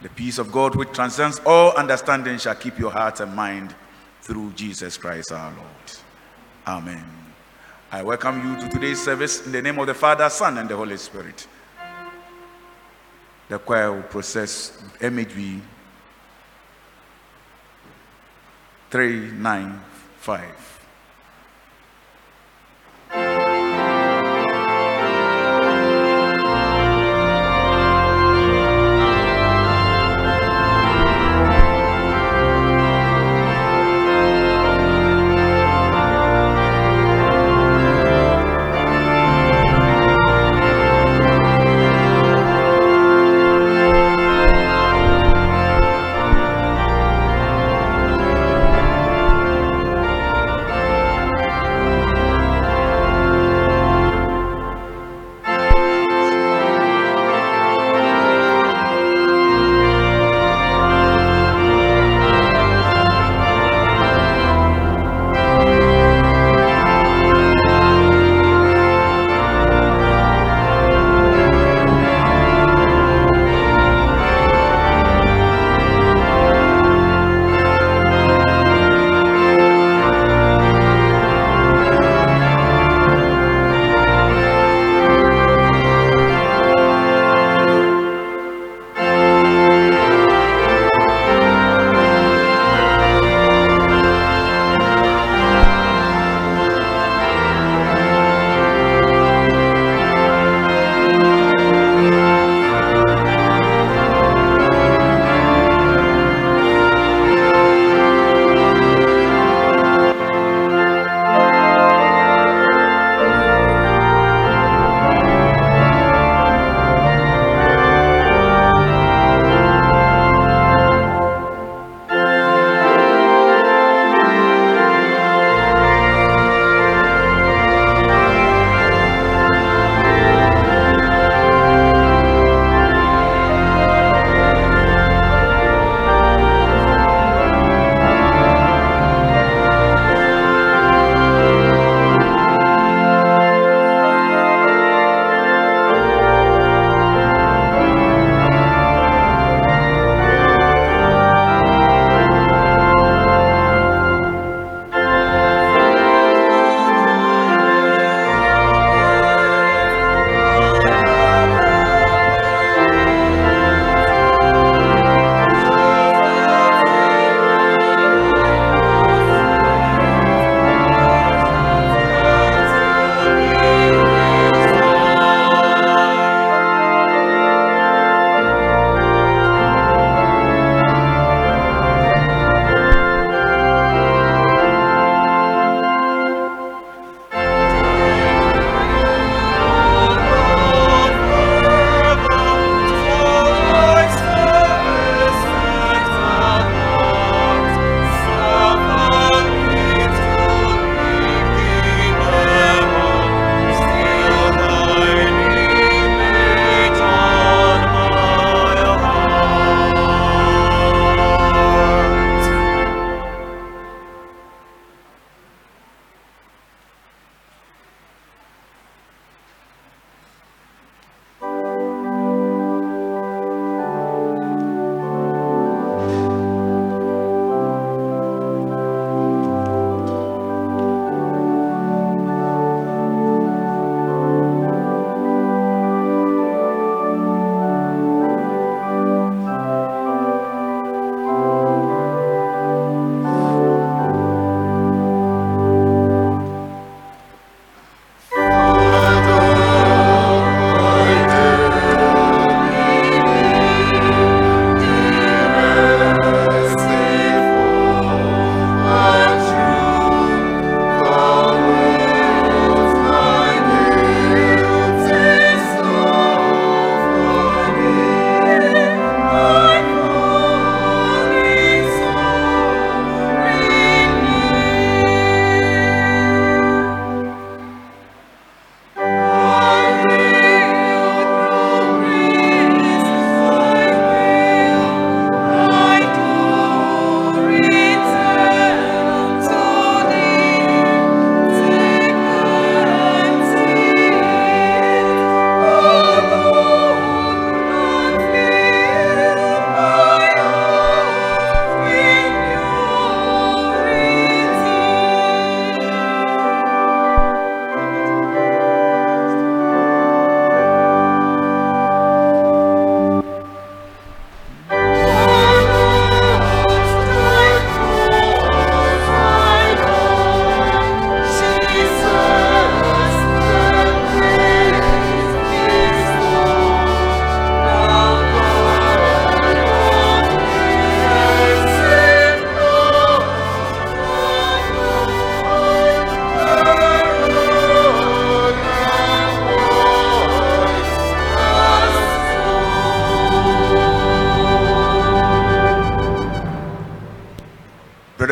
The peace of God, which transcends all understanding, shall keep your heart and mind through Jesus Christ our Lord. Amen. I welcome you to today's service in the name of the Father, Son, and the Holy Spirit. The choir will process MHB 395.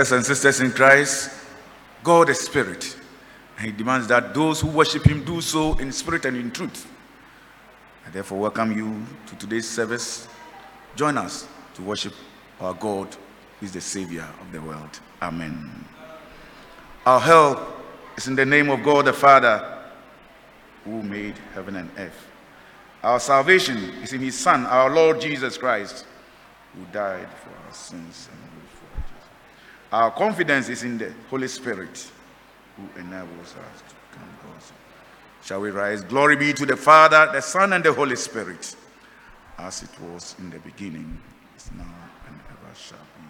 Brothers and sisters in Christ, God is spirit. And he demands that those who worship him do so in spirit and in truth. I therefore welcome you to today's service. Join us to worship our God, who is the Savior of the world. Amen. Our help is in the name of God the Father, who made heaven and earth. Our salvation is in his Son, our Lord Jesus Christ, who died for our sins and lived for us. Our confidence is in the Holy Spirit, who enables us to come closer. Shall we rise? Glory be to the Father, the Son, and the Holy Spirit, as it was in the beginning, is now, and ever shall be.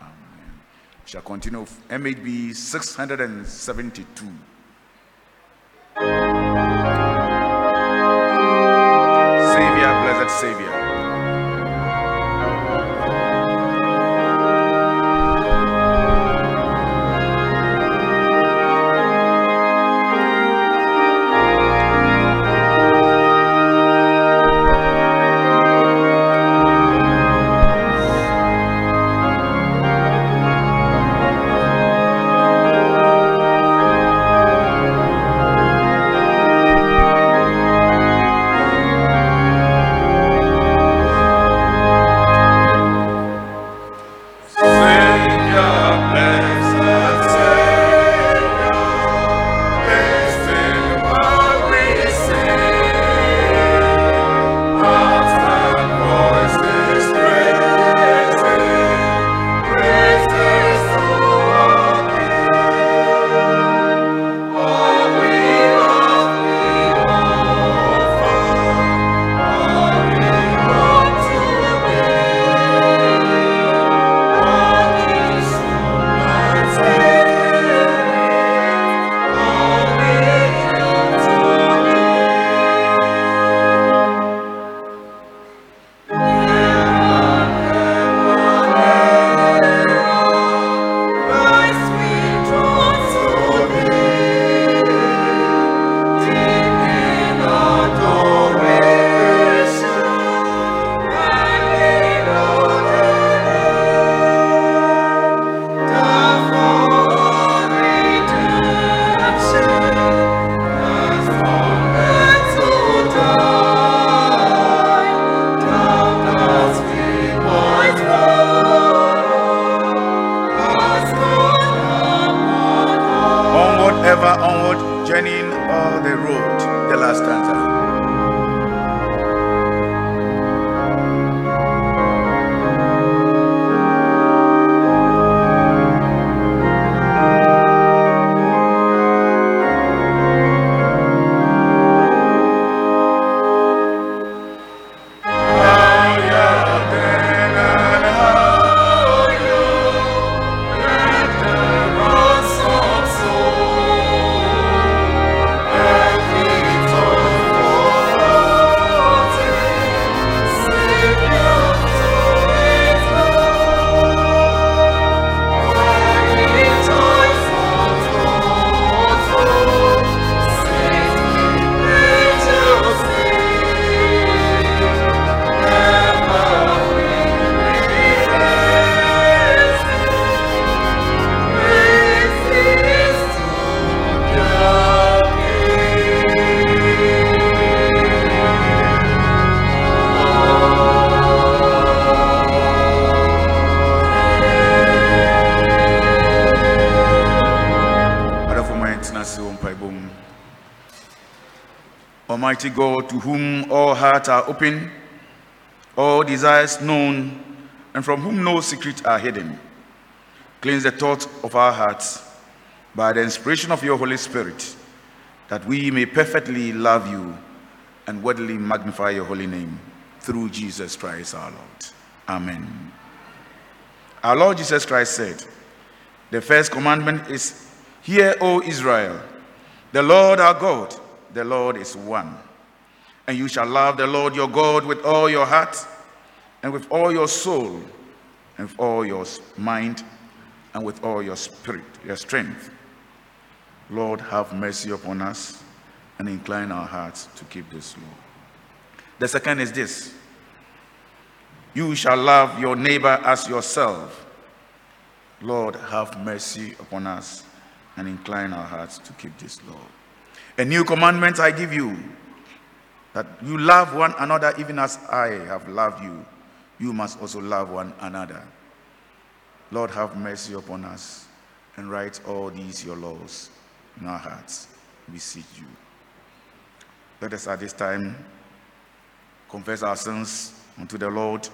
Amen. Shall continue MHB 672. Almighty God, to whom all hearts are open, all desires known, and from whom no secrets are hidden, cleanse the thoughts of our hearts by the inspiration of your Holy Spirit, that we may perfectly love you and worthily magnify your holy name through Jesus Christ our Lord. Amen. Our Lord Jesus Christ said, The first commandment is, Hear, O Israel, the Lord our God, the Lord is one. And you shall love the Lord your God with all your heart, and with all your soul, and with all your mind, and with all your spirit, your strength. Lord, have mercy upon us and incline our hearts to keep this law. The second is this You shall love your neighbor as yourself. Lord, have mercy upon us and incline our hearts to keep this law. A new commandment I give you that you love one another even as I have loved you. You must also love one another. Lord, have mercy upon us and write all these your laws in our hearts. We beseech you. Let us at this time confess our sins unto the Lord,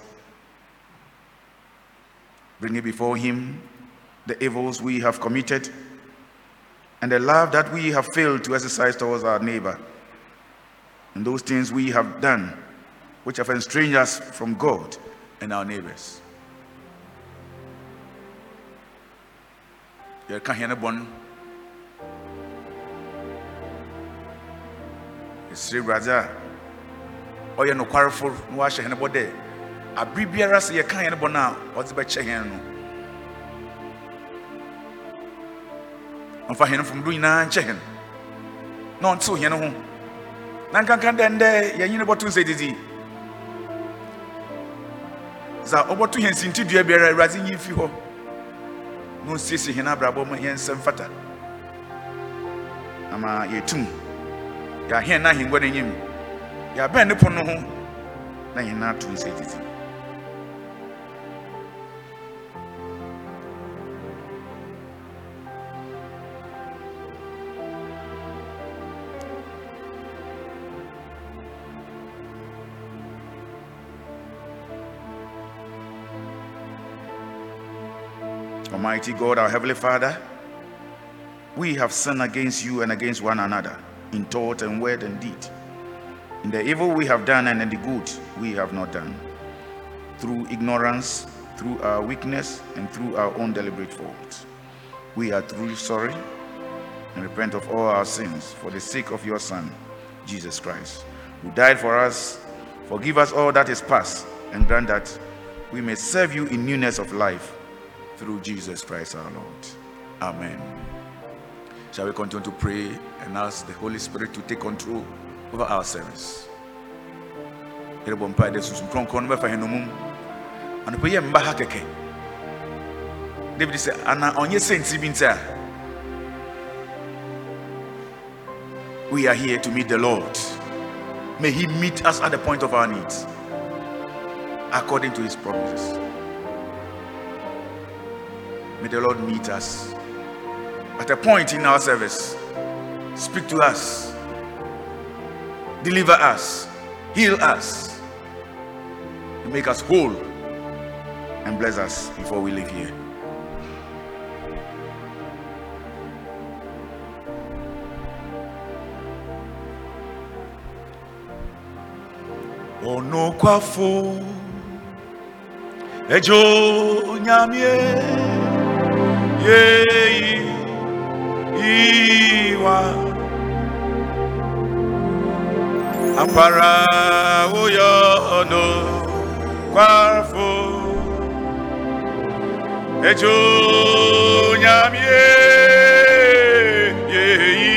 bring it before Him the evils we have committed and the love that we have failed to exercise towards our neighbor, and those things we have done which have estranged us from God and our neighbors. yɛreka hɛn bɔn ɛsiri awurade a ɔyɛ nokwarefo na wahyɛ hɛn bɔ dɛ abere biara sɛ yɛka hɛn bɔn a ɔdze bɛkyɛ hɛn no? Ɔmfa hɛn fomdo nyinaa nkyɛ hɛn na ɔntew ho na nkanka dɛ ndɛ yɛnyine bɔto nsɛ didi sɛ ɔbɔto hɛn sinti dua biara awurade nyi fi hɔ na ɔnsiesie hɛn abrabɔ mu yɛn fata ama yɛtum yɛahɛn no ahengua no anyim yɛabɛn ne pono ho. Na yɛn na ato nsɛ didi Almighty God, our Heavenly Father, we have sinned against you and against one another in thought and word and deed. In the evil we have done and in the good we have not done. Through ignorance, through our weakness, and through our own deliberate faults. We are truly sorry and repent of all our sins for the sake of your Son, Jesus Christ, who died for us. Forgive us all that is past and grant that we may serve you in newness of life through Jesus Christ our Lord. Amen. Shall we continue to pray and ask the Holy Spirit to take control over our service? Dɛ kronkron no yɛ mba ha kɛkɛ david sɛ ana ɔnyɛ sɛnti bi nti a we are here to meet the lord may he meet us at the point of our needs according to his promises May the Lord meet us at a point in our service. Speak to us, deliver us, heal us, and make us whole, and bless us before we leave here. Onokwafo ejo nyamie yei iwa uyo no kwafo. Ejo nyamie yei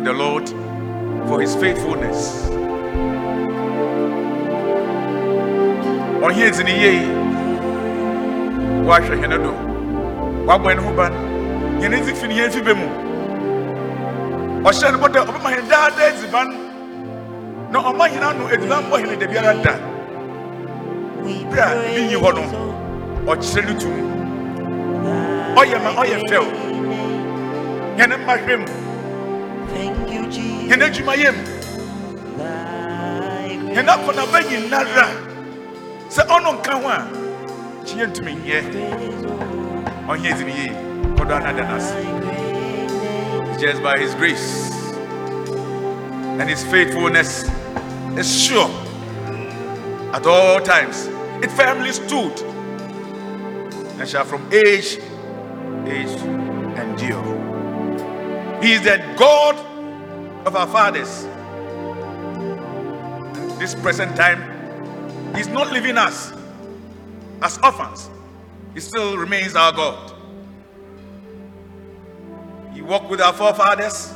thank the Lord for his faithfulness? Ɔhene ne yie wahwɛ hene do? Wabɔ ne ho ban hene dzi fi ne yɛn fi bɛ mu ɔhyɛ no bɔ dɛ ɔbɛma hene daadaa edziban na ɔma hene ano edziban bɔ hene da biara da We bere a ebi nyi hɔ no ɔkyerɛ ne tum ɔyɛ ma ɔyɛ fɛw hene mma hwɛ mu Thank you, Jesus. hene adwuma yɛ mu hene akɔnaba nyinara sɛ ɔno nka ho a kyi yɛntumi nyɛ ɔnyɛ dzi ne yie kɔdɔ anada no oh, ase just by his grace and his faithfulness. Is sure. At all times it firmly stood. And shall from age age endure. He is the god of our fathers. This present time he's not leaving us as orphans. He still remains our god. He walked with our forefathers.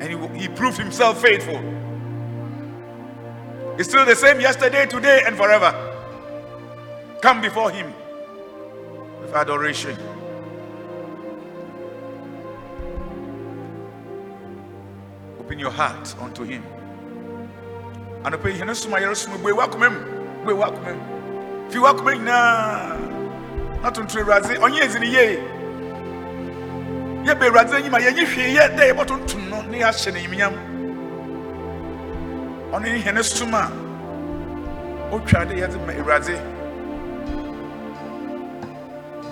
And he, he proved himself faithful. He's still the same yesterday today and forever. Come before him with adoration open your heart unto him. Anɔpɛ yi hene som a yɛresom bue wakoma mu bue wakoma mu fi wakoma nyinaa na tonto awurade ɔnyɛ ɛdzi ne yie yɛbɛ awurade anim a yɛnyi hwee yɛ dɛ yɛbɔtontom no ne yɛahyɛ no nyimnyam ɔno ne hene som a ɔtwa de yɛdze ma. Awurade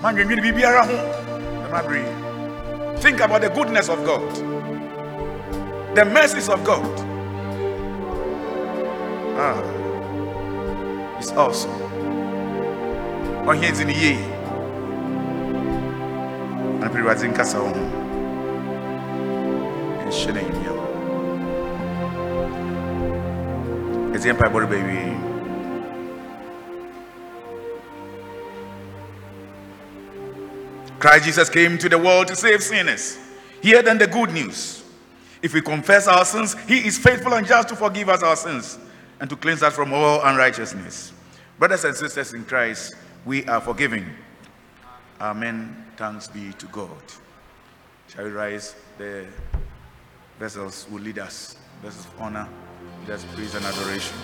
mandwendwene biribiara ho dɛma bere think about the goodness of god the mercies of God. Ah, it's awesome. On here in the and pretty much in Casa home. And Shane, it's the Empire Body Baby. Christ Jesus came to the world to save sinners. Hear then the good news. If we confess our sins, He is faithful and just to forgive us our sins and to cleanse us from all unrighteousness. Brothers and sisters in Christ, we are forgiven. Amen. Thanks be to God. Shall we rise? The vessels will lead us. Vessels of honor, just praise and adoration.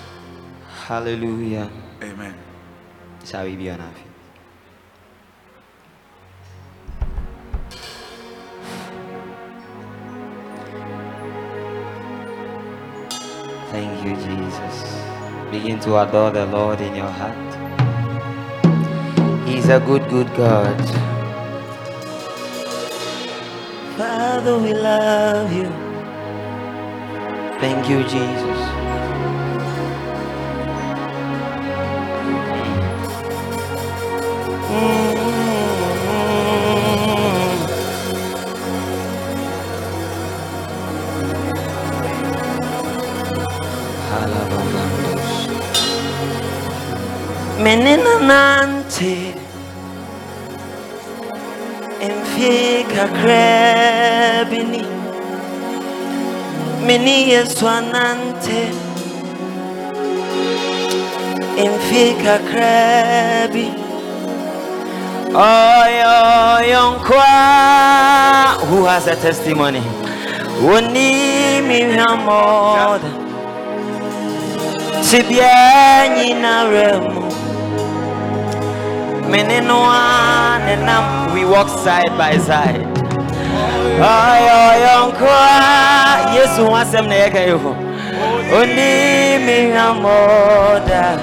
Hallelujah. Amen. Shall we be on our feet? Thank you, Jesus. Begin to adore the Lord in your heart. He's a good, good God. Father, we love you. Thank you, Jesus. Mm. Menina nante Emfie kakra bini Meni Yesu anante. Emfie kakra bi yonkwa. Who has a testimony? Woni mi hamoda Tibia nyina we walk side by side. Yonkwa Yesu wasem na yeka yuko. Oni mi hamoda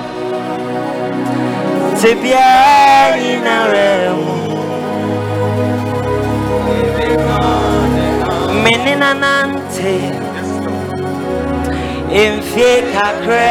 tibia inaremu menina nante. Emfie kakra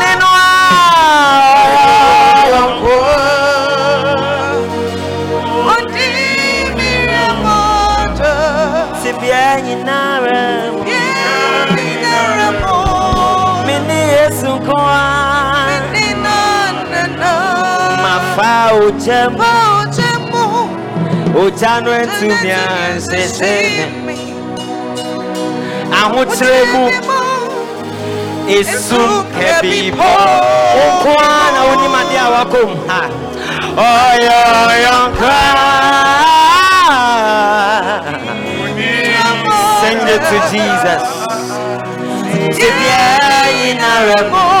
ujano entumi ansese. Ahokyere mu esum kɛbiibɔ nkwa na wonim ade a wakɔ mu ha ɔyɛ ɔyɔnka sing it to jesus. Yinara mu mene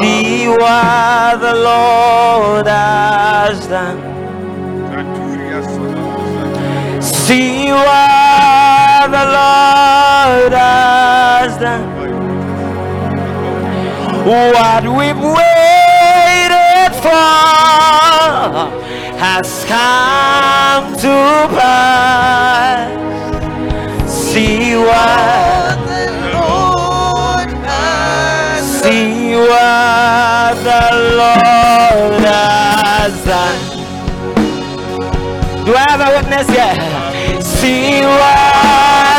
see what the Lord has done see what the Lord has done what we've waited for has come to pass. See what, what the Lord has done. Do I have a witness here? See what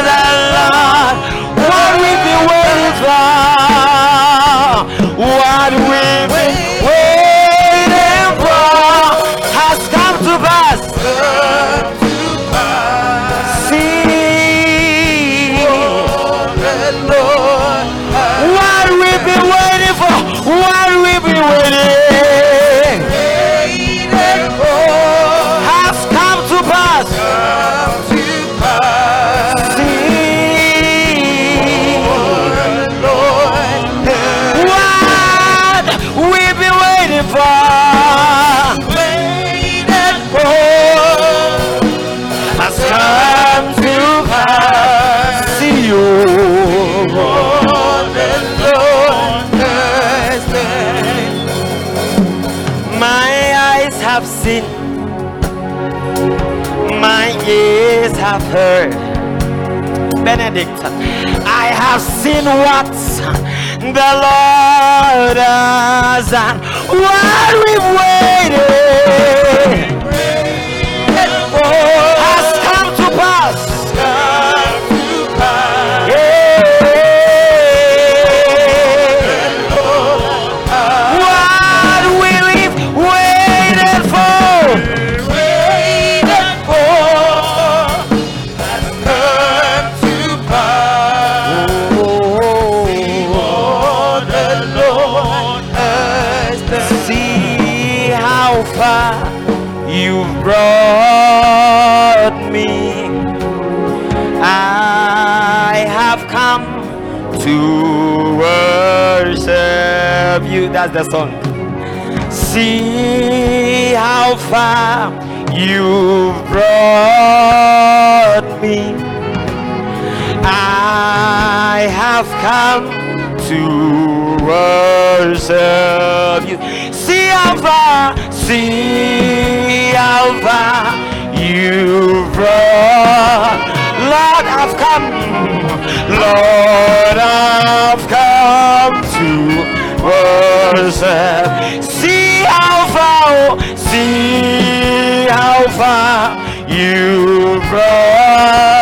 have heard. Benedict, I have seen what the Lord has done. What we've waited That's the song. See how far you've brought brought me. I have come to worship you. See how far, see how far you brought. Lord, I've come. Lord, I've come to worship. See how far, see how far you brought.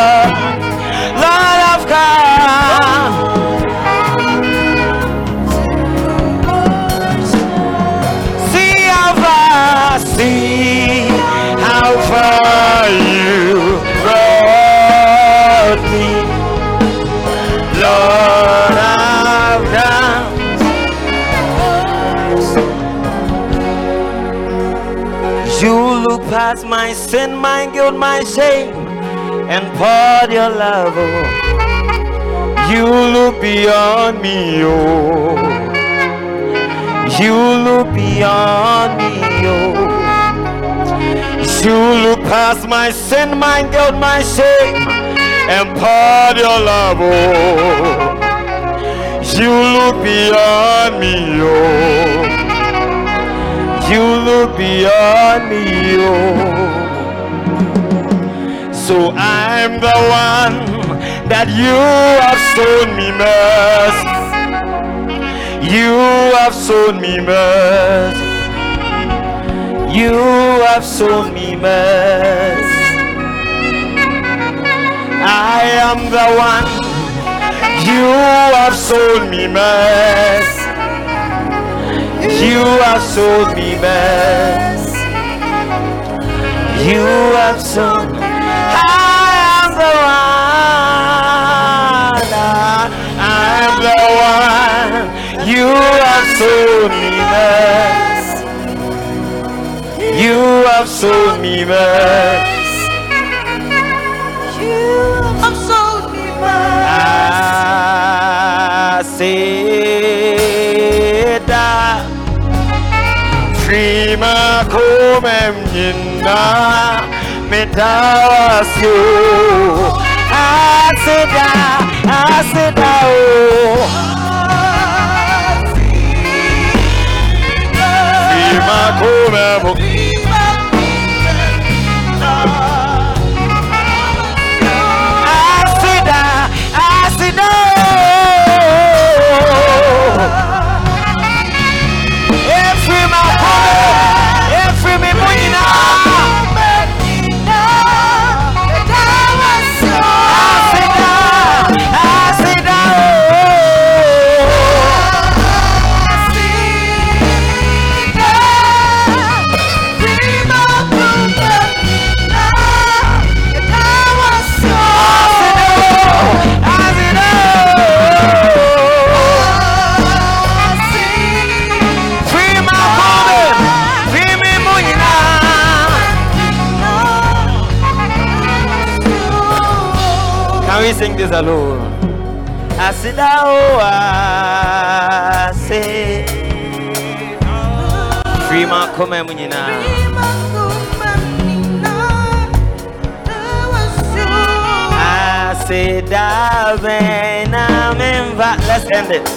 Past my sin, my guilt, my shame, and poured your love. Oh. You look beyond me, oh. You look beyond me, oh. You look past my sin, my guilt, my shame, and poured your love, oh. You look beyond me, oh. You look beyond me, oh. So I'm the one that you have shown me mercy. You have shown me mercy. You have shown me mercy. I am the one. You have shown me mercy. You have shown me mercy. You have shown. I am the one. I am the one. You have shown me mercy. You have shown me mercy. I say Frima come mnyina metawasyo aseda aseda o oh. Frima come sing this alone? Asida o ase. Ah, ah, Free my come munina. Asida ah, vena memva. Let's end it.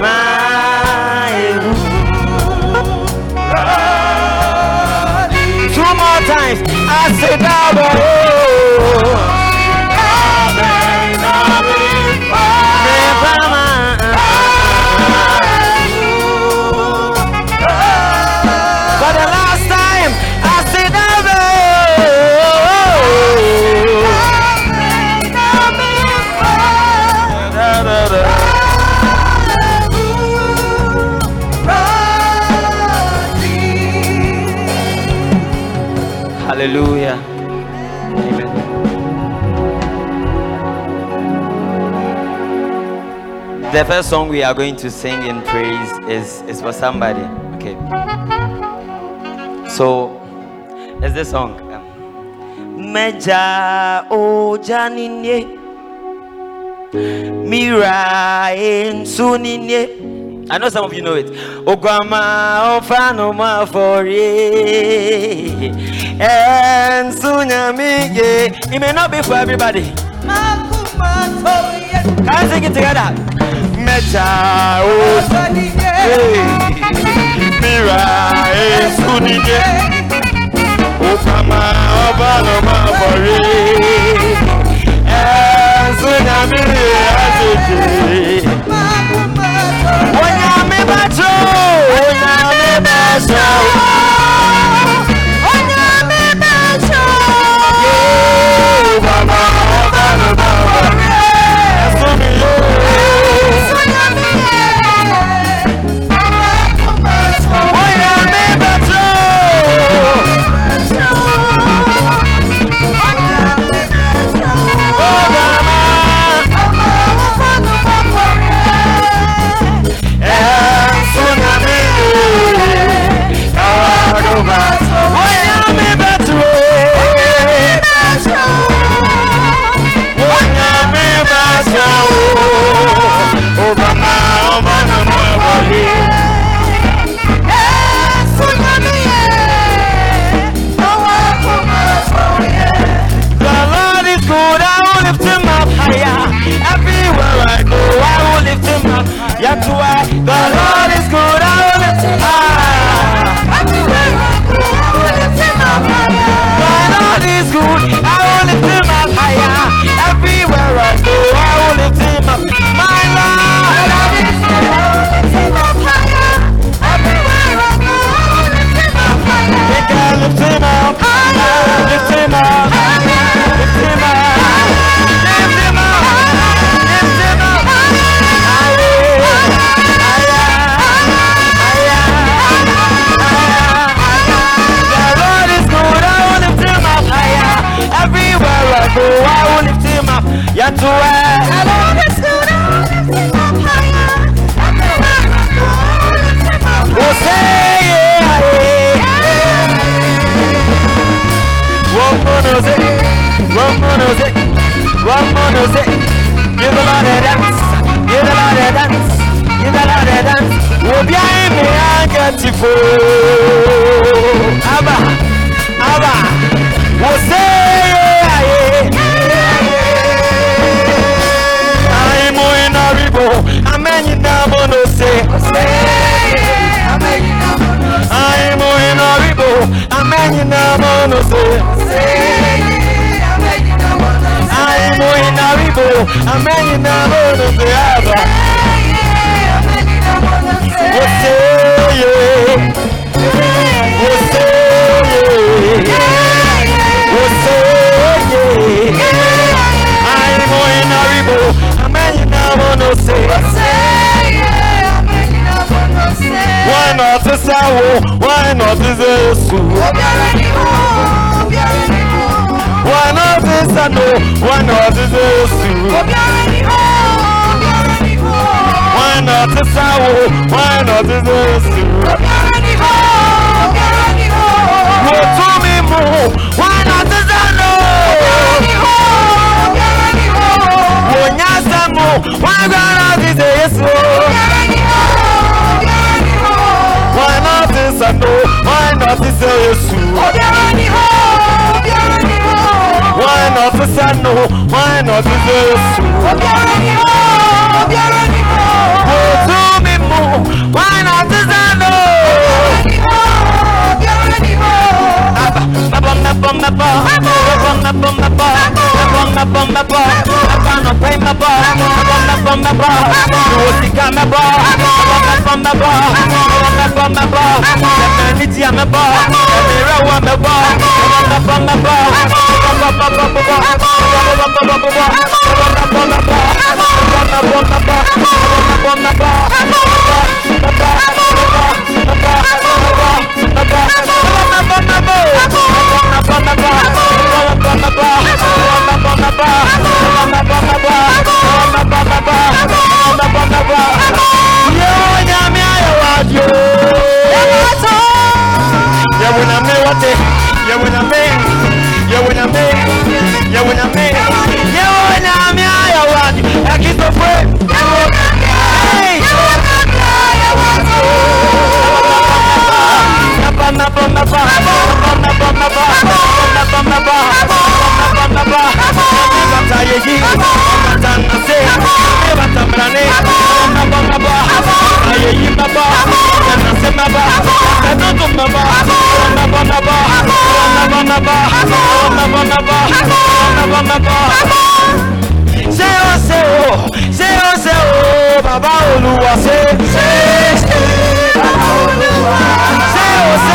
My Two more times. Asida The first song we are going to sing in praise is, is for somebody. Okay. So, it's this song. Um, Meja o janinye Mira suninye I know some of you know it. Ogwama ofano mafori. And sunyami ye. It may not be for everybody. Can I sing it together? Mecha o Mira e sunije. Ogwama ofano mafori. And sunyami ye ajeje. Onyame bacho, onyame bacho. Onyame Why not the Zesu? Go to me more. Why not the Sano? Wonyasa mo. Why not the Zesu? Why not the Sano? Why not the Zesu? Why not the Sano? Why not the Zesu? Go my bum, I bum, up bum, my bum, I bum, up bum, my bum, I bum, up bum, my bum, I bum, up bum, my bum, You bum, see bum, ball. bum, run bum, on bum, ball. bum, run bum, on bum, ball. bum, on bum, ball. bum, row bum, my bum, I bum, up bum, my bum, I bum, up bum, my bum, I bum, up bum, my bum, I bum, up bum, my bum, I bum, up bum, my bum, I bum, up bum, my bum, I bum, up bum, my ball. Hey! Baba Oluwa Baba Oluwa Power!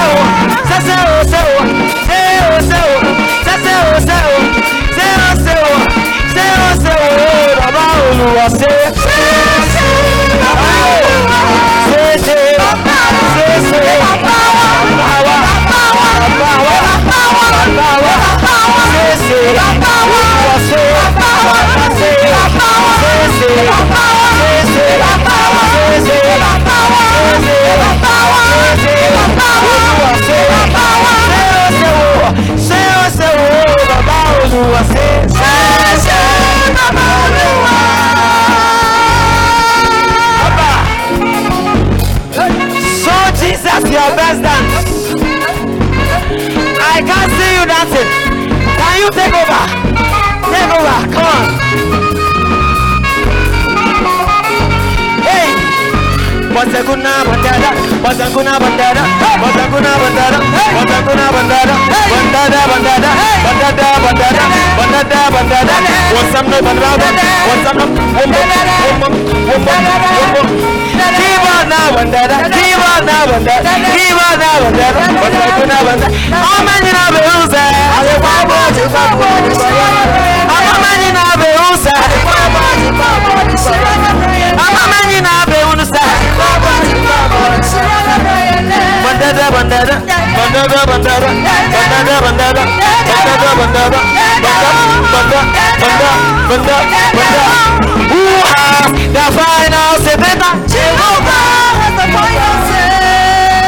So Jesus, your best dance. I can't see you dancing. Can you take over? Take over. Come on. Basaguna bandara, Basaguna bandara, Basaguna bandara, Basaguna bandara, bandara bandara, bandara bandara, bandara bandara. What's up, no bandara? What's up, no? Um, um, um, um, um, um. Divana bandara, Divana bandara, Divana bandara, Basaguna bandara. Amanina beuza, Alibaba jibaba, Amanina beuza, Alibaba jibaba, Alibaba. Bandada, bandada, bandada, bandada, bandada, bandada, bandada, bandada, banda, banda, banda, banda, banda. Who has the final say.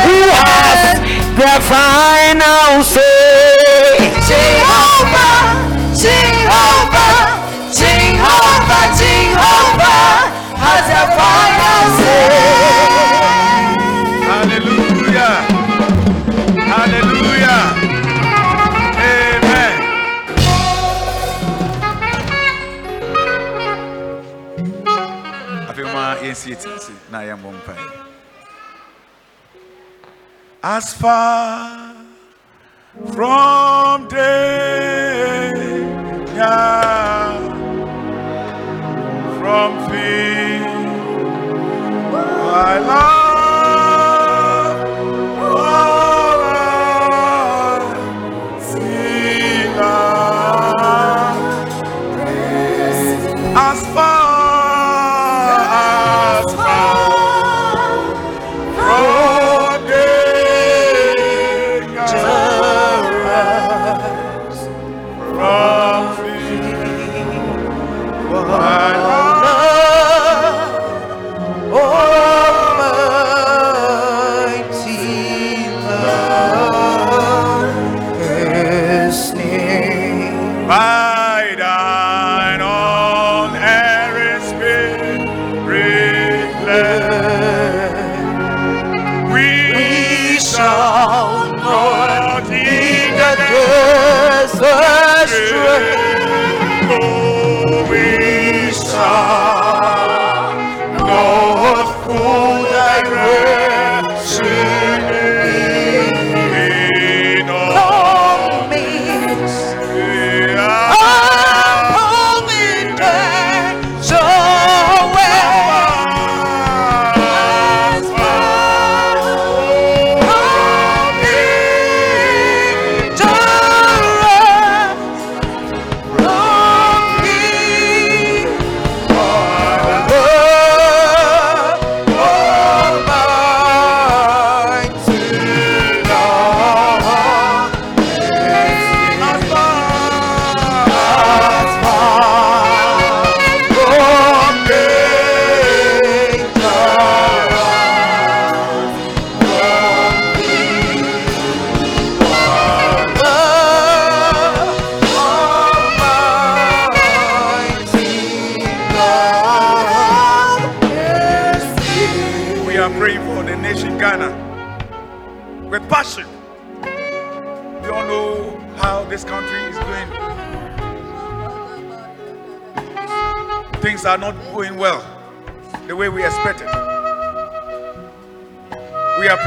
Who has the final say? As far from day yeah, from fear I love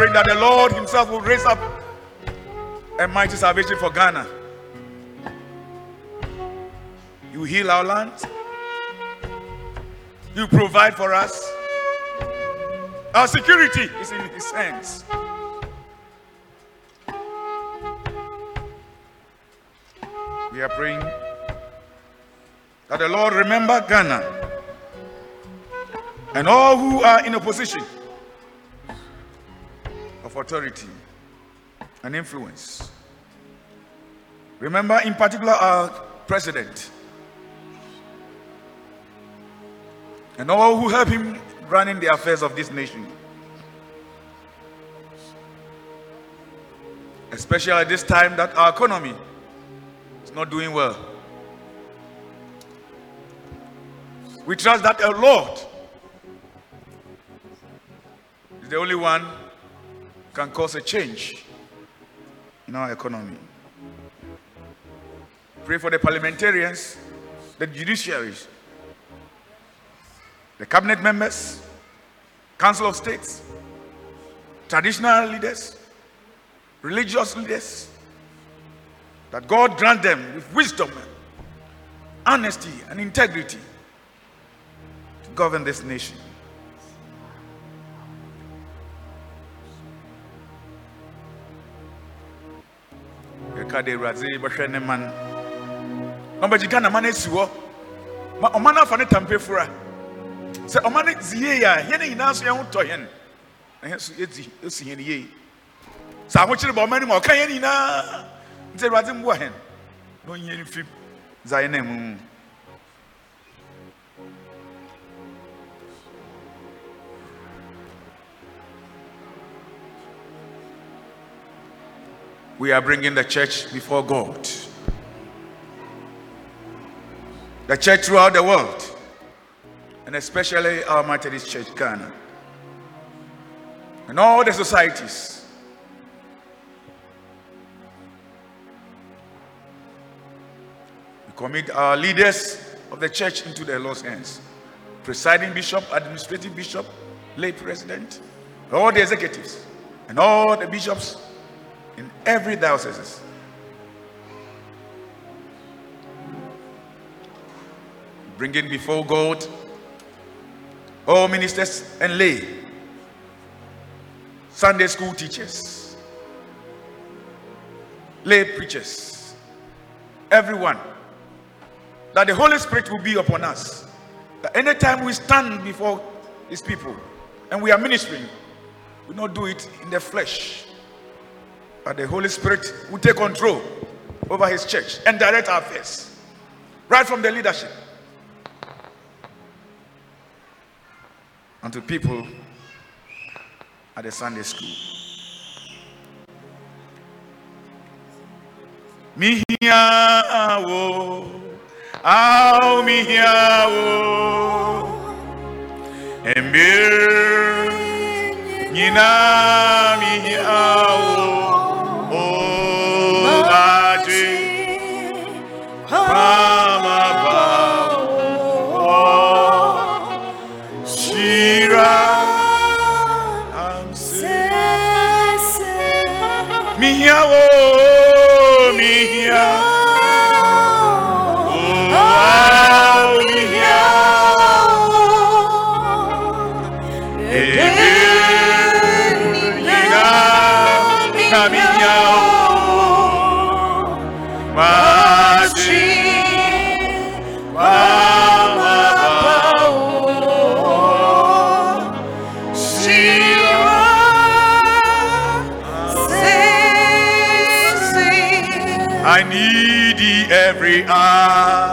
praying that the Lord Himself will raise up a mighty salvation for Ghana. You heal our land. You provide for us. Our security is in His hands. We are praying that the Lord remember Ghana and all who are in a position of authority and influence. Remember, in particular, our president and all who help him running the affairs of this nation. Especially at this time that our economy is not doing well. We trust that the Lord is the only one can cause a change in our economy. Pray for the parliamentarians, the judiciaries, the cabinet members, council of states, traditional leaders, religious leaders, that God grant them with wisdom, honesty, and integrity to govern this nation. Yɛka de awurade bɛhwɛ ne ma no na ɔbɛgye ghana ma no asi hɔ ma ɔma no afa ne tampefura sɛ ɔma no dzi yie a yɛne nyinaa so yɛho tɔ yɛn na so yɛdzi ɛsi yɛn yie sɛ ahokyere bɔ ɔma no mu a ɔka yɛn nyinaa nti awurade mboa hɛn na ɔnyɛ no fim dza yɛ na mu. We are bringing the church before God. The church throughout the world, and especially our Methodist Church, Ghana, and all the societies. We commit our leaders of the church into the Lord's hands presiding bishop, administrative bishop, lay president, all the executives, and all the bishops in every diocese. Bringing before God. All ministers and lay, Sunday school teachers, lay preachers, everyone, that the Holy Spirit will be upon us. That anytime we stand before His people and we are ministering, we not do it in the flesh, the Holy Spirit will take control over His church and direct our affairs, right from the leadership. Unto people at the Sunday school. Mihiawo, au mihiawo, embir, nyina mihiawo, o every hour.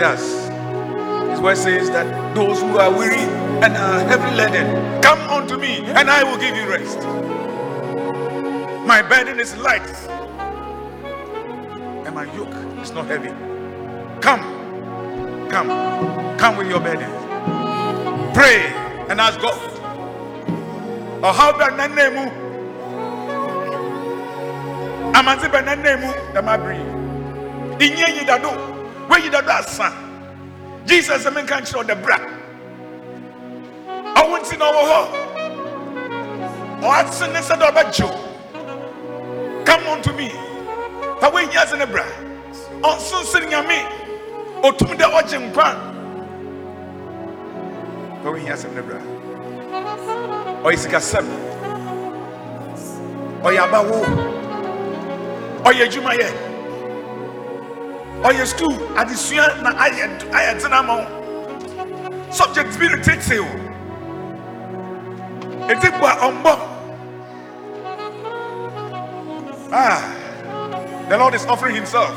With us. His word says that those who are weary and are heavy laden, come unto me, and I will give you rest. My burden is light, and my yoke is not heavy. Come, come, come with your burden. Pray and ask God. Or how about name? Amanzi bɛ ne name dama biri. Inye yi we yi dado asa. Jesus ɛmi nka nkyerɛ ɔda bra. Ɔwɔ nti na ɔwɔ hɔ. Ɔate ne nsa dɛ ɔbɛgye Come unto me. Fa nyɛ ase ne bra. Ɔnsonsen nyame. Otum dɛ ɔgye nkwa. Fa nyɛ ase ne bra. Ɔyɛ sikasɛm. Ɔyɛ abawo. Ɔyɛ adwumayɛ. Ɔyɛ school adesua na ayɛ ayɛ tena ma wo. Subject bi retete o. Eti bu a ɔmbɔ. Ah, the Lord is offering Himself.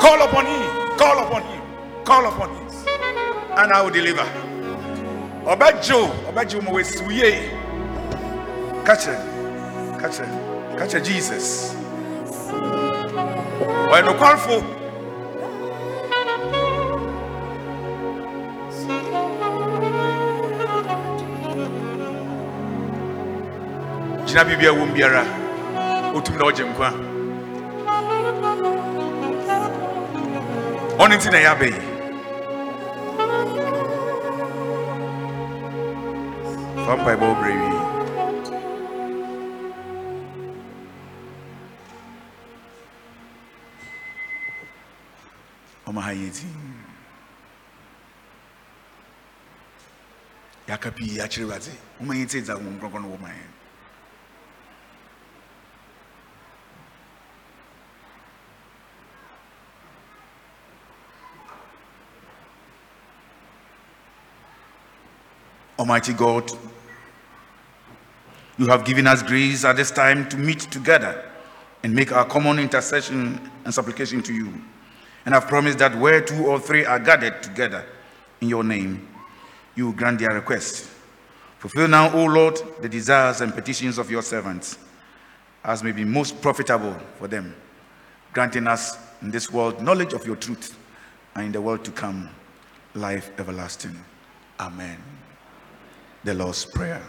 Call upon Him, call upon Him, call upon Him, and I will deliver. Ọbẹ̀jọ, ọbẹ̀jọ mo wẹ̀ suye. Catch it, catch it, catch it, Jesus. Ọ̀yẹ̀ no kwalfo. Gyina biribi a wɔm biara, otum na ɔgye nkwa. Ɔno nti na ɛyɛ abɛyi. Fa mpaebɔ. Pii akyerɛ Awurade. Woma yɛn tie dza Honhom Kronkron no wɔ ma yɛn. Almighty God, you have given us grace at this time to meet together and make our common intercession and supplication to you. And I've promised that where two or three are gathered together in your name, you will grant their request. Fulfill now, O Lord, the desires and petitions of your servants, as may be most profitable for them, granting us in this world knowledge of your truth, and in the world to come, life everlasting. Amen the Lord's Prayer.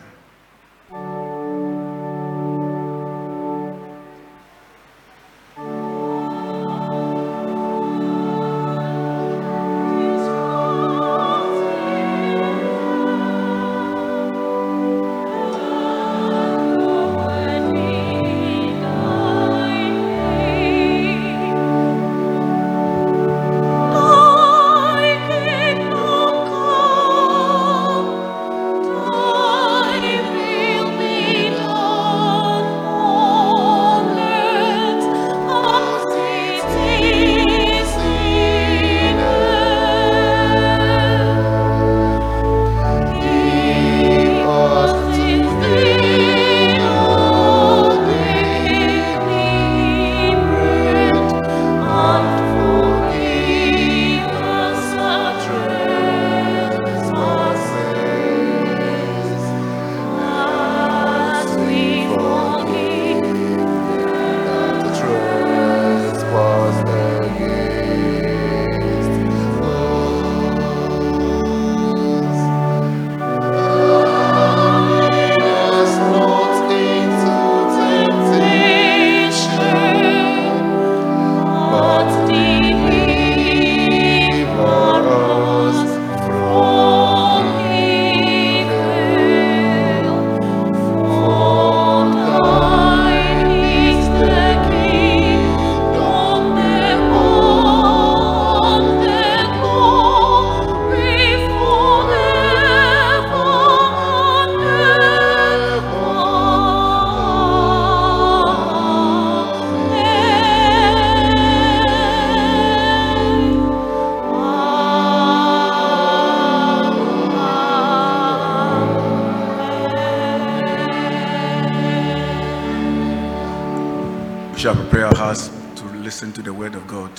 Listen to the word of God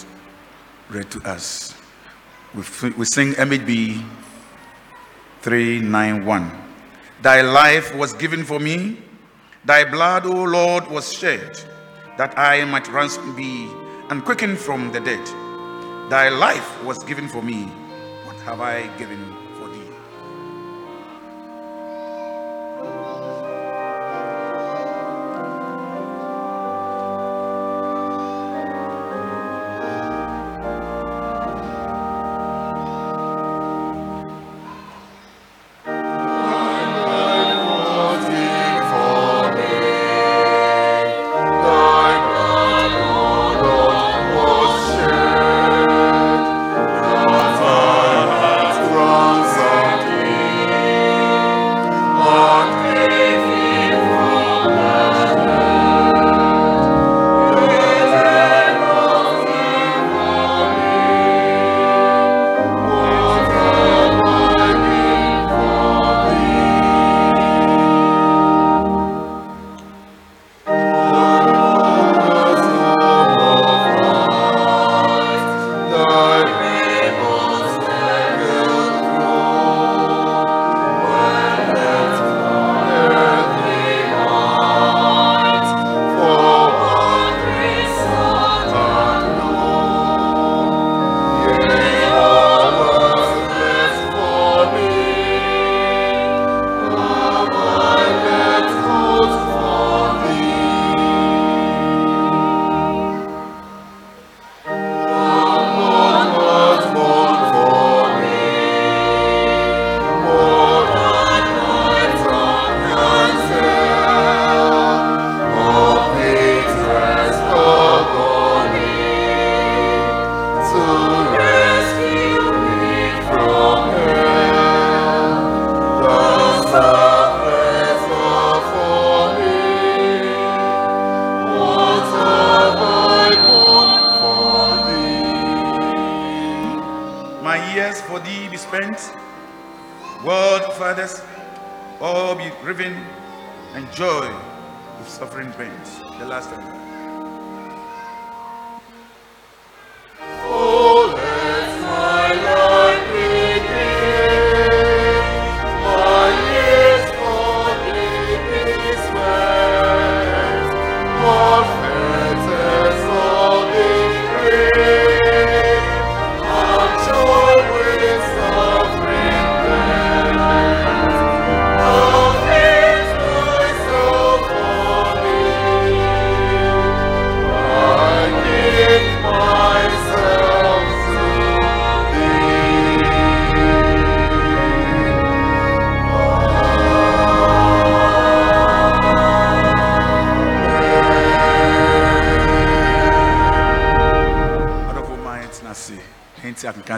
read to us. We, we sing MHB 391. Thy life was given for me, thy blood, O Lord, was shed, that I might ransom be and quicken from the dead. Thy life was given for me. What have I given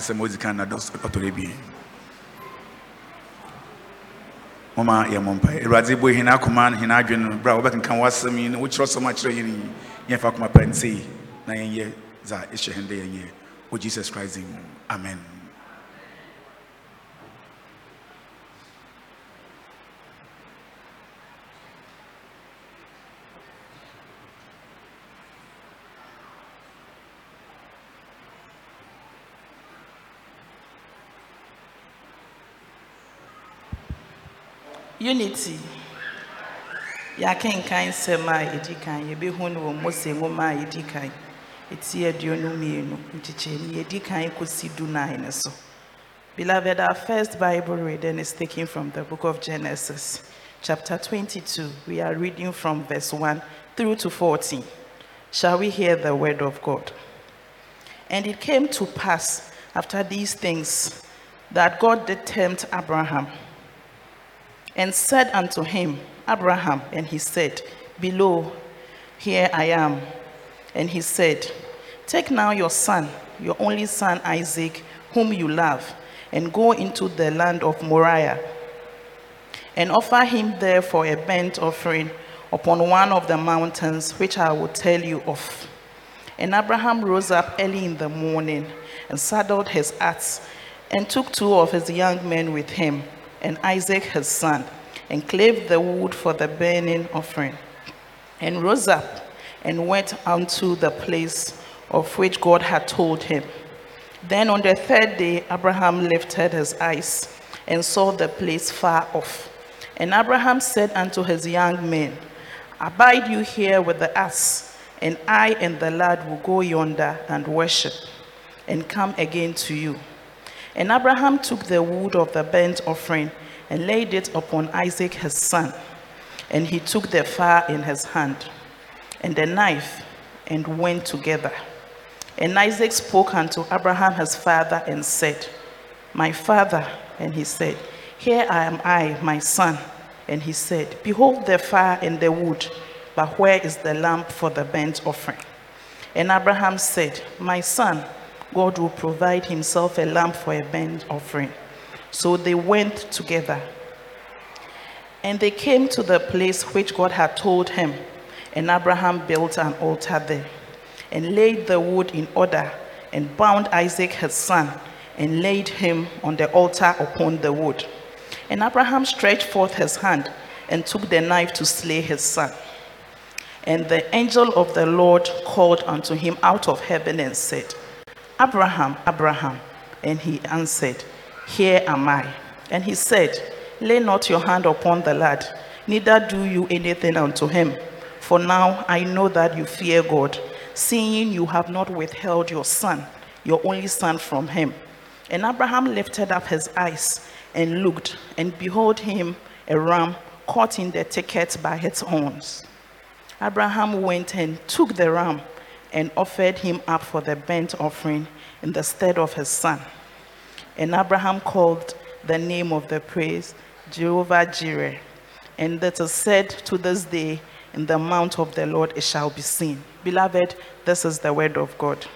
sɛ modi kan na dɔs ɔtɔre bi. Moma yɛmmɔ mpae. Awurade bɔ hene akoma no adwene no. Berɛ a wobɛkenka w'asɛm yi na wokyerɛ sɛm akyerɛ nsei na yɛnyɛ dza ɛhyɛ hen dɛ yɛnyɛ. Jesus christ amen unity yɛakenkan nsɛm a yɛdi kan yɛbɛhu no wɔ mose nwoma a yɛdi kan ɛti aduonu mmienu nkyekyɛmu yɛdi kan kɔsi so beloved our first bible reading is taken from the book of genesis chapter 22 we are reading from verse 1 through to 14 shall we hear the word of god? And it came to pass after these things that god did tempt abraham and said unto him, Abraham, and he said, Below, here I am. And he said, Take now your son, your only son Isaac, whom you love, and go into the land of Moriah, and offer him there for a burnt offering upon one of the mountains which I will tell you of. And Abraham rose up early in the morning and saddled his ass and took two of his young men with him and Isaac his son and clave the wood for the burning offering and rose up and went unto the place of which God had told him. Then on the third day, Abraham lifted his eyes and saw the place far off. And Abraham said unto his young men, Abide you here with the ass, and I and the lad will go yonder and worship, and come again to you. And Abraham took the wood of the burnt offering and laid it upon Isaac his son. And he took the fire in his hand and the knife and went together. And Isaac spoke unto Abraham his father and said, My father. And he said, Here am I, my son. And he said, Behold the fire and the wood, but where is the lamp for the burnt offering? And Abraham said, My son, God will provide himself a lamp for a burnt offering. So they went together. And they came to the place which God had told him. And Abraham built an altar there, and laid the wood in order, and bound Isaac his son, and laid him on the altar upon the wood. And Abraham stretched forth his hand, and took the knife to slay his son. And the angel of the Lord called unto him out of heaven and said, Abraham, Abraham. And he answered, Here am I. And he said, Lay not your hand upon the lad, neither do you anything unto him. For now I know that you fear God, seeing you have not withheld your son, your only son, from him. And Abraham lifted up his eyes and looked, and behold him a ram caught in the thicket by its horns. Abraham went and took the ram and offered him up for the burnt offering in the stead of his son. And Abraham called the name of the place Jehovah Jireh. And that is said to this day, in the mount of the Lord it shall be seen. Beloved, this is the word of God.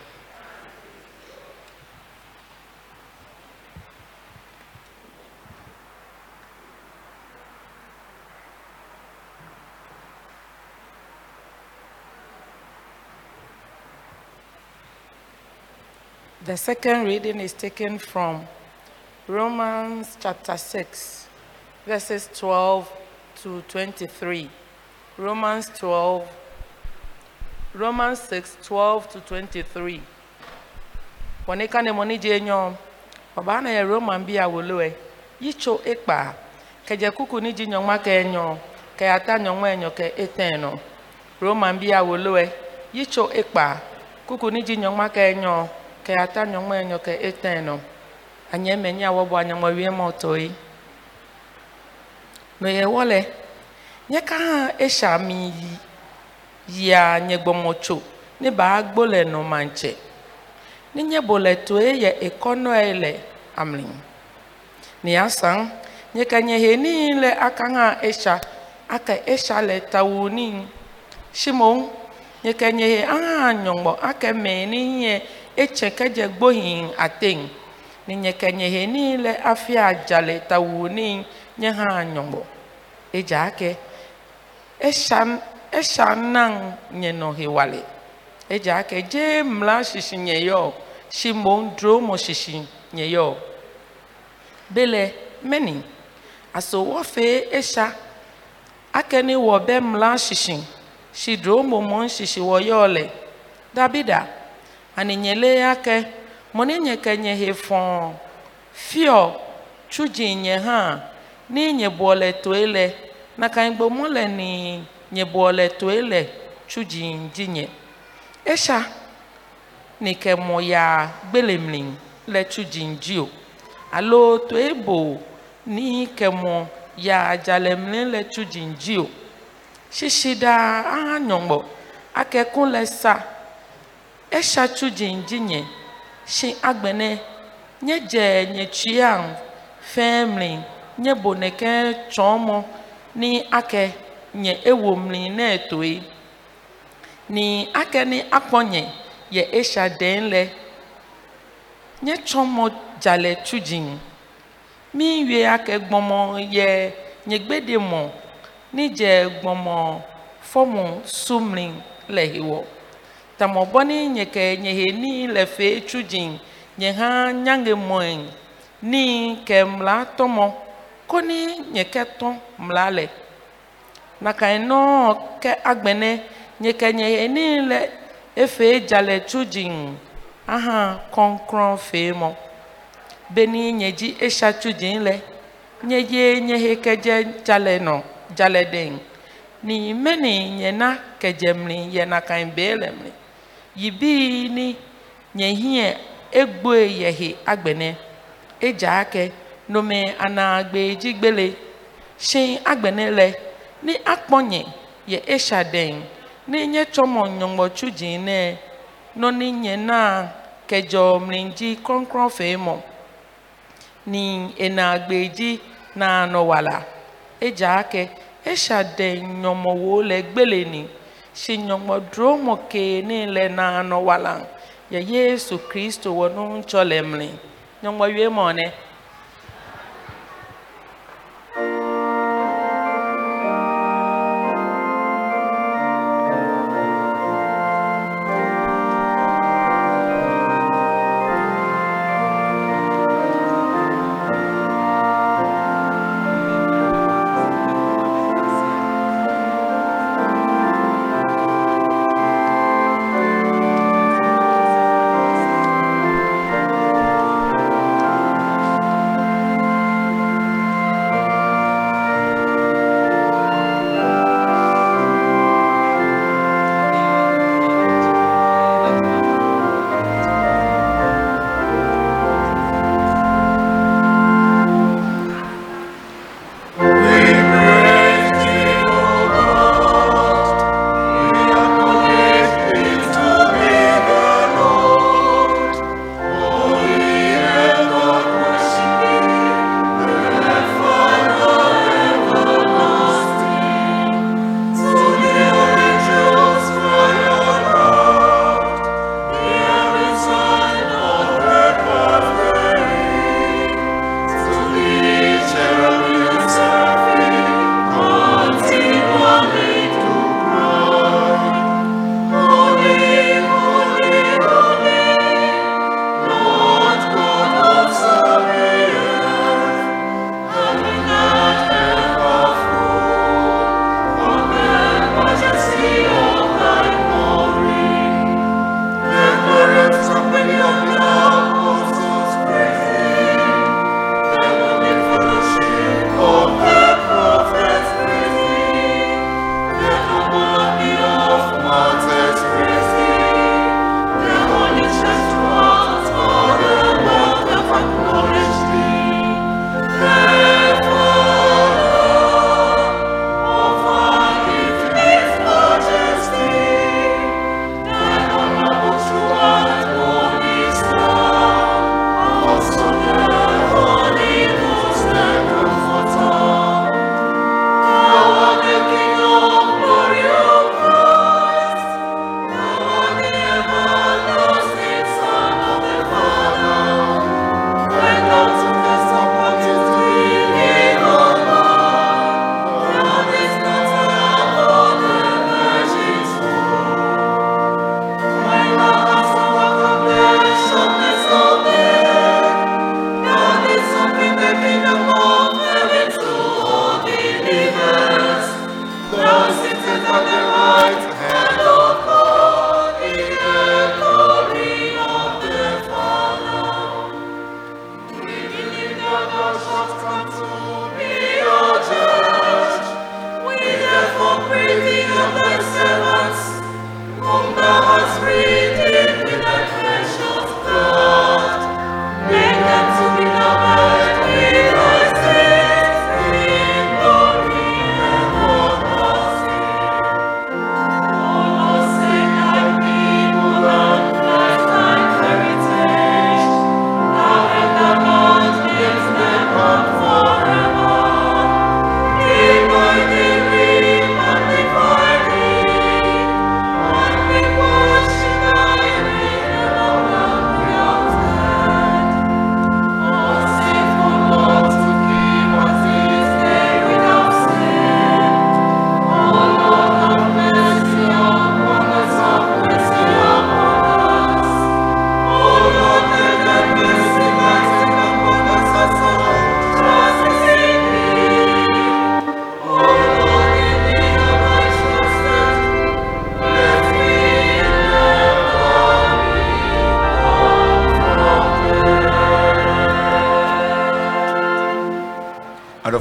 The second reading is taken from Romans chapter 6, verses 12 to 23. Romans 12, Romans 6, 12 to 23. Wone ka ne moni je nyo, oba na ye Roman bi awoloe. Yicho ekpa, ke je kuku ni ji nyo ma ke nyo, ke ata nyo ma nyo ke eteno. Roman bi awoloe. Yicho ekpa, kuku ni ji nyo ma ke nyo, ke ata nyo ma nyo ke eteno. Anye menya wo bo anya mo wie mo toi. No ye wole. Nye ka ha esha mi yi ya nye gbomocho ne ba gbole no manche. Ni nye bole to e ye ekono ele amlin. Ni asan nye ka nye he ni le aka ha esha aka esha le tawuni. Shimon nye ka nye he aha nyongbo aka me ni nye eche kedze gbohin ateŋ nenye kenyehe ni le adzale tawu ni nye hã nyɔmɔ edza ake esia esia wale. Edza dze mla sisi nye yɔ si mo dro mo sisi nye yɔ bele meni aso wɔfe esia ake ni wɔ be mla sisi si dro mo mo sisi wɔ yɔ le dabida. aninye ake mọna enyekenye ha fọ fio chuji nye ha. Ninyebuole toele naka mgbe mole ni nyebuole toele chuji dinye esha nike moya gbelemlin le e e chuji ndio e alo toebo ni kemo ya ajalemlin le chuji ndio shishida ahanyọgbọ akẹkùn lẹsa. Le sa esha chuji njinye shi agbene. Nye je nye chiang. Family nye boneke chomo. Ni ake nye ewomli na etoe ni ake ni akpɔnye ye esha den nye tsɔmɔ dzale tsudzi mi wie ake gbɔmɔ ye nye gbede ni dze gbɔmɔ fɔmɔ sumli le hiwɔ tamɔ bɔ ni nye ke nye he ni le fe tsudzi nye hã nyange mɔe ni ke mla tɔmɔ ko ni nye ke tɔ mla le. Naka enɔ ke agbene nye ke nye ni le efe dzalɛ tudzin aha kɔnkrɔn fee mɔ beni nye dzi esia tudzin lɛ nye ye nye he kedze dzalɛ nɔ dzalɛ den ni meni nye na kedze mli yena kan bee le mli yibini nyehie egbe yehi agbene eja ake nome anagbe jigbele. Shin agbene ni akponye ye eshaden ni nye chomo nyongbo chuji ne no ni nye na kejo mlinji kronkron femo. Ni enagbe ji na anowala eja ake eshaden nyomowo le gbele ni. Si nyɔmɔdro mɔ ke ne le na nɔ wala ye yesu kristo wɔ nu tsɔ le mli nyɔmɔwie mɔ ne.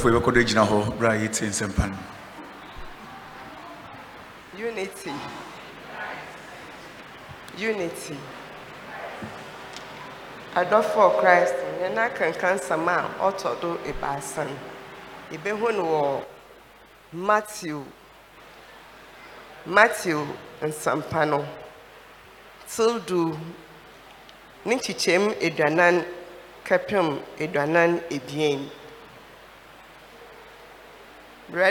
Adɔfo yɛbɛkɔdɔ gyina hɔ berɛ a yɛtie nsɛmpa no Unity. Unity. Adɔfoɔ Christ yɛn akanka nsɛm a ɔtɔ do ebaasa no. Yɛbɛhu no wɔ Matthew. Matthew nsɛmpa no. Tildu ne nkyekyɛm aduanan kɛpem aduanan ebien.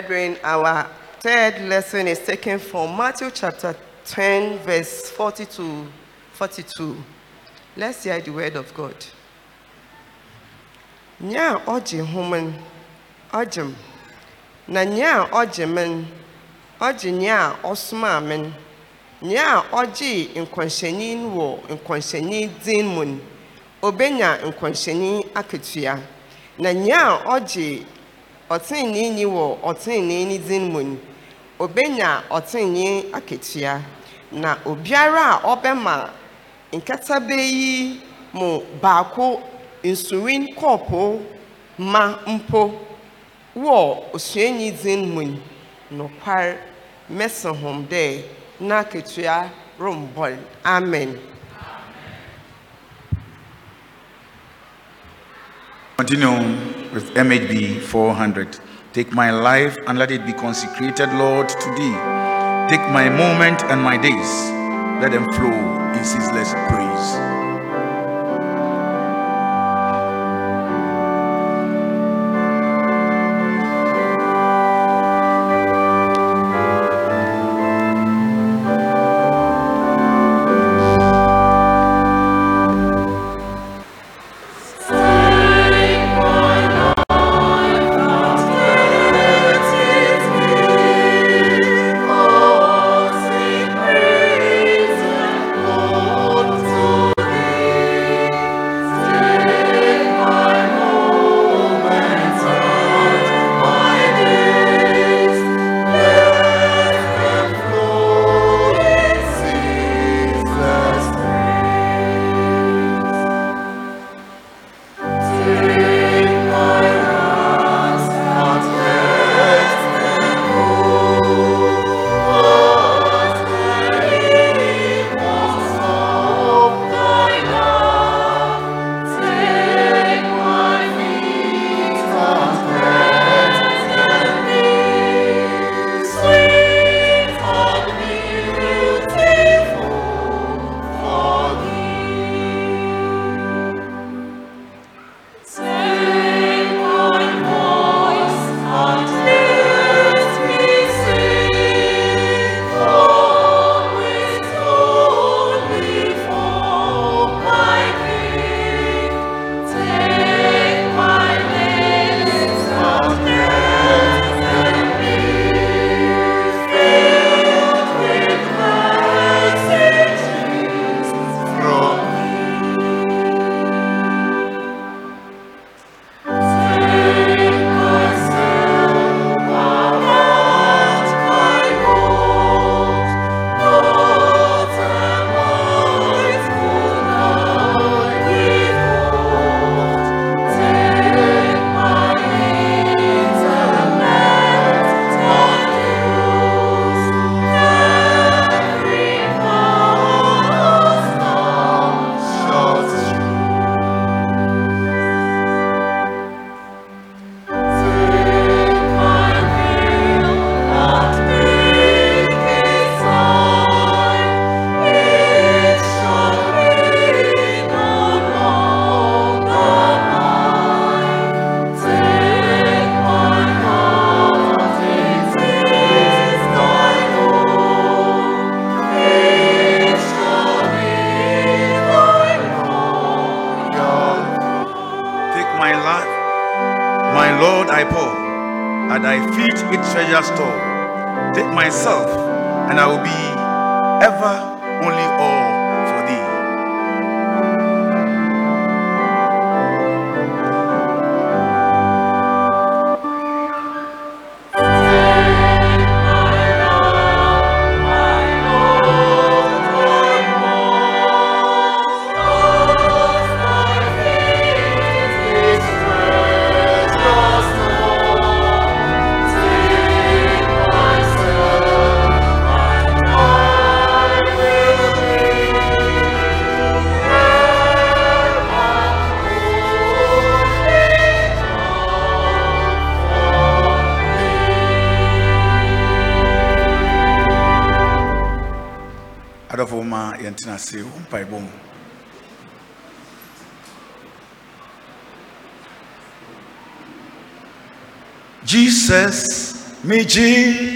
Brethren, our third lesson is taken from Matthew chapter 10, verse 40 to 42. Let's hear the word of God. Nya ɔgye homen, ɔgye m. Na nya ɔgye men, ɔgye nya a ɔsomaa men. Nya ɔgye nkwanhyɛni wɔ nkwanhyɛni din mu obenya nkwanhyɛni akatua. Na nya a ɔgye ɔteneeni wɔ ɔteneeni din mu no, obenya ɔtenee akatua. Na obiara a ɔbɛma nkataba yi mu baako nsuwen kɔɔpoo ma mpo wɔ osuani din mu no, nokware mɛse hom dɛ na akatua rembɔl. Amen. Continue with MHB 400. Take my life and let it be consecrated, Lord, to thee. Take my moment and my days, let them flow in ceaseless praise. Jesus megye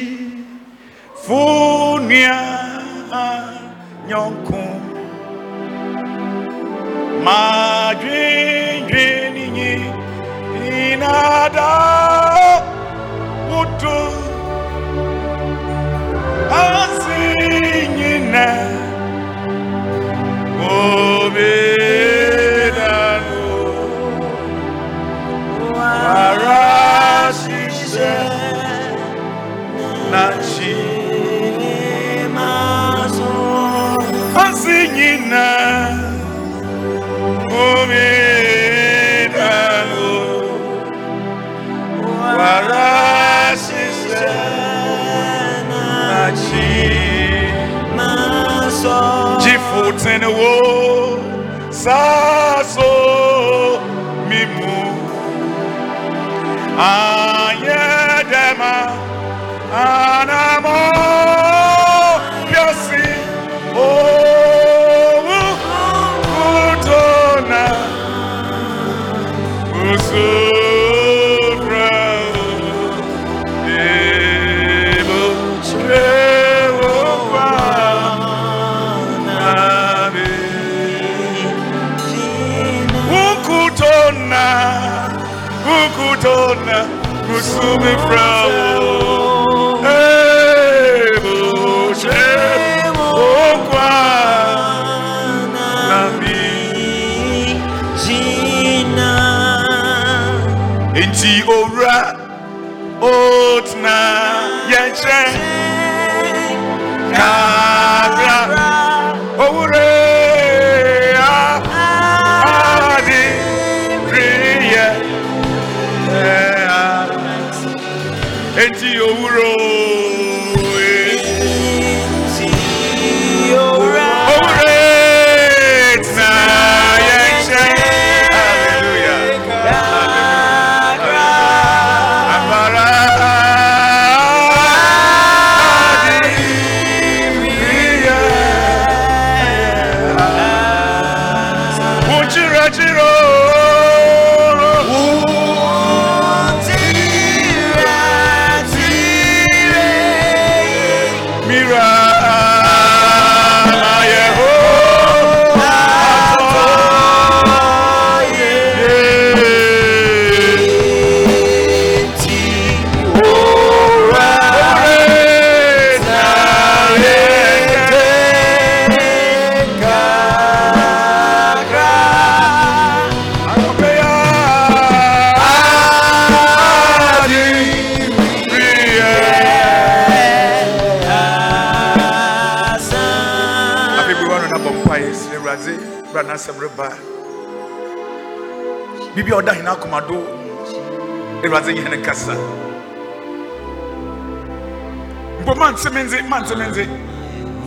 mante me ndze mante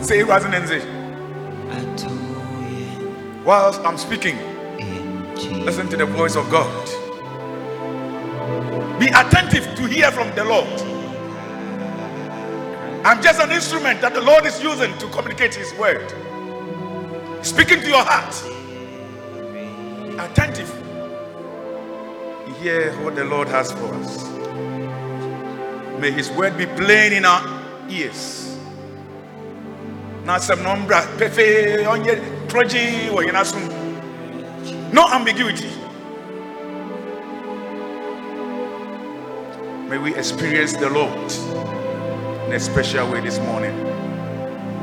me ndze sɛ awurade ne ndze whilst i'm speaking listen to the voice of god be attentive to hear from the lord I'm just an instrument that the Lord is using to communicate His word. Speaking to your heart. Attentive. Hear what the Lord has for us. May His word be plain in our ears. Number, pefe, onye, troji, or yenasum. No ambiguity. May we experience the Lord in a special way this morning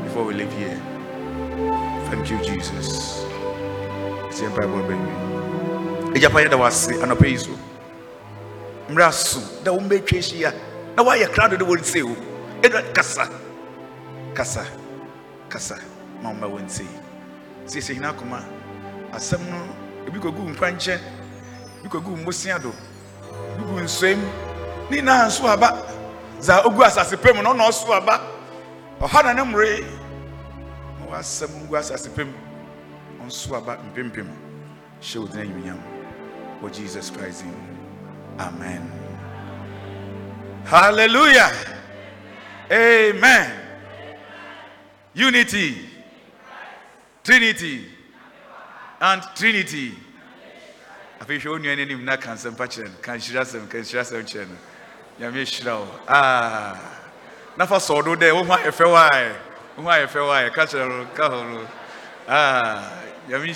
before we leave here. Thank you, Jesus. It's in Bible, baby. Ejapa yɛ da wase anɔpɛ yi so mmerɛ so da wo mbɛtwa ahyia na woayɛ krado de wɔnsee wo ɛda kasa kasa kasa ma woma wɔnsei siesie hina akoma. Asɛm no ebi kɔgu mpa nkyɛn ebi kɔgu mmosea do ebi gu nsuam ne nyinaa nso aba. Za ogu asase pɛ mu na ɔna ɔso aba. Ɔha na ne mmere. Na wasɛm gu asase pɛ mu. Ɔnso aba mpempem. Hyɛ wo dina nyunyam wɔ jesus christ in amen. Hallelujah. Amen unity. Trinity. And trinity. Afei hwɛ wo nua no anim na ka nsɛmpa kyerɛ no. Ka nhyira sɛm ka nhyira sɛm kyerɛ no. Nyame hyira wo. Ah. na fa sɔɔ do dɛ wo ho ayɛ fɛ waɛ wo ho ayɛ fɛ waɛ ka kyerɛ no ka hɔ no. Ah. nyame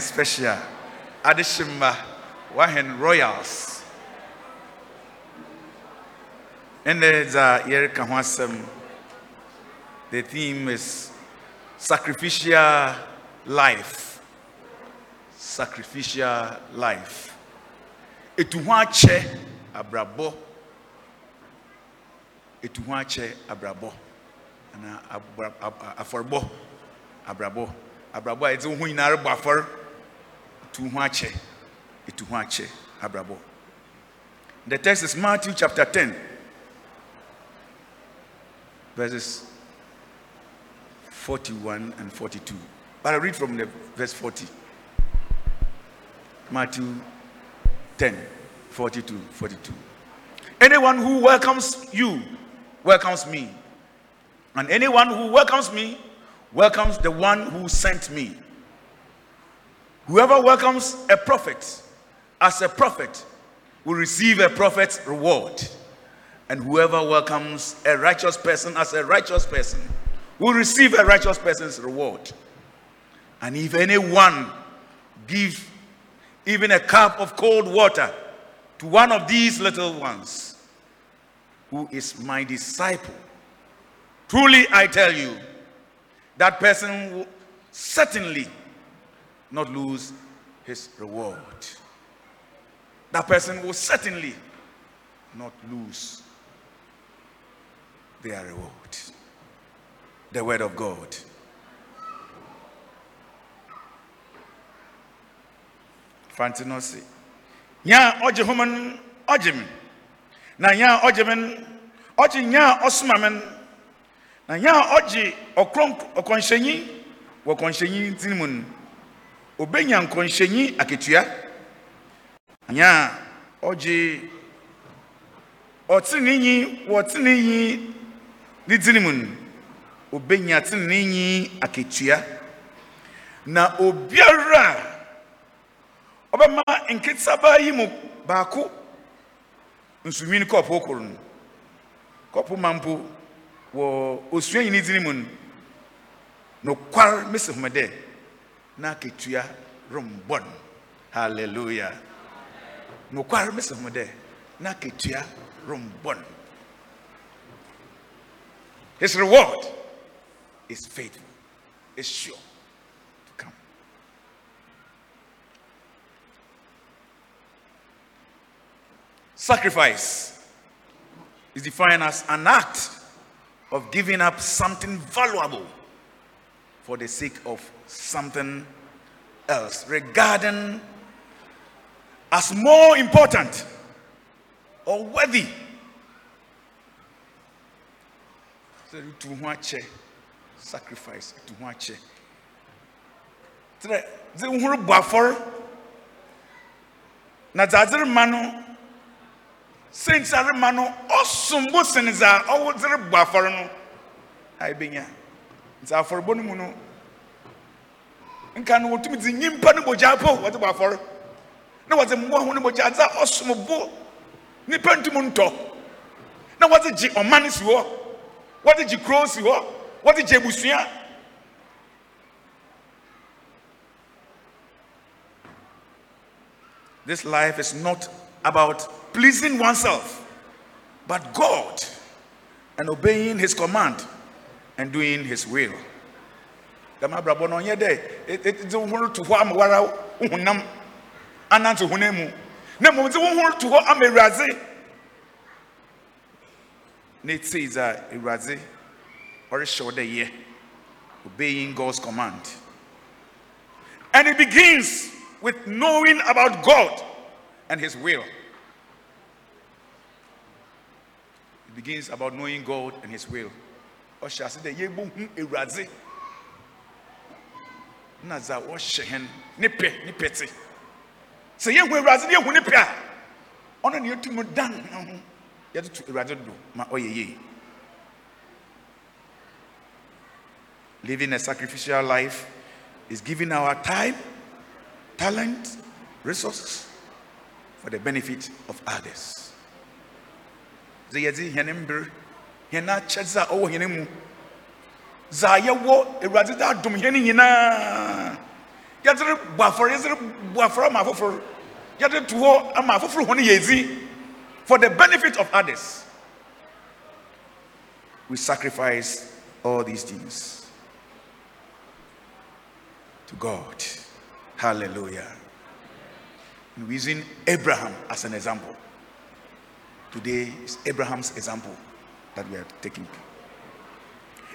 special. Ade hye mma. Wahɛn royals ɛnɛ dza yɛreka ho asɛm the theme is sacrificial life. Sacrificial life. Etu ho akyɛ abrabɔ? Etu ho akyɛ abrabɔ? Ana abra ab- afɔrebɔ abrabɔ. A yɛdze ho nyinaa rebɔ afɔre the text is matthew chapter 10 verses 41 and 42 but i read from the verse 40 matthew 10 42 42 anyone who welcomes you welcomes me and anyone who welcomes me welcomes the one who sent me. Whoever welcomes a prophet as a prophet will receive a prophet's reward. And whoever welcomes a righteous person as a righteous person will receive a righteous person's reward. And if anyone give even a cup of cold water to one of these little ones, who is my disciple, Truly, I tell you, that person will certainly not lose his reward. That person will certainly not lose their reward. The word of God. Fantinosi. Nya oje homan oje me. Na nya oje men oje nya osuma men na nya a ɔgye ɔkronk ɔkɔnhyɛnyi wɔ kɔnhyɛnyi ntini mu no obenya nkɔnhyɛnyi akatua nya a ɔgye ɔtenenyi wɔ tenenyi ne tini mu no obenya tenenyi akatua. Na obiara ɔbɛma nketsaba yi mu baako nsumini kɔpɔ koro no. Kɔpɔ ma mpo wɔ osua ne dini mu no nokwar mesi home dɛ na akatua rembɔ no. Halleluya nokwar mesi home dɛ na akatua rembɔ his reward is faithful is sure to come sacrifice is defined as an act of giving up something valuable for the sake of something else, regarding as more important or worthy. So to watch sacrifice to watch Tere, dze nhuru bɔ afɔre na dza dze rema no senti a no ɔsom bo sen dza ɔwɔ dze rebɔ afɔre no. A ebenya afɔrebɔ no mu no. Nka no dze nyimpa no po wɔdze bɔ afɔre na wɔdze mmoa ho no dza ɔsom bo nipa ntum ntɔ. Na wɔdze gye ɔman si hɔ wɔdze gye kuro si hɔ wɔdze gye abusua This life is not about pleasing oneself, but God and obeying His command and doing His will. Na mmom dze wo ho to hɔ ama awurade na ɛtei dza awurade ɔrehyɛ wo dɛ yɛ obeying God's command. And it begins with knowing about God and His will. It begins about knowing God and His will. Ɔhyɛ ase dɛ yɛbɛhu Awurade na dza wɔhyɛ hɛn ne pɛ ne pɛte. Sɛ yɛhu Awurade ne ne pɛ a, ɔno ne ho yɛde to Awurade do ma ɔyɛ yie. living a sacrificial life is giving our time, talent, resources for the benefit of others. Sɛ yɛdze hɛn mber, hɛn akyɛdze a ɔwɔ hɛn mu, dza yɛwɔ Awurade dze adom hɛn nyinaa. Yɛdze afɔre, yɛdze afɔre ama to hɔ ama for the benefit of others. We sacrifice all these things to God. Hallelujah. We're using Abraham as an example. Today is Abraham's example that we are taking.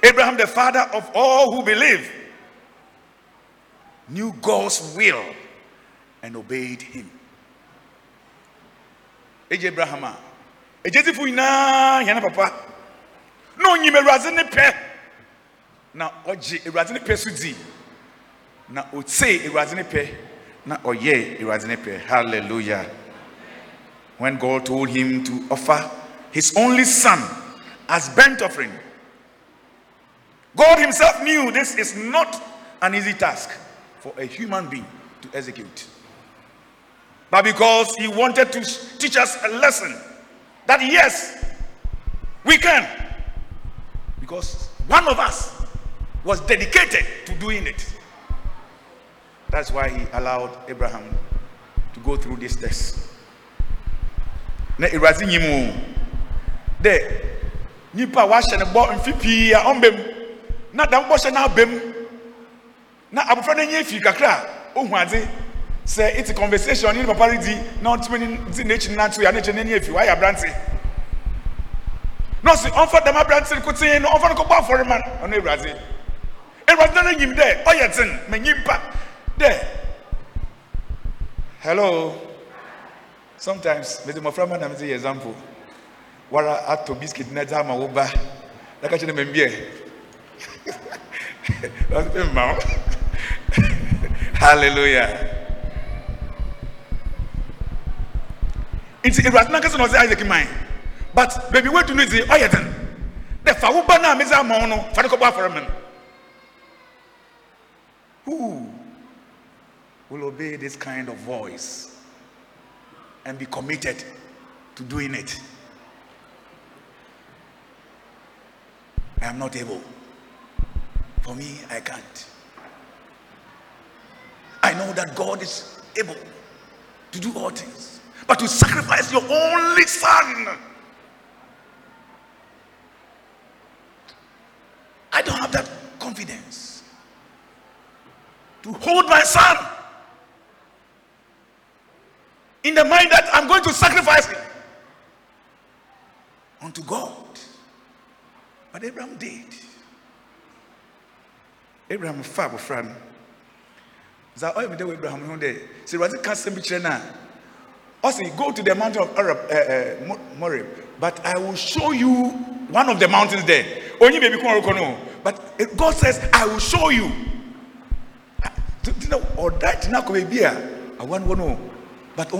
Abraham, the father of all who believe, knew God's will and obeyed him. Eji Abraham a, fu nyinaa yɛn papa, na onyim Awurade ne pɛ, na ɔgye Awurade ne pɛ so di, na otsee Awurade ne pɛ, na ne pɛ. Hallelujah. When God told him to offer his only son as burnt offering, God Himself knew this is not an easy task for a human being to execute. But because He wanted to teach us a lesson that yes, we can. Because one of us was dedicated to doing it. That's why He allowed Abraham to go through this test. Na Awurade nyim o dɛ nipa a wahyɛ ne bɔ mfe pii a ɔmbɛm na dam bɔhyɛ no abam na abɔfra no nyɛ fi kakra a ohu adze sɛ ite conversation. Ne ne papa redi na ɔtumi ne n'akyi nanto yɛ n'akyi n'ani afi wayɛ aberante na ɔsi ɔmfa dɛm aberante no koten no ɔmfa no kɔbɔ afɔre ma no ɔno awurade awurade no nyim dɛ ɔyɛ ten ma nyimpa dɛ hello. Sometimes mede mmɔfra ma na mede yɛ example. Wara atɔ biscuit na ɛdze ama wo ba na ka kyerɛ no mambiɛ hallelujah nti awurade nankasa na ɔsɛ isaac man but baabi wadu no dze ɔyɛ den dɛ fa wo ba no a ama no fa ne kɔbɔ afɔre who will obey this kind of voice and be committed to doing it? I am not able. For me, I can't. I know that God is able to do all things, but to sacrifice your only son. I don't have that confidence to hold my son in the mind that I'm going to sacrifice him unto God. But Abraham did. abraham fa abɔfra no dza ɔyɛ me dɛ wɔ abraham ho dɛ sɛ awurade ka sɛm bi kyerɛ no a ɔse go to the mountain of arab uh, uh, Mo- moreb but i will show you one of the mountains there. No but eh, god says i will show you. Tina ɔda tina kɔ baabi a awa no wɔ no but de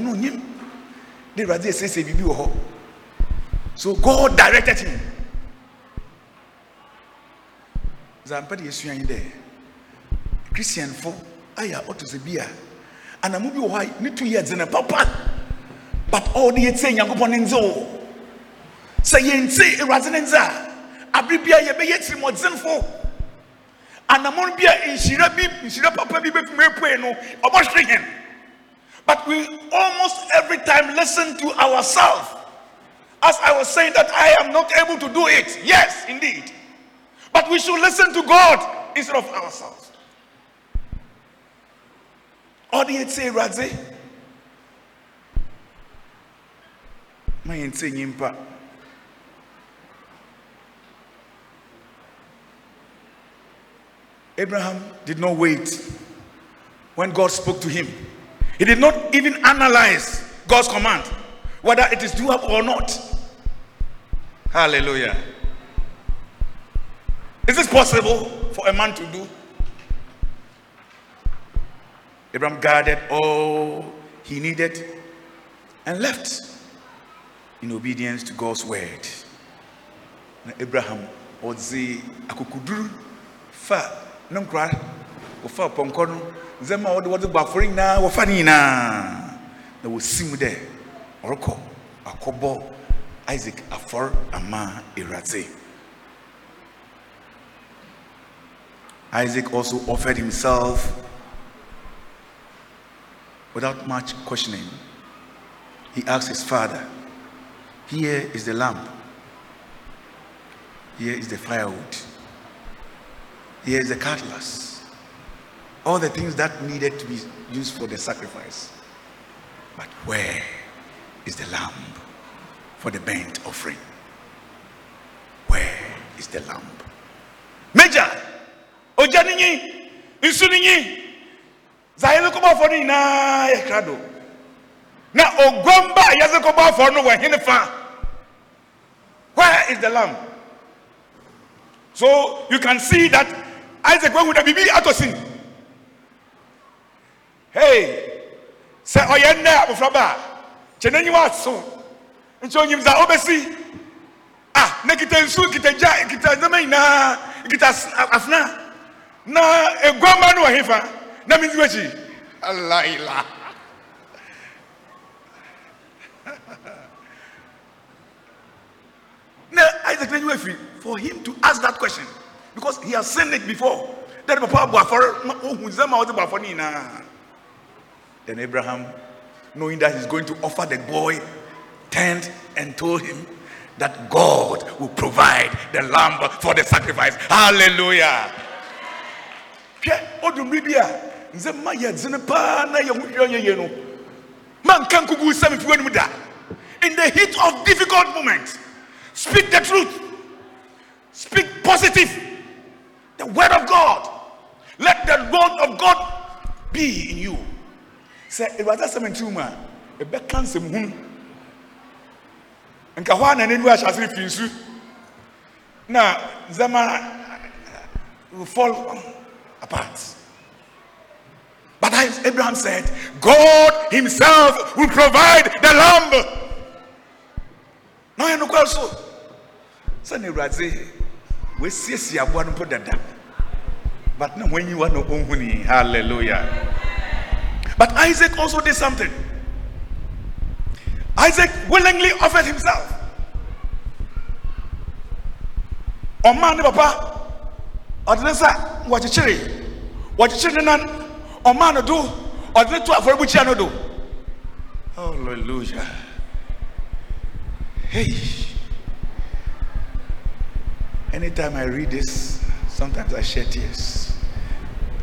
awurade ɛsiesie biribi wɔ hɔ so god directed him. Yɛsua yi dɛ kristianfo ayɛ a ɔto sɛ bi a anamo bi wɔ hɔ a ne tu yɛ dzene papa but ɔde yɛtie nyankopɔn ne ndze o sɛ yɛntie awurade ne ndze a abere bia yɛbɛyɛ tirimɔdzenfo anamo bi a nhyira bi nhyira papa bi bɛfim apue no ɔbɔhwere hɛn but we almost every time listen to ourselves as i was saying that i am not able to do it. Yes indeed. But we should listen to God instead of ourselves. Ɔde yɛtie Awurade ma yɛntie nyimpa. Abraham did not wait when God spoke to him. He did not even analyze God's command, whether it is doable or not. Hallelujah. Is this possible for a man to do? Abraham gathered all he needed and left in obedience to God's word. Na Abraham ɔdze akokuduru fa ne nkora wɔfa pɔnkɔ no ndzɛmba a wɔde wɔde nyinaa wɔfa ne nyinaa. Na wɔsi mu dɛ isaac afɔre ama awurade. Isaac also offered himself without much questioning. He asked his father here is the lamp. here is the firewood here is the cutlass all the things that needed to be used for the sacrifice. But where is the lamb for the burnt offering? Where is the lamb? Major, ọjà nìyí, nsu nìyí, zayẹ kọ́ Na oguamba yẹ kọ́ bá fọ́ no wọ̀ hìn fa. Where is the lamb? So you can see that Isaac went with the baby atosin. hey sɛ ɔyɛ nnɛ abɔfraba a kyɛ n'anim aso nti onyim dza ɔbɛsi ah na kita nsu kita gya kita nneɛma nyinaa kita afena na eguama no wɔ he fa. Na mi nsi w'akyi alaila na isaac afiri for him to ask that question. Because he has seen it before. That papa abɔ afɔre ma ohun nsɛm a ɔde bɔ afɔre no nyinaa. Then Abraham, knowing that he's going to offer the boy, turned and told him that God will provide the lamb for the sacrifice. Hallelujah. Na in the heat of difficult moments speak the truth. Speak positive. The word of god. Let the word of god be in you. Sɛ it was a ɛbɛka nsɛm hunu nka hɔ a na n'aniwa ahyɛ ase no firi nsu na ndzɛma will fall um, apart. But abraham said god himself will provide the lamb na ɔyɛ nokware so sɛne awurade wɔasiesie aboa no mpo dada but na wɔanyiwa no ɔnhuni hallelujah but Isaac also did something. Isaac willingly offered himself. Oh, Ọma ne papa ɔde ne nsa wɔkyekyere wɔkyekyere ne nan ɔma no do ɔde ne to afɔrebukyia no do. Hallelujah. Hey. Anytime I read this, sometimes I shed tears.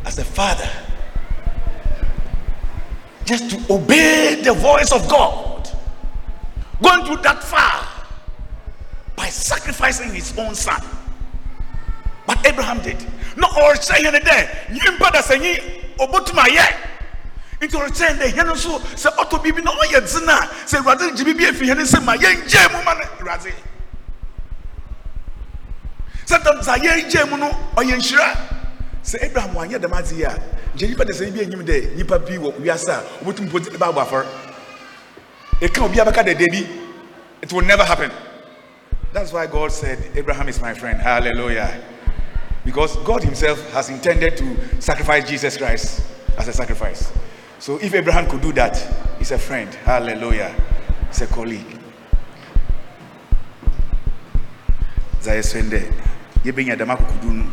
As a father, just to obey the voice of God. Going through that far by sacrificing his own son. But Abraham did. No, or say the day, Yimpa da Sanyi, Obotuma ye. Into return the hen so, say Otto Bibi no ye zina, say rather Jibi if you say my young Jam woman, Razi. Sometimes I hear Jam no or Yenshira. Say Abraham wanyɛ dɛm ase yi a nkyɛn nipa de sɛ bi enyim dɛ nipa bi wɔ wiase a obotum po ne ba abɔ afɔre eka obi abɛka dɛ debi it will never happen that's why God said Abraham is my friend hallelujah because God himself has intended to sacrifice Jesus Christ as a sacrifice so if Abraham could do that he's a friend. Hallelujah. He's a colleague. Zayɛ sɛn dɛ yɛbɛnya dɛm akokodu no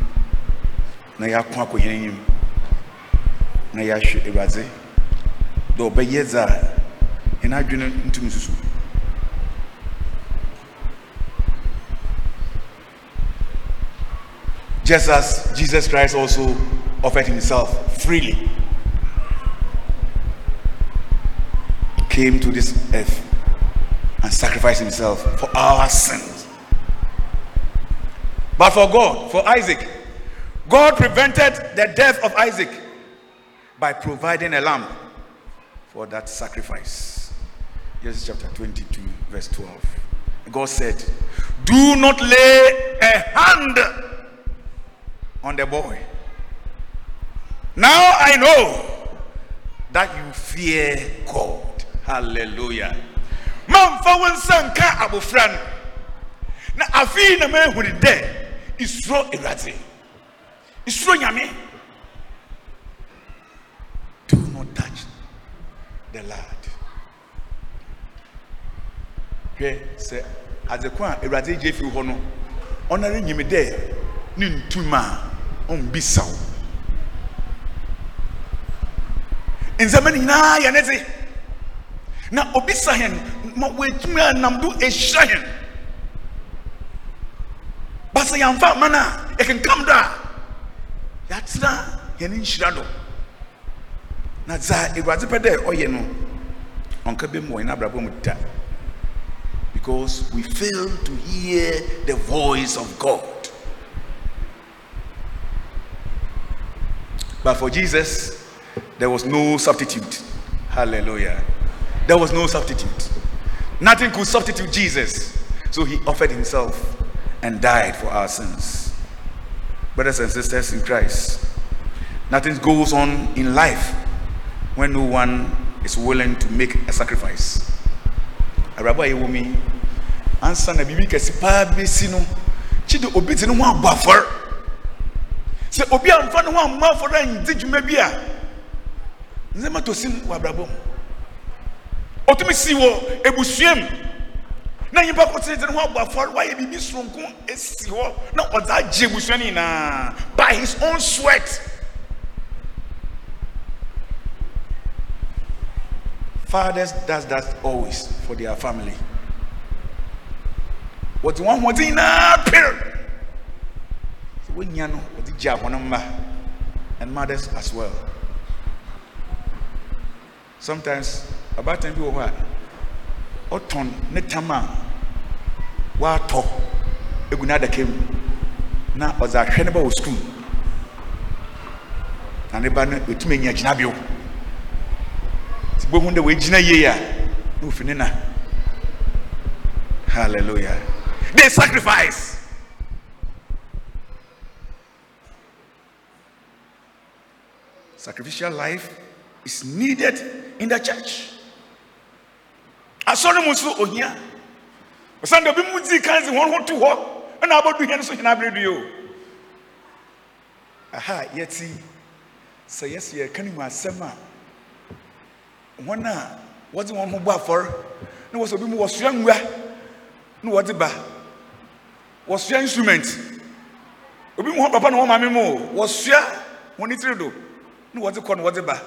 na yɛako akɔhene anim na yɛahwɛ awurade dɛ ɔbɛyɛ dza a yɛn adwene ntumi susu. Just as jesus christ also offered himself freely came to this earth and sacrificed himself for our sins but for god for isaac God prevented the death of Isaac by providing a lamb for that sacrifice. Genesis chapter 22, verse 12. God said, Do not lay a hand on the boy. Now I know that you fear God. Hallelujah. Mamfa wo nsa nka abofra no. Na afei na mahunu dɛ isuro Awurade. isuro nyame do not touch the lad hwɛ sɛ adzeko a awurade gye firi hɔ no ɔnare nyim dɛ ne ntum a ɔmbisa wo nsɛmɛ no nyinaa yɛ ne dze na obisa hɛn ma wɔatumi anam do ɛhyira hɛn ba sɛ yɛamfa ama no a yɛkenkam do a yɛatena yɛne nhyira do na dza awurade pɛ dɛ ɔyɛ no ɔnka bɛ mu wɔ yɛn abrabɔ mu da because we fail to hear the voice of God. But for Jesus, there was no substitute. Hallelujah. There was no substitute. Nothing could substitute Jesus. So he offered himself and died for our sins. Brothers and sisters in Christ, nothing goes on in life when no one is willing to make a sacrifice. awuraba a yɛwɔ mi ansa na bɛsi no obi obi amfa bi a ɔtumi si wɔ ebusua mu na nyimpa ko te ne ho abɔ afɔre wayɛ biribi soronko esi hɔ na ɔdze agye ebusua no nyinaa by his own sweat. Fathers does that always for their family. Wɔde wɔn ahoɔden nyinaa pere sɛ wɔnya no wɔde gya wɔn mma and mothers as well. Sometimes abaatan bi wɔ hɔ a ɔtɔn ne tam a egu n'adaka mu. Na ɔdze ahwɛ ne ba wɔ sukuu na ne ba no etumi enya gyinabea yie a na ofi ne na. Hallelujah. They sacrifice! Sacrificial life is needed in the church asɔre mu nso ohia. Ɔsan de obi mu dii kan si wɔn ho to hɔ ɛna abɔdu hia no so hina abere du yi o. Aha yɛti sɛ yɛsi yɛ kan mu asɛm a wɔn a wɔdze wɔn ho bɔ afɔre na wɔsɛ obi mu wɔsoa ngua na wɔdze ba wɔsoa instrument. Obi mu hɔ papa na wɔn maame mu o wɔsoa wɔn tiri do na wɔdze kɔ na wɔdze ba.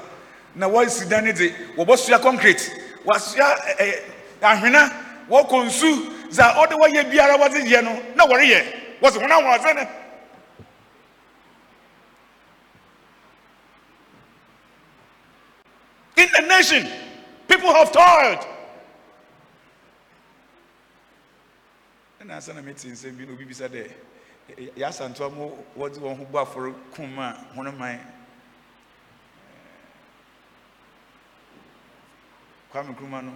Na wɔsi dan ne de wɔbɔsoa concrete wɔasoa ɛɛ eh, eh, ahwena wɔkɔ nsu ɔde wɔyɛ biara wɔdze yɛ no na wɔreyɛ wɔsɛ wɔn ahoɔdze no. in the nation. People have toiled. ɛna asa na mete nsɛm bi na obi bisa dɛ eh, yɛasa ntoa mo wɔdze wɔn ho bɔ afɔre kum a hono man kwame nkrumah no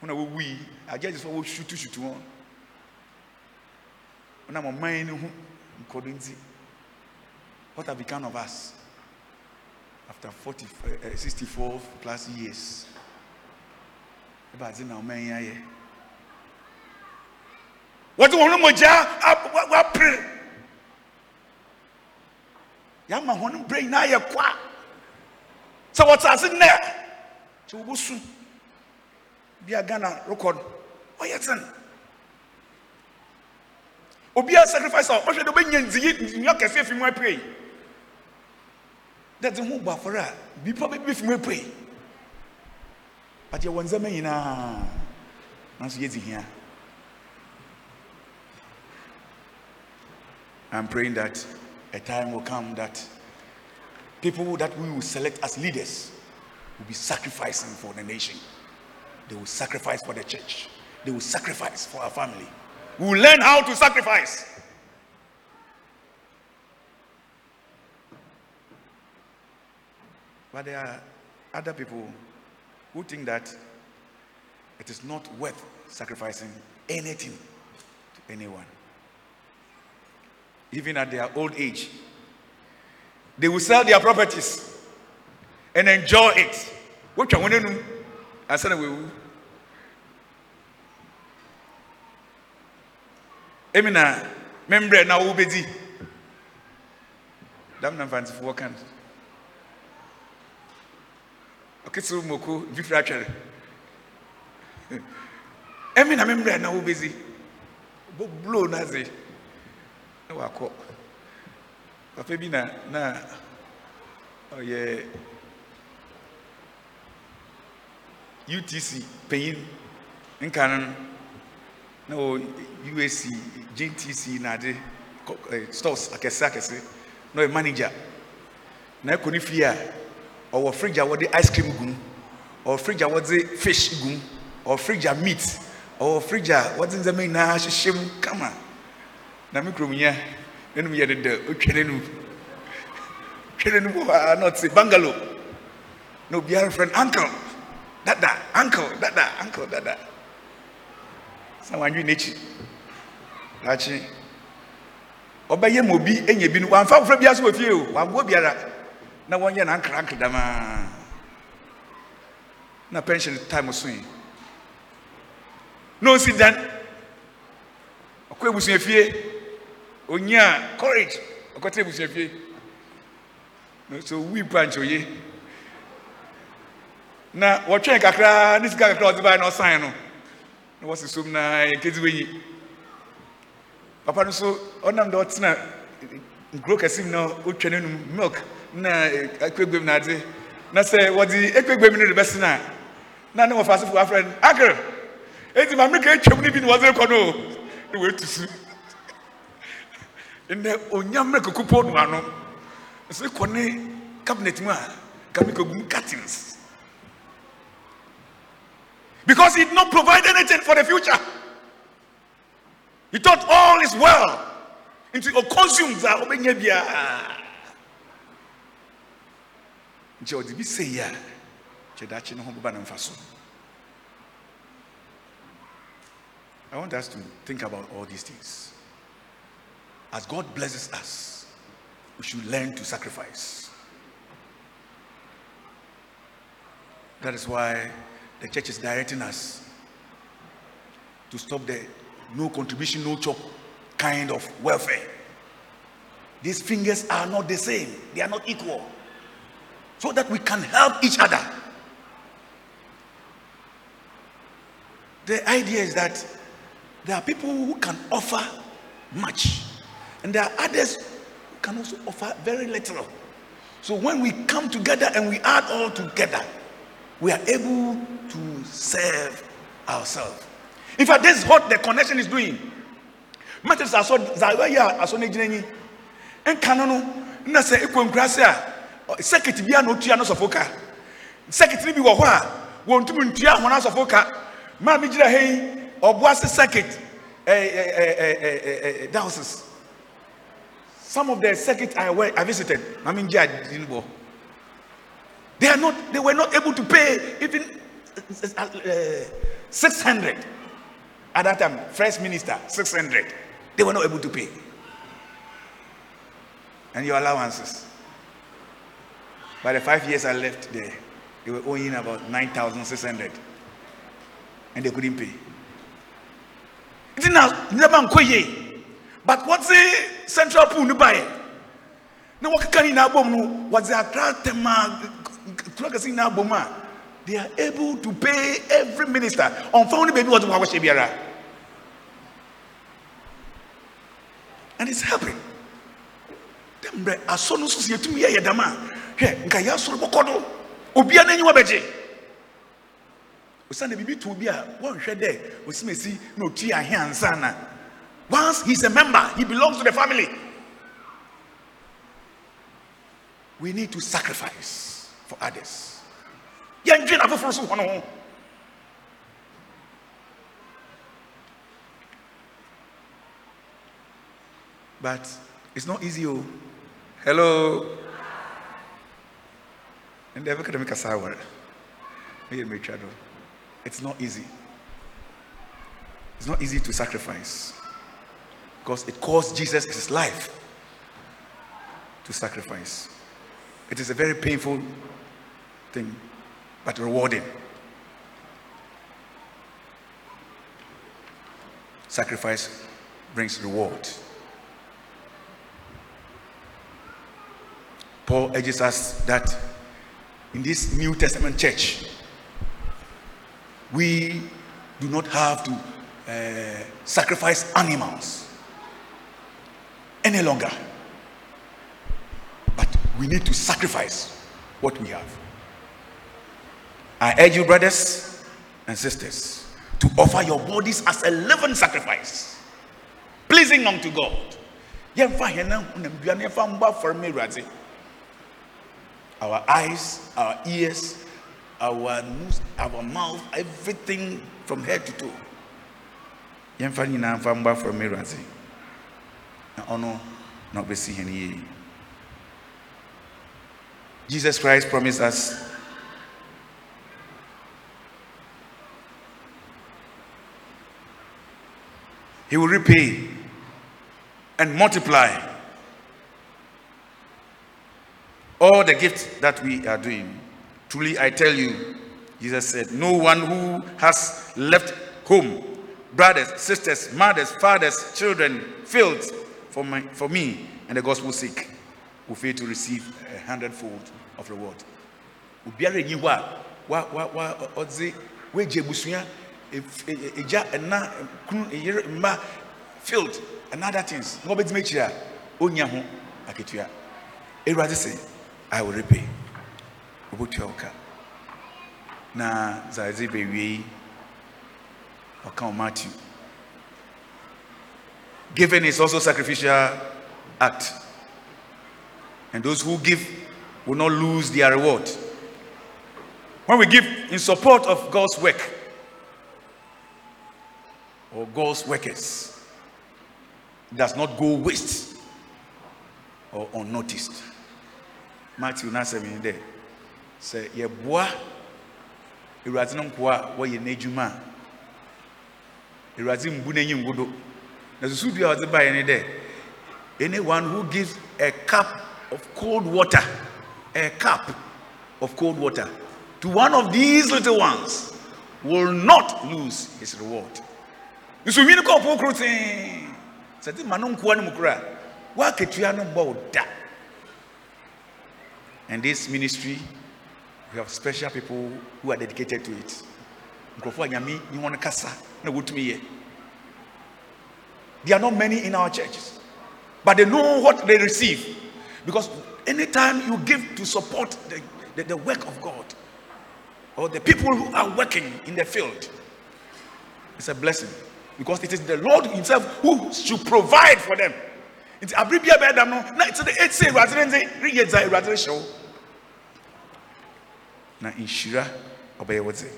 ho na wɔwui agyagye sɛ wɔsutusutu wɔn ɔnam ɔman no ho nkɔdo nti what have become of us after 40, uh, 64 plus years. About na ọmọ ẹ̀yìn ayẹ. Wọ́n ti wọ́n ní mọ̀já wá pèrè. Yà máa wọn ní brain náà yẹ kwa. Sọ wọ́n ti àṣẹ sùn? Bí a Ghana record, ọ yẹ tẹ̀. Obi a sacrifice a ọ̀hwẹ́ dẹ̀ ọbẹ̀ nyẹ nziyi nyọ kẹsí efi mu apẹ̀ yìí dɛdze ho bɔ afɔre a bipa bɛbi fi mu epue adeɛ wɔn ndzɛmba nyinaa nanso yɛdzi hia i'm praying that a time will come that people that we will select as leaders will be sacrificing for the nation. They will sacrifice for the church. They will sacrifice for our family. We will learn how to sacrifice. But there are other people who think that it is not worth sacrificing anything to anyone. Even at their old age, they will sell their properties and enjoy it. Which one know? I said, we will. Emina, membre na ubedi. dam na mfantefoɔ ka no ɔkese wo mmoko mfifiri atwɛre ɛmi na memmerɛ na wobɛsi bɔ blow no ase na wakɔ papa bi na na ɔyɛ utc panyin nka no na wɔ usc gtc na ade kɔ- eh, stores akɛse akɛse na ɔyɛ manager. Na ɛkɔ ne fie a ɔwɔ fridge a wɔde ice cream gum ɔwɔ fridge a wɔde fish gum ɔwɔ fridge a meat. Ɔwɔ fridge a wɔde ndzɛmba nyinaa hyehyɛ mu kama na me kurom nya n'anum yɛ deda otwa n'anum twa n'anum hɔ a na ɔte bungalow na obiara frɛ no uncle dada uncle dada uncle dada. Sɛ wandwe n'akyi. Akye ɔbɛyɛ ma obi anya bi no wamfa wofrɛ biara so wɔ fie o. Wamboa biara. Na wɔnyɛ nankranke damaa na pension time soe na ɔnsi dan. Ɔkɔ abusua fie. Onyaa courage ɔkɔtɛ abusua fie. Na so wi pa nkyɛ oye na wɔtwɛn kakraa ne sika kakra a ɔde baeɛ na ɔsan no na wɔsi som na nkezi wɔnyi papa no so ɔnam dɛ ɔtena nkuro kɛse mu na ɔtwa n'anum milk na ekpegbem na ade na sɛ wɔde ekpegbem no de bɛsi na na ne wɔfa asefo afrɛ no akere eti maame ka etwam ne bi na wɔde rekɔ no? Na wɔatu su ndɛ onya mmerɛ koko po no ano. Nso kɔ ne cabinet mu a kame ka gu mu curtains. Because he did not provide anything for the future. He thought all is well until it consumes that ne ho bɛba ne mfa so. I want us to think about all these things. As God blesses us, we should learn to sacrifice. That is why the church is directing us to stop the no contribution, no chop kind of welfare. These fingers are not the same, they are not equal. So that we can help each other. The idea is that there are people who can offer much, and there are others who can also offer very little. So when we come together and we add all together, we are able to serve ourselves. In fact, this is what the connection is doing. And Canono, Nasa Gracia, Biano Tiano won't Mammy Jira Hay, or Boise Circuit, Dowses. Some of the I, I visited. They are not. They were not able to pay even uh, six hundred at that time. First minister six hundred. They were not able to pay. And your allowances. By the five years I left there, they were owing about nine thousand six hundred, and they couldn't pay. Now. But what's the central pool no buy? Na wakaka ni na bom what's the atratema tulakasi na bom they are able to pay every minister phone baby what wa wahyɛ biara. And it's helping. Dem bre aso no so se yetumi yɛ yɛ dam a hwɛ nka yɛ asoro bɔkɔ do obia n'anyi wa bɛgye. Osane bibi to obi a wɔnhwɛ dɛ osimesi na otua ahe ansa na once he's a member he belongs to the family. we need to sacrifice for others. Yɛndwe na foforɔ so wɔ no. But it's not easy, oh. Hello. And the academic asawar. It's not easy. It's not easy to sacrifice because it cost Jesus his life to sacrifice. It is a very painful thing, but rewarding. Sacrifice brings reward. Paul urges us that in this New Testament church, we do not have to uh, sacrifice animals any longer. But we need to sacrifice what we have. I urge you, brothers and sisters, to offer your bodies as a living sacrifice, pleasing unto God. Our eyes, our ears, our nose, our mouth, everything from head to toe. Jesus Christ promised us He will repay and multiply all the gifts that we are doing. Truly, I tell you, Jesus said, no one who has left home, brothers, sisters, mothers, fathers, children, fields for, my, for me and the gospel's sake will fail to receive a hundredfold of reward. Ef- e- eh, e- eh, egya ɛna kunu eyere mma field and other things. Na ɔbɛdzi m'ekyir a onya ho akatua ewurade sɛ i will repay. Obotua ɔka na dza ɛdze bɛwie yi ɔka wɔ matthew. Giving is also sacrificial act. And those who give will not lose their reward. When we give in support of God's work or God's workers, does not go waste or unnoticed. Matthew Nasemi there say yɛboa awurade no nkoa a wɔyɛ n'adwuma a awurade mbu n'enyi ngodo na susu dua a ɔdze baeɛ ne dɛ anyone who gives a cup of cold water a cup of cold water to one of these little ones will not lose his reward. Nsumii no kɔ ɔpo koro tee. Sɛ de ma no nkoa no mu kora a woakatua no mbɔ wo da. And this ministry we have special people who are dedicated to it. Nkurɔfoɔ a nyame ne wɔn kasa na wɔtumi yɛ. There are not many in our churches but they know what they receive. Because anytime you give to support the, the, the work of God or the people who are working in the field, it's a blessing because it is the Lord Himself who should provide for them. It's abribia no na it's the eight say rather than reyɛ dza rather show. Na nhyira ɔbɛyɛ wɔdze.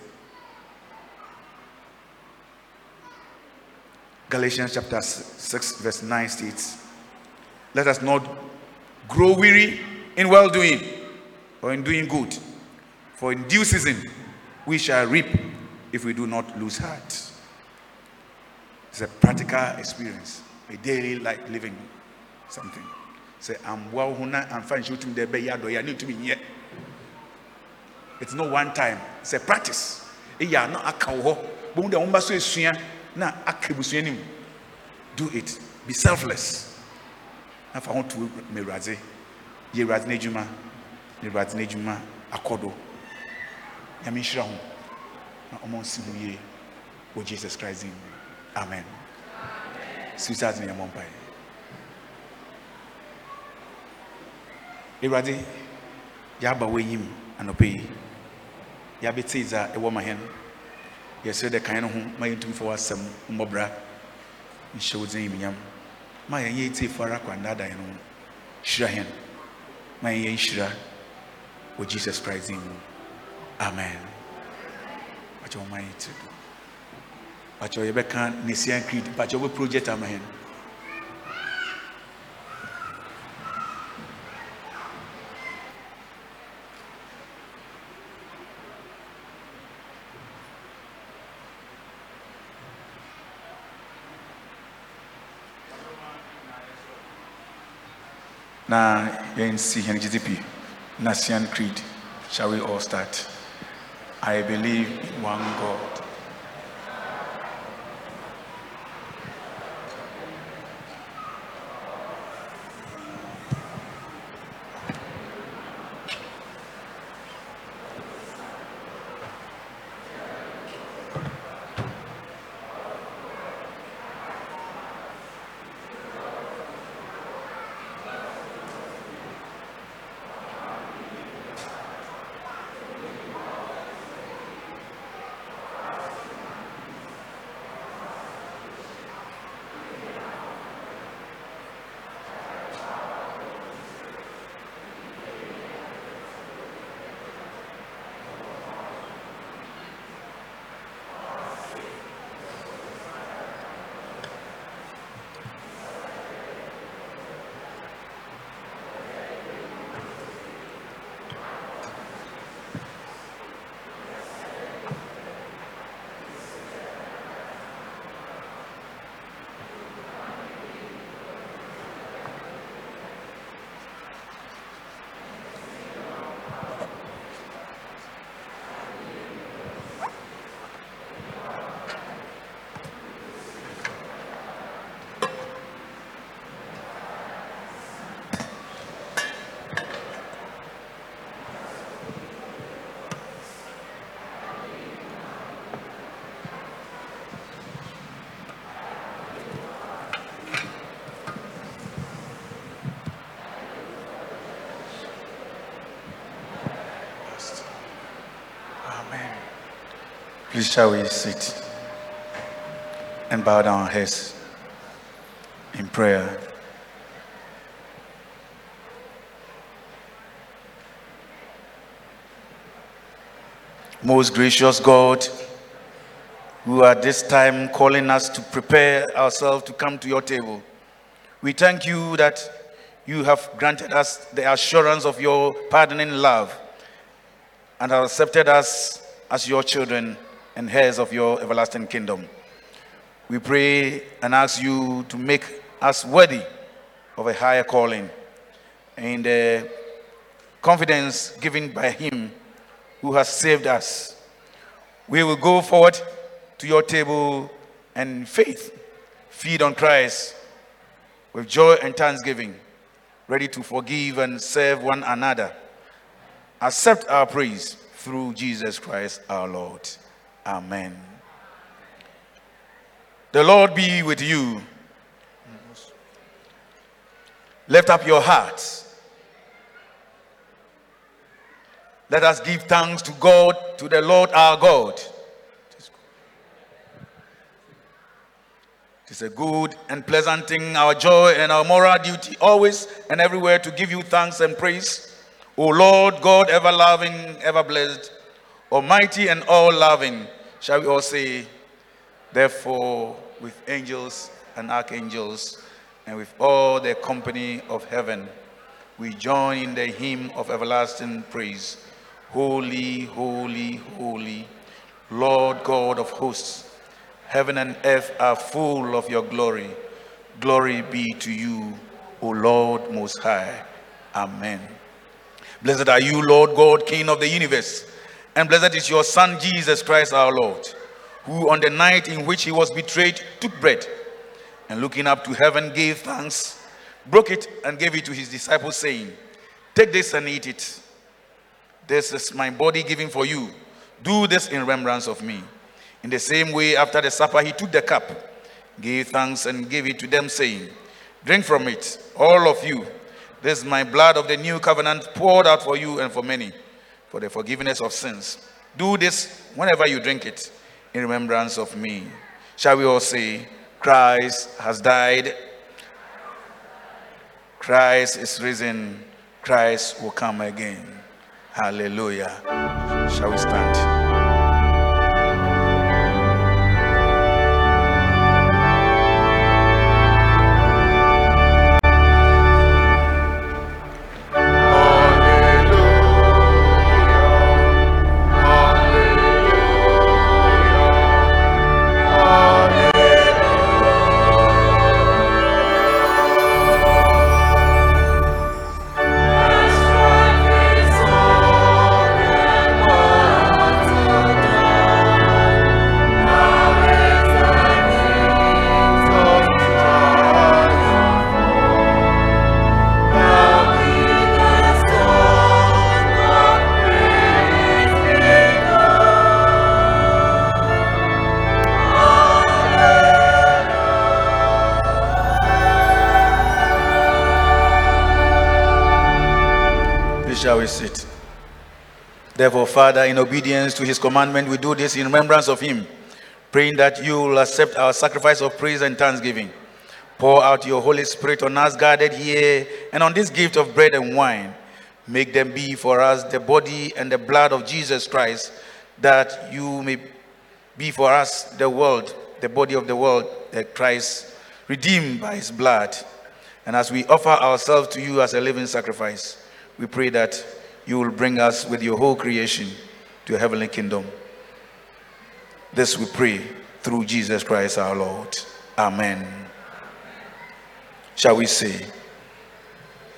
Galatians chapter 6 verse 9 states, Let us not grow weary in well doing or in doing good, for in due season we shall reap if we do not lose heart. It's a practical experience, a daily life living something. Say, I'm well, I'm fine I need to be. It's not one time, it's a practice. I do it. Be selfless. Na fa ho to me awurade yɛ awurade n'adwuma na awurade n'adwuma akɔdo nyame nhyira ho na ɔma nsi ho yie oh, jesus christ mu amen. Suicide ne yɛmmɔ mpae awurade yɛaba w'anyim anɔpɛ yi yɛabɛtei dza ɛwɔ ma hɛn yɛsrɛ dɛ kan no ho ma yɛntumi fa w'asɛm mmɔbra nhyɛ wo dzin yimnyam ma yɛn yɛ tiefo ara kwandaadaa yɛn ho hyira hɛn ma yɛn yɛ nhyira wɔ jesus christ din mu amen. Pakyɛ wɔma yɛ pakyɛ yɛbɛka Nicene creed pakyɛ wɔbɛ project ama hɛn na yɛnsi hɛn GDP Nicene Creed. Shall we all start? I believe in one God. Please shall we sit and bow down our heads in prayer. Most gracious God, who at this time calling us to prepare ourselves to come to your table, we thank you that you have granted us the assurance of your pardoning love and have accepted us as your children and heirs of your everlasting kingdom. We pray and ask you to make us worthy of a higher calling and the confidence given by him who has saved us. We will go forward to your table and faith, feed on Christ with joy and thanksgiving, ready to forgive and serve one another. Accept our praise through Jesus Christ our Lord. Amen. The Lord be with you. Lift up your hearts. Let us give thanks to God, to the Lord our God. It is a good and pleasant thing, our joy and our moral duty, always and everywhere to give you thanks and praise. O Lord God, ever loving, ever blessed, almighty and all loving, shall we all say, therefore, with angels and archangels, and with all the company of heaven, we join in the hymn of everlasting praise. Holy, holy, holy, Lord God of hosts, heaven and earth are full of your glory. Glory be to you, O Lord Most High. Amen. Blessed are you, Lord God, King of the universe, and blessed is your Son, Jesus Christ our Lord, who on the night in which he was betrayed took bread, and looking up to heaven gave thanks, broke it, and gave it to his disciples, saying, Take this and eat it. This is my body given for you. Do this in remembrance of me. In the same way, after the supper, he took the cup, gave thanks, and gave it to them, saying, Drink from it, all of you. This is my blood of the new covenant poured out for you and for many for the forgiveness of sins. Do this whenever you drink it in remembrance of me. Shall we all say, Christ has died, Christ is risen, Christ will come again. Hallelujah. Shall we stand? Father, in obedience to his commandment, we do this in remembrance of him, praying that you will accept our sacrifice of praise and thanksgiving. Pour out your Holy Spirit on us gathered here and on this gift of bread and wine. Make them be for us the body and the blood of Jesus Christ, that you may be for us the world, the body of the world, that Christ redeemed by his blood. And as we offer ourselves to you as a living sacrifice, we pray that you will bring us with your whole creation to your heavenly kingdom. This we pray through Jesus Christ our Lord. Amen. Shall we say,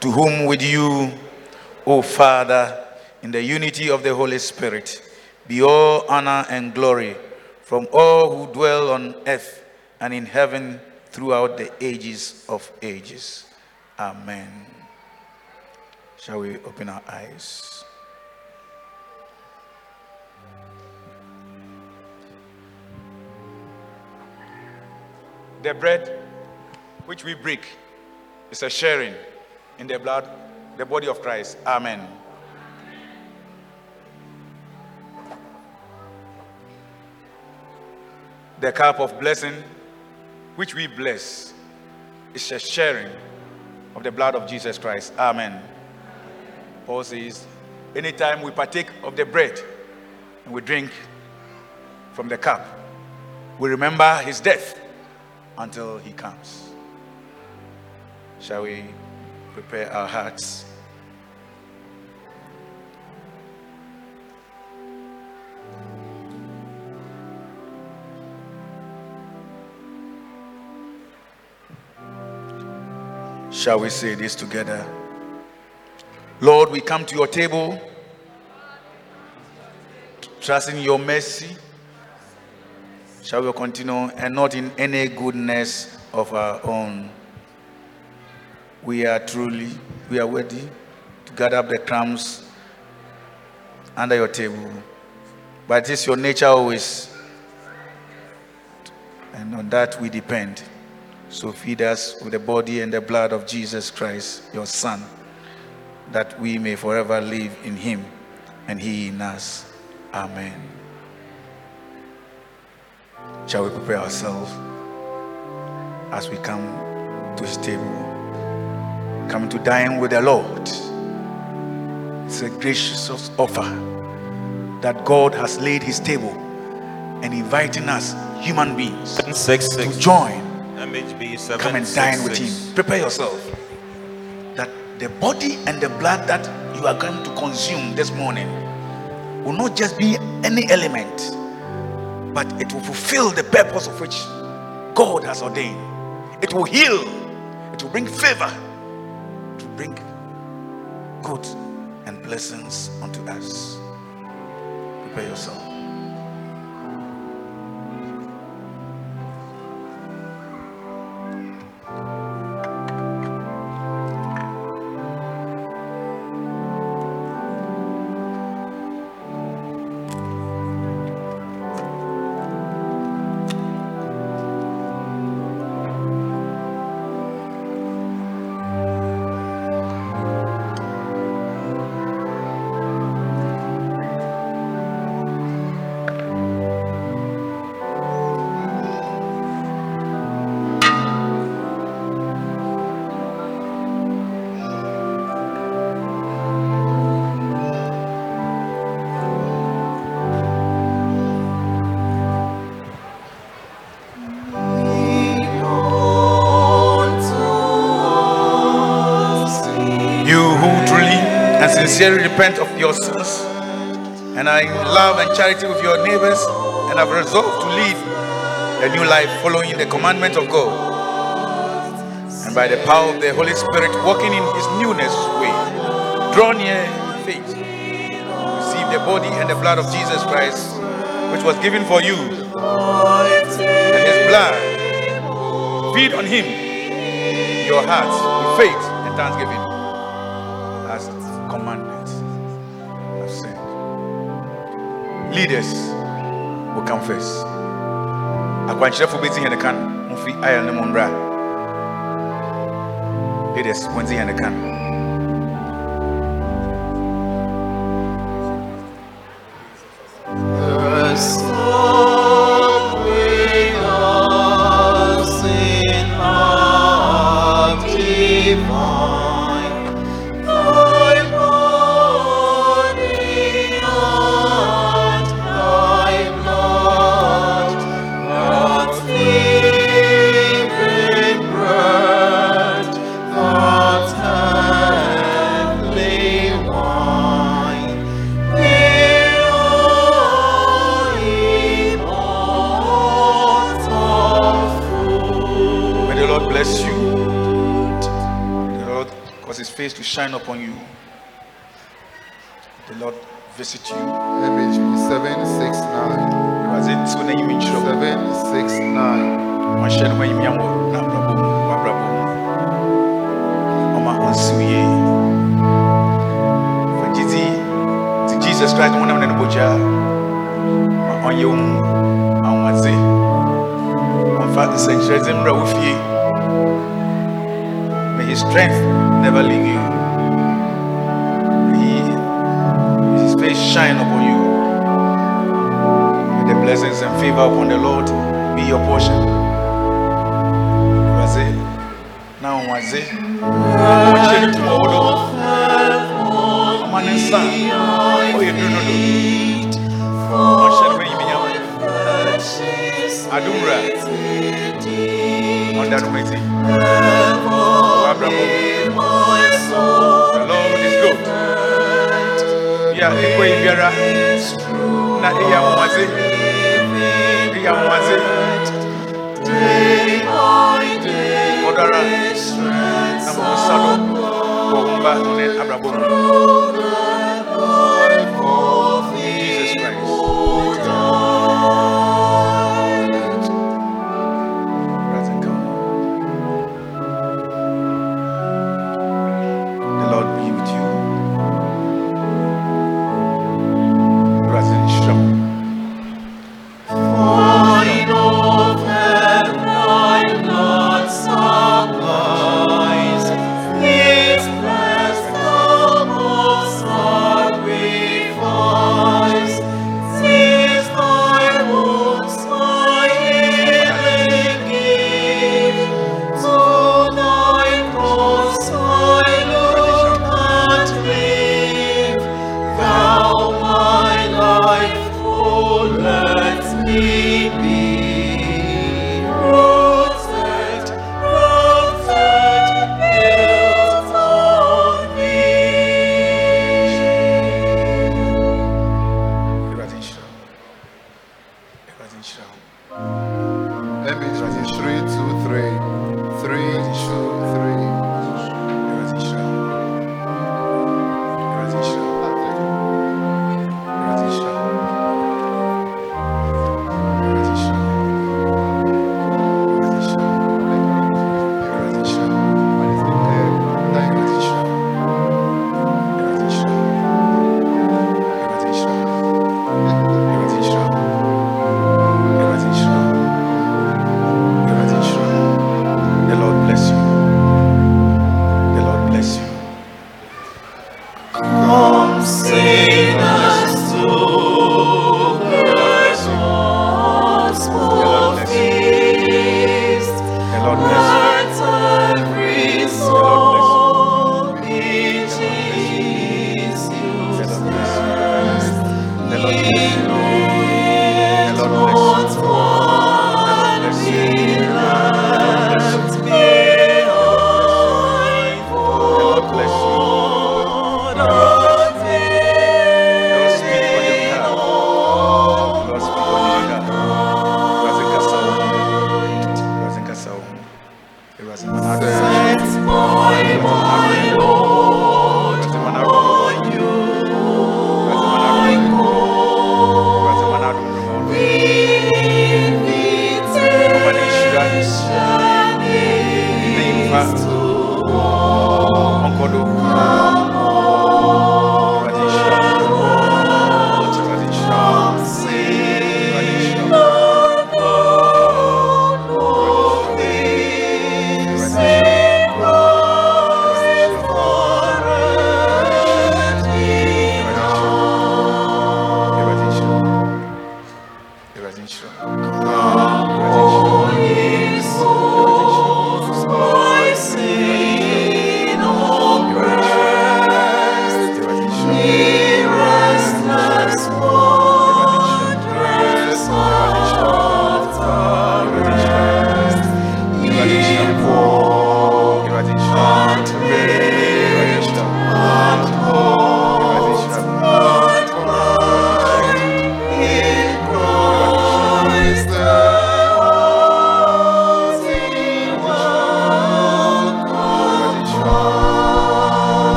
To whom with you, O Father, in the unity of the Holy Spirit, be all honor and glory from all who dwell on earth and in heaven throughout the ages of ages. Amen. Shall we open our eyes? The bread which we break is a sharing in the blood, the body of Christ. Amen. the cup of blessing, which we bless, is a sharing of the blood of Jesus Christ. Amen. Paul says, anytime we partake of the bread and we drink from the cup, we remember his death until he comes. Shall we prepare our hearts? Shall we say this together? Lord, we come to your table, trusting your mercy. Shall we continue and not in any goodness of our own? We are truly, we are ready to gather up the crumbs under your table. But it is your nature always, and on that we depend. So feed us with the body and the blood of Jesus Christ, your Son, that we may forever live in him and he in us. Amen. Shall we prepare ourselves as we come to his table? Coming to dine with the Lord. It's a gracious offer that God has laid his table and inviting us, human beings, Six, to join MHB seven. come and six, dine with him. Prepare yourself. The body and the blood that you are going to consume this morning will not just be any element, but it will fulfill the purpose of which God has ordained. It will heal, it will bring favor, will bring good and blessings unto us. Prepare yourself. Sincerely repent of your sins. And are in love and charity with your neighbors. And have resolved to live a new life following the commandments of God. And by the power of the Holy Spirit walking in his newness way, draw near in faith, receive the body and the blood of Jesus Christ, which was given for you, and his blood. Feed on him. Your hearts with faith and thanksgiving Leaders will come first. akwankyerɛfo bɛdzi hɛn kan mfi ayɛ no mu mmra leaders wɔndzi hɛn kan May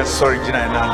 Yes, sorry, Cina.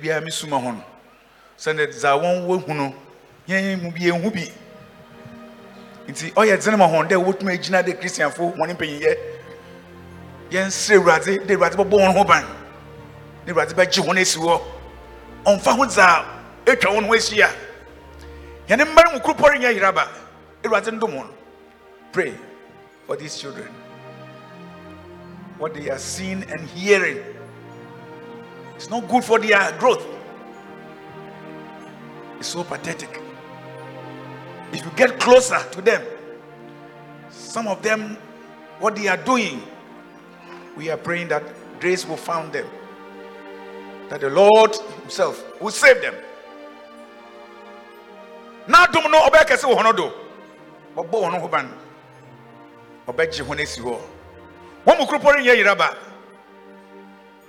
biara mi suma ho no sɛnɛ dza wɔn wohu no yɛn mu bi ehu bi. Nti they dzene ma hɔn dɛ wotumi egyina de kristianfo wɔn mpanyinyɛ yɛn sere wurade de wurade bɛbɔ wɔn ho ban ne wurade bɛgye wɔn esi hɔ. Ɔnfa ho dza etwa wɔn ho ehyia yɛn mmarima mu kuropɔ renyɛ yiraba ewurade ndom wɔn. Pray for these children. What they are seeing and hearing. It's not good for their growth. It's so pathetic. If you get closer to them, some of them, what they are doing, we are praying that grace will found them, that the Lord Himself will save them. Now, don't know about Kesi Honodo, but Bo Hono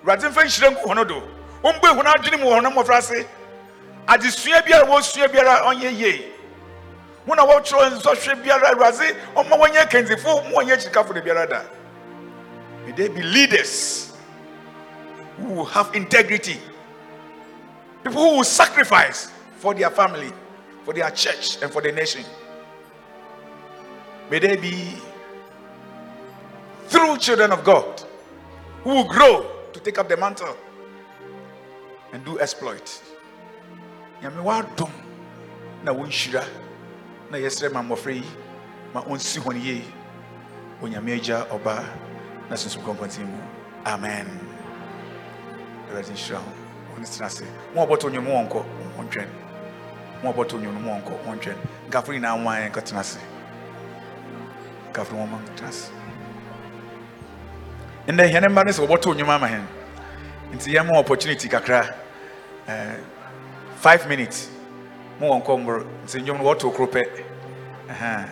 Yeraba, Radin Fen Shrenku Honodo, Umbe Honadini Honamofrasi, adesua biara biara ɔnyɛ yie. Mo na wɔtwerɛ nsɔhwɛ biara wɔnyɛ kyikafo de biara da. May they be leaders who have integrity. People who will sacrifice for their family for their church and for the nation. May they be true children of god who will grow to take up the mantle and do exploit. Nyame wadom na wɔnhyira na yɛsrɛ ma mmɔfra yi ma ɔnsi hɔn yie onyame agya ɔba na sunsum amen. Awurade nhyira ho ɔne tena ase mo ɔbɔtɔ nnwom mo wɔnkɔ wɔntwɛn mo ɔbɔtɔ nnwom no wɔnkɔ wɔntwɛn nkafo nyinaa mo ayɛ nkɔtena ase nkafo wɔma nkɔtena ase ndɛ hɛne mma no sɛ wɔbɔtɔ nnwom ama hɛn nti yɛma opportunity kakra. Eh, five minutes. Mo wɔn kɔ mboro nti nnwom no wɔto koro pɛ Ɛhɛn,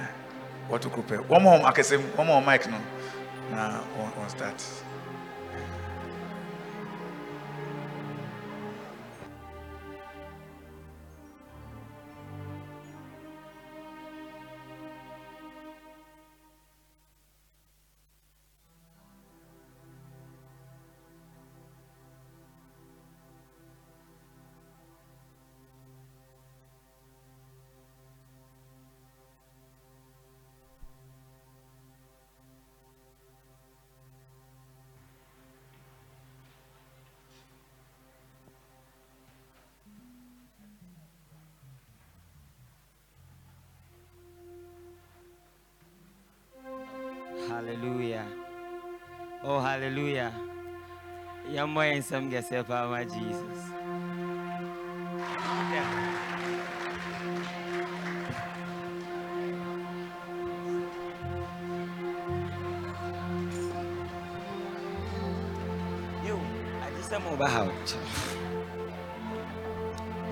wɔto koro pɛ wɔn wɔn akɛse wɔn wɔn mic no. Na wɔn wɔn start. Ga sai fama Jesus. Yo, I just am about.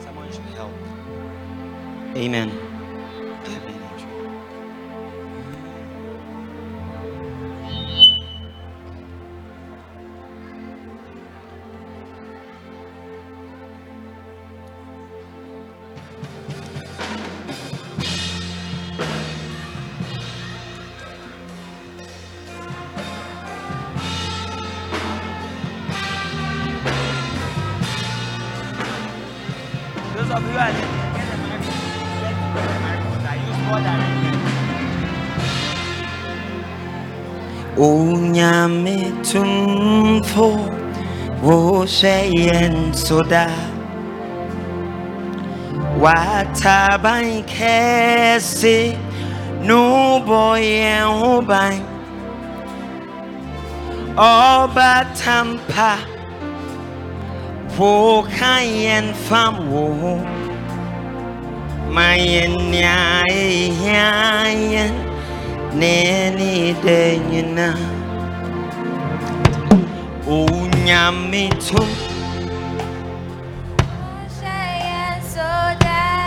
Someone should help. Amen. Soda. Wataban kese no boy hoban oba tampa wo kayen fam wo mayen nyayen nene de nyina onyame tum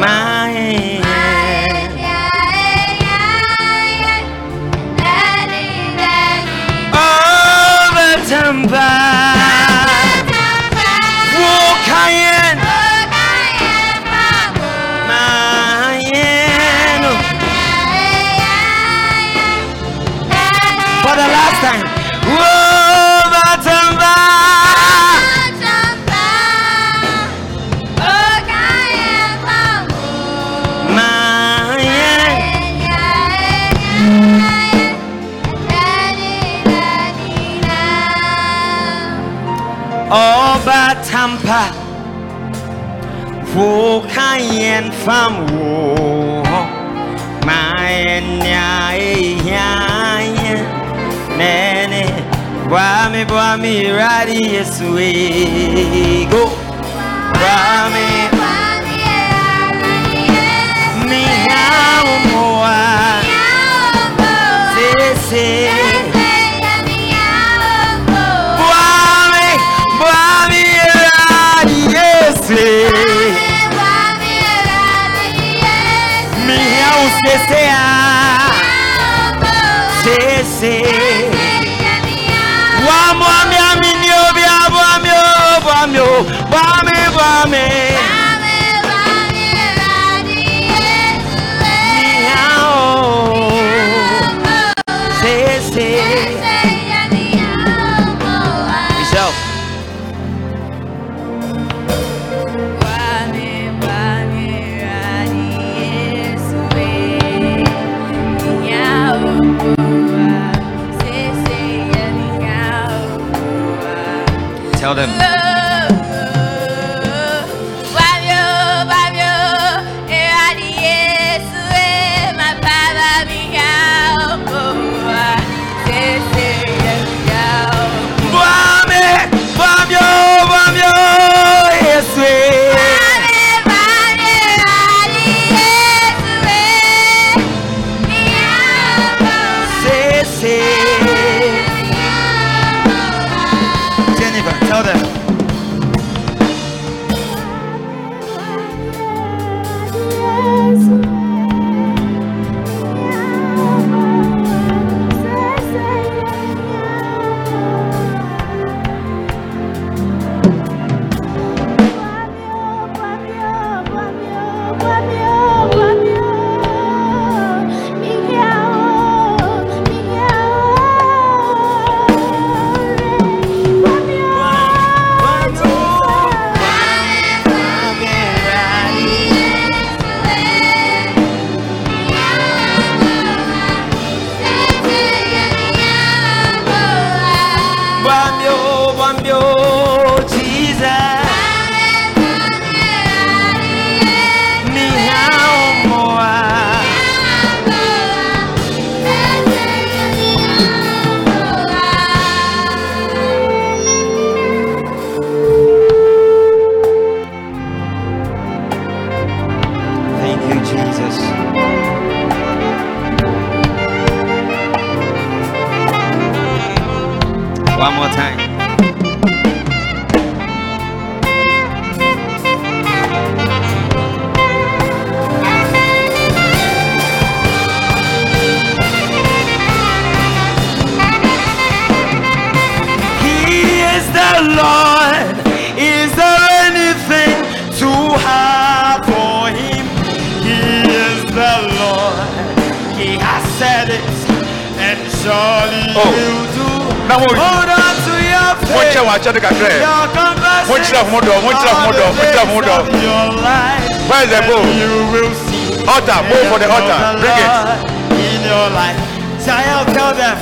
Mae Oba tampa Wokayen wo ka yɛn fam wo hɔ ma yɛn nea ehia yɛn nɛɛne boa me boa me awurade yesu ee go. Boa me mehia wo mmoa sese boa mehia the monkyerɛ ho days dɔ. of your life. Where is the bowl? You will see Altar, bowl for the altar. Bring it. In your life. Child, tell them.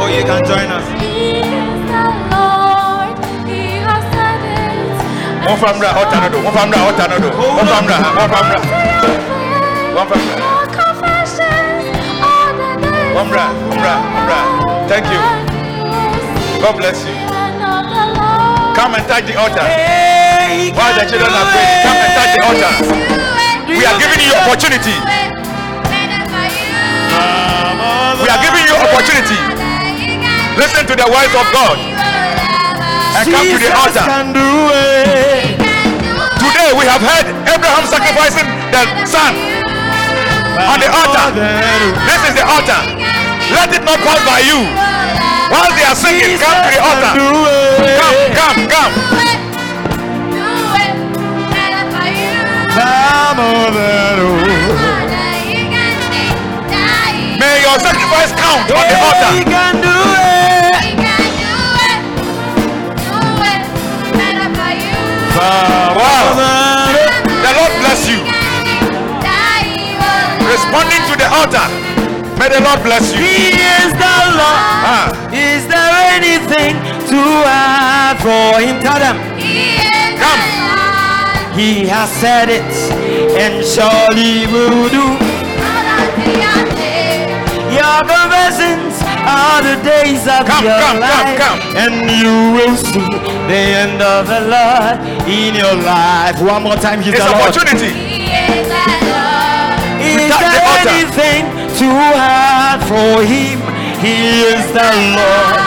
Oh, you can join us. Wɔn fa mmerɛ ɔta no do, wɔn fa mmerɛ ɔta no do, wɔn fa mmerɛ, wɔn fa mmerɛ, wɔn fa mmerɛ, wɔn mmerɛ, wɔn mmerɛ, wɔn mmerɛ. Thank you. God bless you. Come and touch the altar. While the children are praying, come and touch the altar. We are giving you opportunity. We are giving you opportunity. Listen to the words of God and come to the altar. can do it. Today we have heard Abraham sacrificing the son on the altar. This is the altar. Let it not pass by you. While they are singing, come to the altar. Come, come, come. May your sacrifice count on the He altar. can do it. Wow. The Lord bless you. Responding to the altar. May the Lord bless you. He is the Lord. Ah, Is there anything too hard for him? Tell them. come. He has said it and surely will do. Your conversions are the days of Come, your come, come, life, come. and you will see the end of the Lord in your life. One more time, He's It's the Lord. opportunity. Is touch the there altar. Anything too hard for Him? He is the Lord,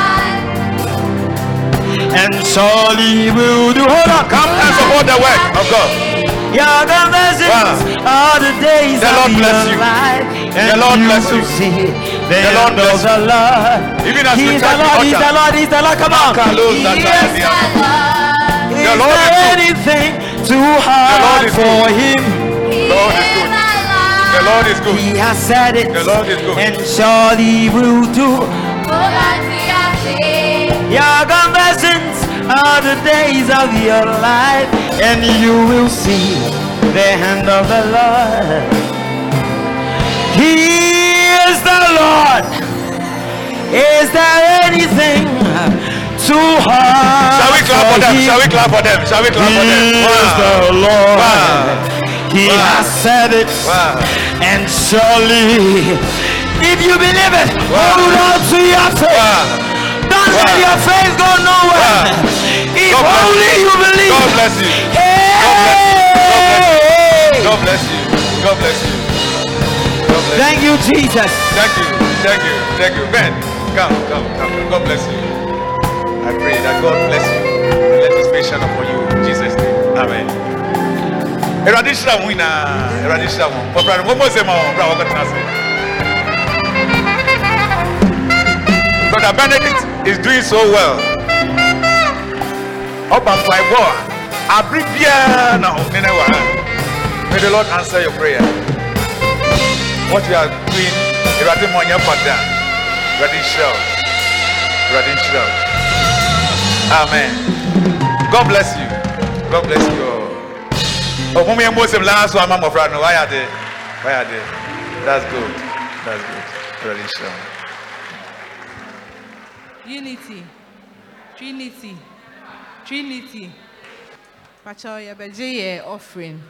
and surely will do. Hold on, Come and support the work of God. your conversions are the days The of Lord bless your you. The Lord bless you. see the, The Lord bless the Lord. Even as He's the Lord, He's the Lord, He's the Lord. Come on. Kalos, Yes. Zakaria. Is Lord is anything too hard is for Him? Lord is good. The Lord is good. He has said it, The Lord is good. and surely will do. Your conversions are the days of your life, and you will see the hand of the Lord. He is the Lord. Is there anything too hard? Shall we clap for them? Shall we clap for them? Shall we clap for them? He is the Lord. Wow. He Wow. has said it, Wow. and surely, if you believe it, hold on to your faith. Wow. Don't let your faith go nowhere. Wow. If God only you. you believe. God bless you. Hey! God bless you. God bless you. God bless you. Thank you, Jesus. Thank you. Thank you. Thank you. Ben, come, come, come. God bless you. I pray that God bless you and let his face shine upon you in Jesus' name. Amen. Awurade hyira mo nyinaa. Awurade hyira mo. Pɔpra no, mommɔ nsɛm a wɔn bra. Brother Benedict is doing so well. Ɔba mpaebɔ a, abere biara na ɔne ne wɔ. May the Lord answer your prayer. What you are doing, Awurade ma ɔnyɛ fada. Awurade nhyira wo. Awurade wo. Amen. God bless you. God bless you all. Oh, You're Muslim last one, Mama Frano. Why are they? Why are they? That's good. That's good. Wo. Unity, Trinity, Trinity. Pacho yɛ offering.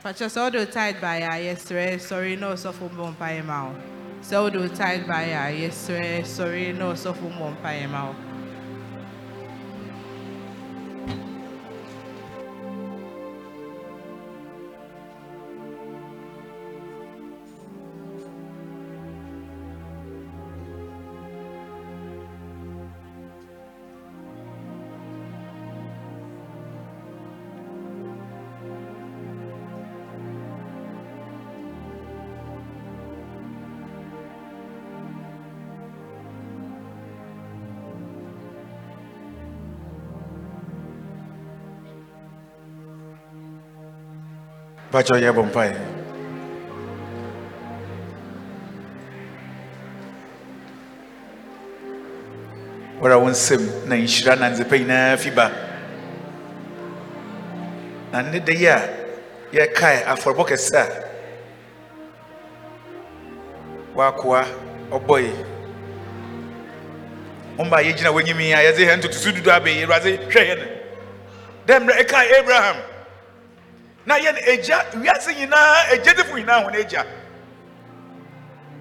Pacho sɛ wode wo tithe baeɛ a yɛsrɛ sɔre na ɔsɔfo mmɔ mpaeɛ ma wo. Sɛ wode wo tithe baeɛ a yɛsrɛ sɔre na ɔsɔfo mmɔ mpaeɛ Pacho yɛ bɔ mpaeɛ. Wɔra wo nsam na nhyira na nzepa nyinaa fi ba. Na ne da yi a yɛkae afɔrebɔ kɛse a waakoa ɔbɔ yi. Moma a yɛgyina w'anim yi a yɛdze yɛn ntotoso dudu abɛyi Awurade hwɛ yɛn. Dɛ mmerɛ ɛkae Abraham na yɛn agya wiase nyinaa agyadifo nyinaa wɔn agya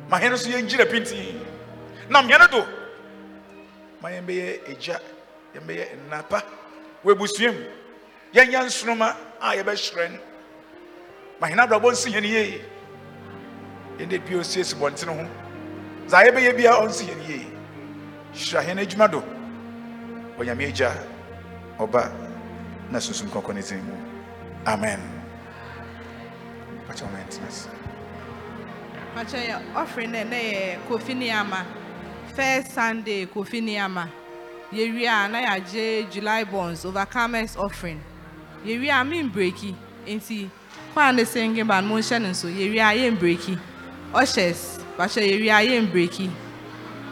ma hɛn nso yɛngyina pintii nam hɛn do. Ma. Yɛn bɛyɛ agya yɛn bɛyɛ nnapa wɔ mu yɛnyɛ nsoroma a yɛbɛhyerɛn ma hɛn abrabɔ nsi hɛn yie yɛn de bi osiesie bɔnten ho dza yɛbɛyɛ bia ɔnsi hɛn yie hyira hɛn adwuma do. Wɔ nyame agya ɔba na sunsun ne mu amen Pacho maintenance. Pacho yɛ offering no na yɛ Kofi Nneɛma. First Sunday Kofi Nneɛma. Yɛwie a na yɛagye July bonds overcomers offering. Yɛwie a men breaki nti kwan ne singing band monhyɛ no nso yɛwie a yɛn breaki. Ushers Pacho yɛwie a yɛn breaki.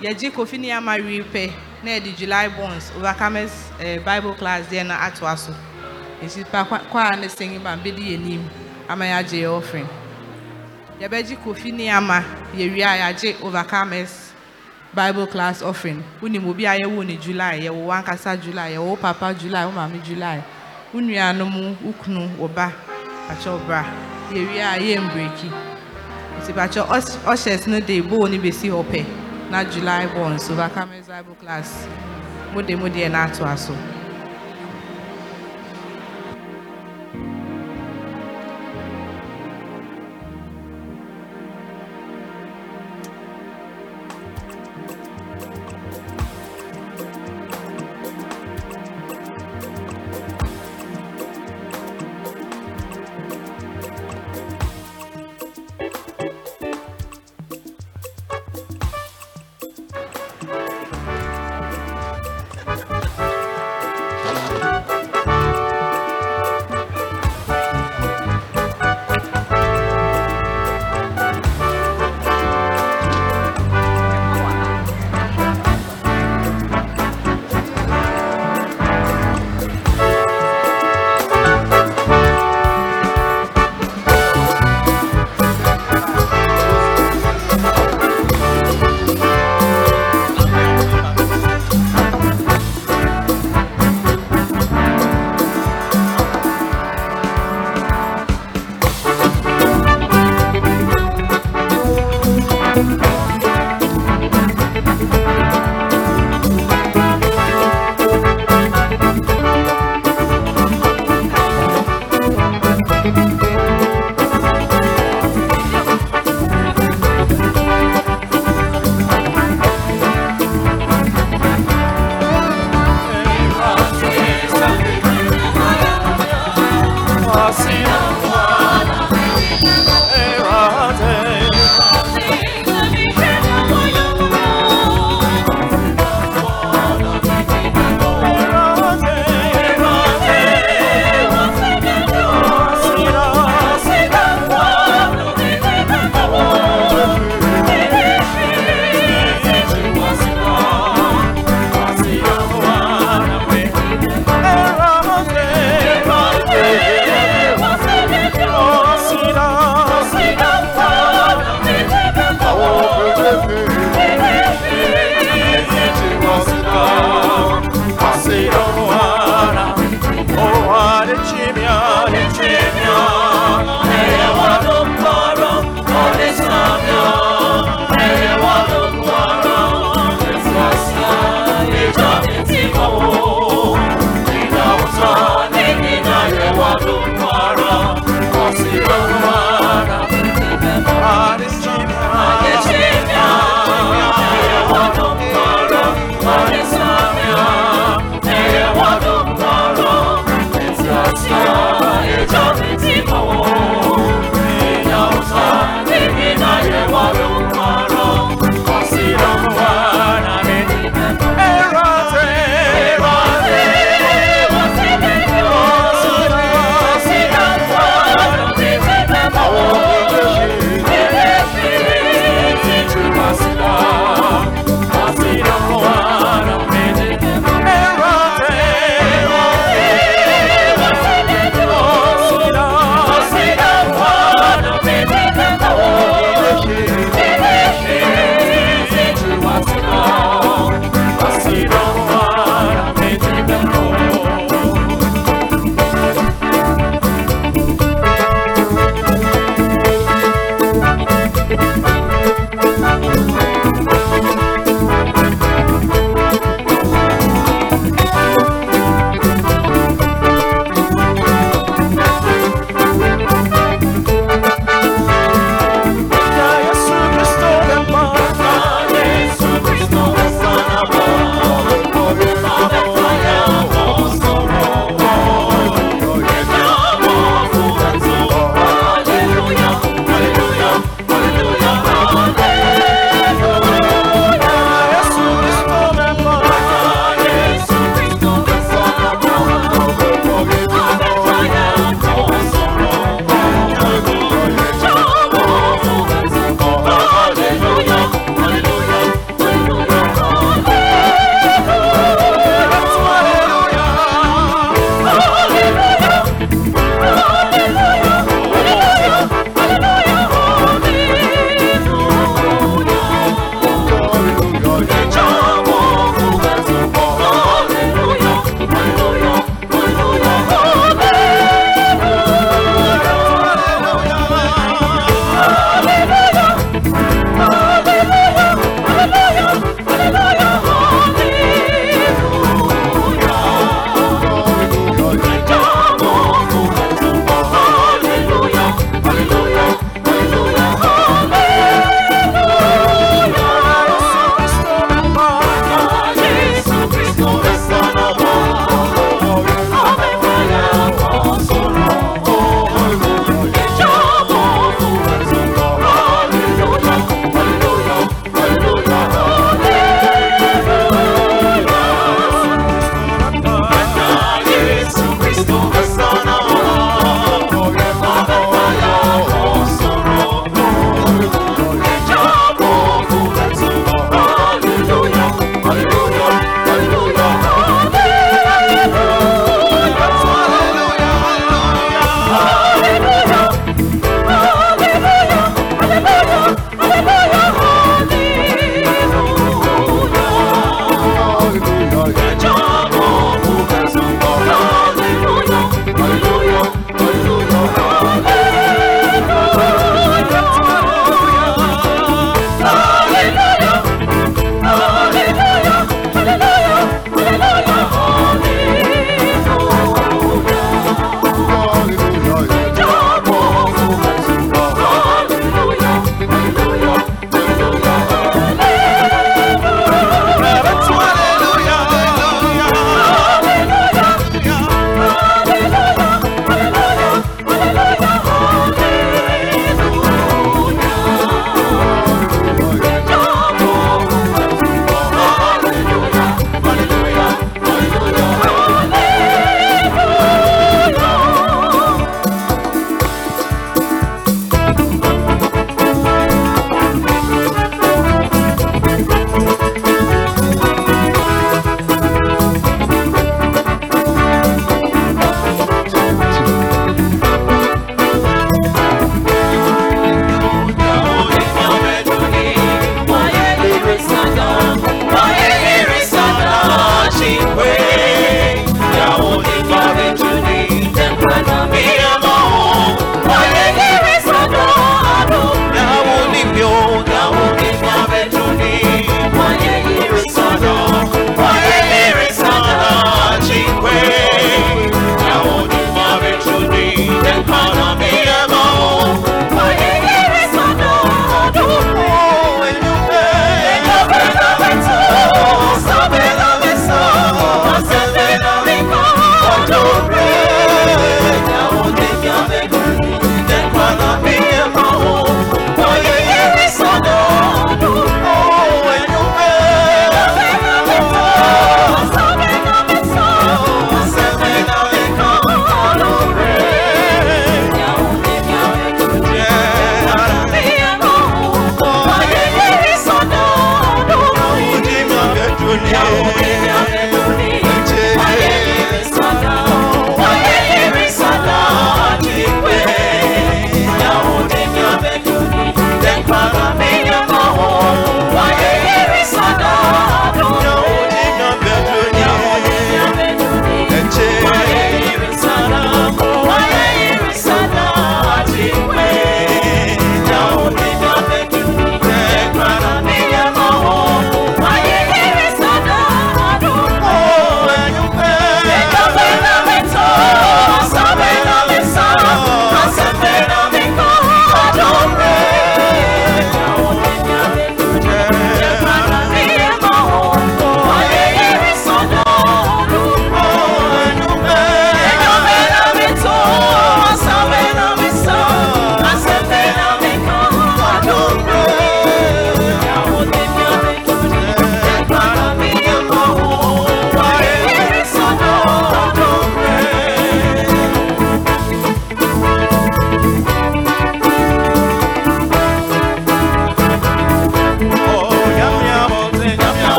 Yɛgye Kofi Nneɛma wie pɛ na yɛde July bonds overcomers eh, Bible class deɛ no atoa so. Nti pa kwa- kwan ne singing band bɛdi yɛn anim ama yɛagye yɛ offering. yɛbɛgye kofi nneɛma yɛwie a yɛagye overcomers bible class offering. Wonim obi a yɛwɔ ne july yɛwɔ wankasa july yɛwɔ wo papa july wo maame july. Wo nuanom wo kunu wo ba pakyɛ wo bra. Yɛwie a yɛmbreki nti pakyɛ ushers no de bowl no bɛsi hɔ pɛ na july bonds overcomers bible class. Mode mu deɛ no atoa so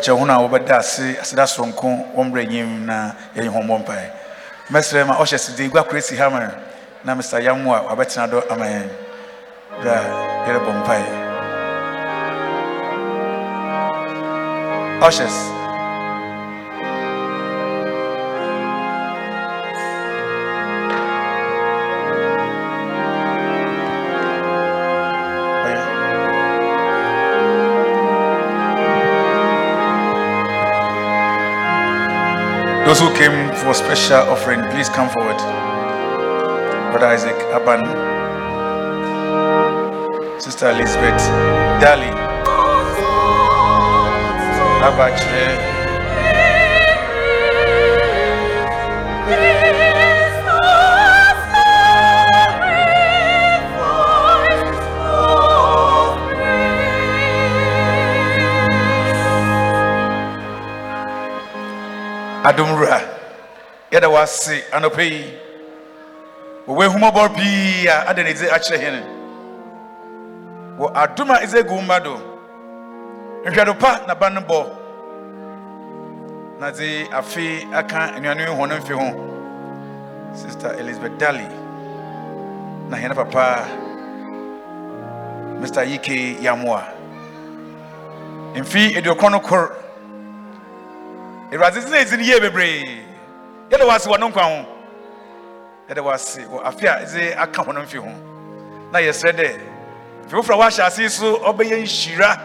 wakyɛ ho no a wɔbɛda wɔmmerɛ nyim na mpae ma ɔhyɛ sede gua kora si ha ma na mr yamu a wabɛtena ama yɛn berɛ a Those who came for special offering, please come forward. Brother Isaac Aban, Sister Elizabeth Daly, Abache, adomwura yɛda wase anɔpɛ yi. Wɔwɔ ahumɔbɔ pii a ada ne dze akyerɛ hene. Wɔ adom a ɛdze agu mma do. Nhwɛdo pa na ba no bɔ. Na dze afe aka anuanom yi hɔ no mfe ho. Sister elizabeth daly na hene papa mr yike yamoa mfi aduɔkron kor awurade sɛ ɛdzi no yie bebree yɛde wɔ ase wɔ no nkwa ho. Yɛde wɔ ase wɔ afe a ɛdze aka hɔ no ho. Na yɛsrɛ dɛ mfe foforɔ a wɔahyɛ ase so ɔbɛyɛ nhyira.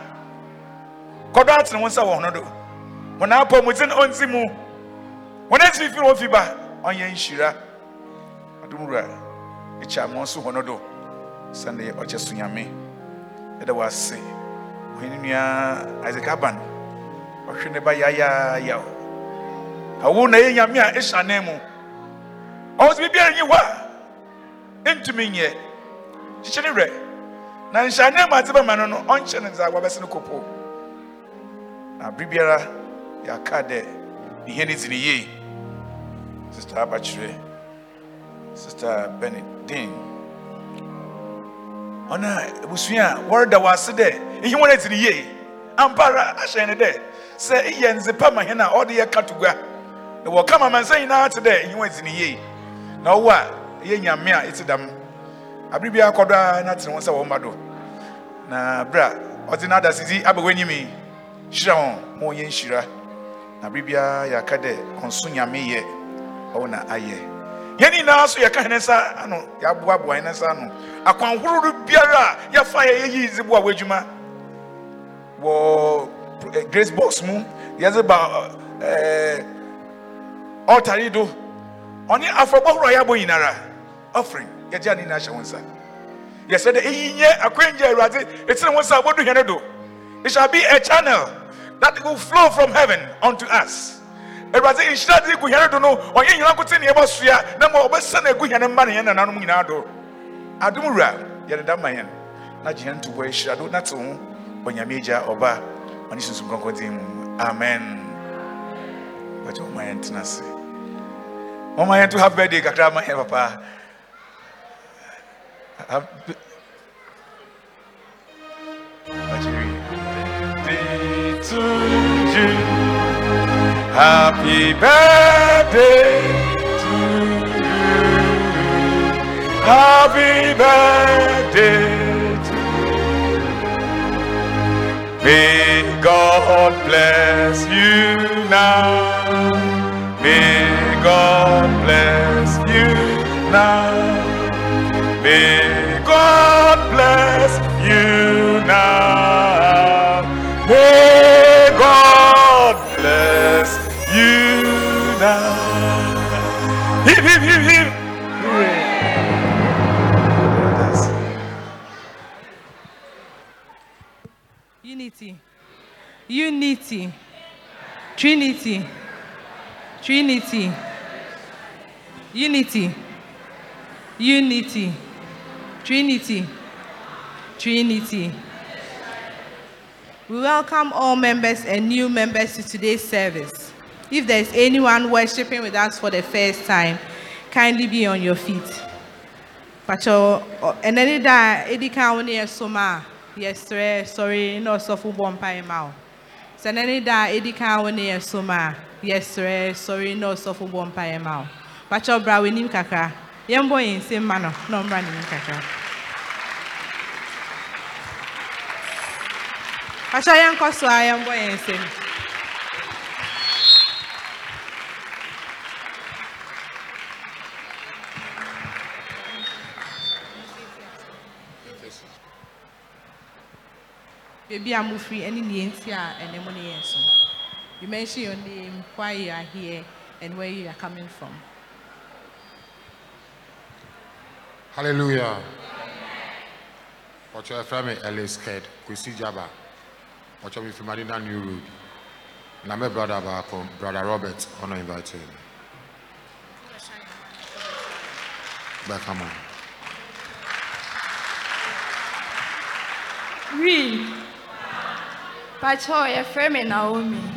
Kɔdɔ atene wo nsa wɔ hono do. Wɔn apɔ mu dze no mu. Wɔn asi fi wɔn fi ba ɔnyɛ nhyira. Adomwura ɛkyɛ ama nso hɔ no do. Sɛne ɔkyɛ so nyame. Yɛde wɔ ase ɔhene nua isaac aban. Ɔhwɛ ne ba yaayaaya awo na ɛyɛ nyame a ɛhyɛ anan mu. Ɔwɔ sɛ nyi hɔ a ntumi nyɛ. Hyehyɛ ne na nhyɛ anan mu adze bɛma no no ɔnkyɛ ne dza wabɛse no kɔpɔ na bere biara yɛaka dɛ nehia ne dzi ne yie. Sister abakyerɛ sister benedin. Abusua a wɔreda wɔ dɛ ɛhi wɔn adzi ne yie. Ampa ara ne dɛ sɛ ɛyɛ nzepa ma hɛn a ɔde yɛ katogua na wɔka ma mansa nyinaa te dɛ wɔn adzi ne yie na ɔwɔ a ɛyɛ nyame a ɛte dam abere biara kɔdɔ a na tene wɔn sɛ wɔn ba do. Na abere a ɔde n'adasidi aba wɔn anim yi hyira wɔn ma wɔnyɛ nhyira na abere biara yɛaka dɛ ɔnso nyame yɛ ɔwɔ na ayɛ yɛn nyinaa nso yɛka hene nsa ano yɛaboaboa hene nsa ano akwan biara a yɛfa yɛ yɛyi dze boa w'adwuma wɔ eh, grace box mu yɛdze ba ɛɛ yi do ɔne afɔbɔ ahorow a yɛabɔ nyinara offering. Yɛgye ane nyinaa hyɛ wɔn nsa yɛsɛ dɛ eyi nyɛ akwangye awurade etiri wɔn nsa abodu hɛn do it shall be a channel that will flow from heaven unto us. Awurade nhyira de gu hɛn do no. Ɔnyɛ nyina nkote ne yɛbɔ soa na ma ɔbɛsɛ no agu hɛn mma ne yɛn nananom nyinaa do adom wura yɛde da ma yɛn na gye yɛn ntobɔ ahyira do. Na te ho ɔnyame agya ɔba ɔne sunsum din mu. Amen. Bɛgye ɔma yɛn tena ase yɛn to happy birthday kakra ma yɛn papa to you. Happy birthday to you. Happy birthday to you. May God bless you now. May God bless you now. May God bless you now. May God bless you now. Hip, hip, hip, hip. Unity. Unity. Trinity. Trinity. Unity. Unity. Trinity. Trinity. We welcome all members and new members to today's service. If there's anyone worshiping with us for the first time, kindly be on your feet. Pacho, ɛnɛ ne da a edi kan wo ne yɛ som a yɛsrɛ sɔre na ɔsɔfo bɔ mpae ma wo. Sɛ ɛnɛ ne da a edi kan wo ne yɛ som a yɛsrɛ Pacho bra w'anim kakra. Yɛmbɔ yɛn nsam ma no na ɔmmra n'anim kakra. Pacho yɛnkɔ so a yɛmbɔ yɛn nsam. Baby, I'm free. Any nti a ɛnɛ mo ne yɛn so. You mention your name, why you are here, and where you are coming from. Hallelujah. Ọchọ ẹfẹ mi Ellis Ked Kwesi Jaba. Ọchọ mi fi Madina New Road. Na me brother baako, brother Robert, ọ̀nà invited. Bẹ́ẹ̀ come on. Real. Pacho, yɛfrɛ me Naomi.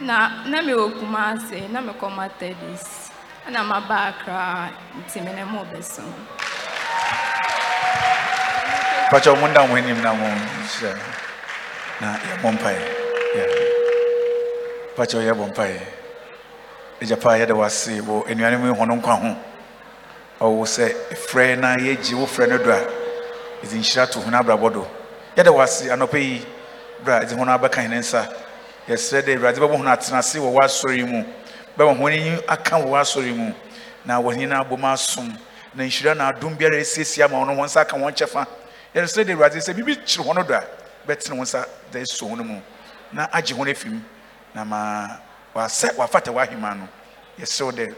na na mewɔ kumase na mekɔ matadis ɛna maba akra nti me ne mo bɛso pakyɛ ɔmo nda mo anim na mo hyɛ na yɛbɔ mpaeɛ pakyɛ yɛbɔ mpaeɛ agya paa yɛde wase wɔ anuanom yi hɔno nkwa ho ɔwo sɛ frɛ na yɛgye wo frɛ no do a ɛdze nhyira to ho no abrabɔ do yɛde wase anɔpɛ yi berɛ a ɛdze ho no nsa yɛsrɛ dɛ awurade bɛbɔ ho no atena ase mu bɛma ho ani aka wɔ w'asɔre yi mu. Na wɔne no abɔ mu asom. Na nhyira na adom biara ɛsiesie ama wɔn wɔn nsa aka wɔn kyɛfa. Yɛsrɛ dɛ awurade sɛ biribi kyerɛ hɔ no do a bɛtene wo nsa da so no mu. Na agye ho no afi mu. Na ma wasɛ wafata w'ahema no. Yɛsrɛ wo dɛ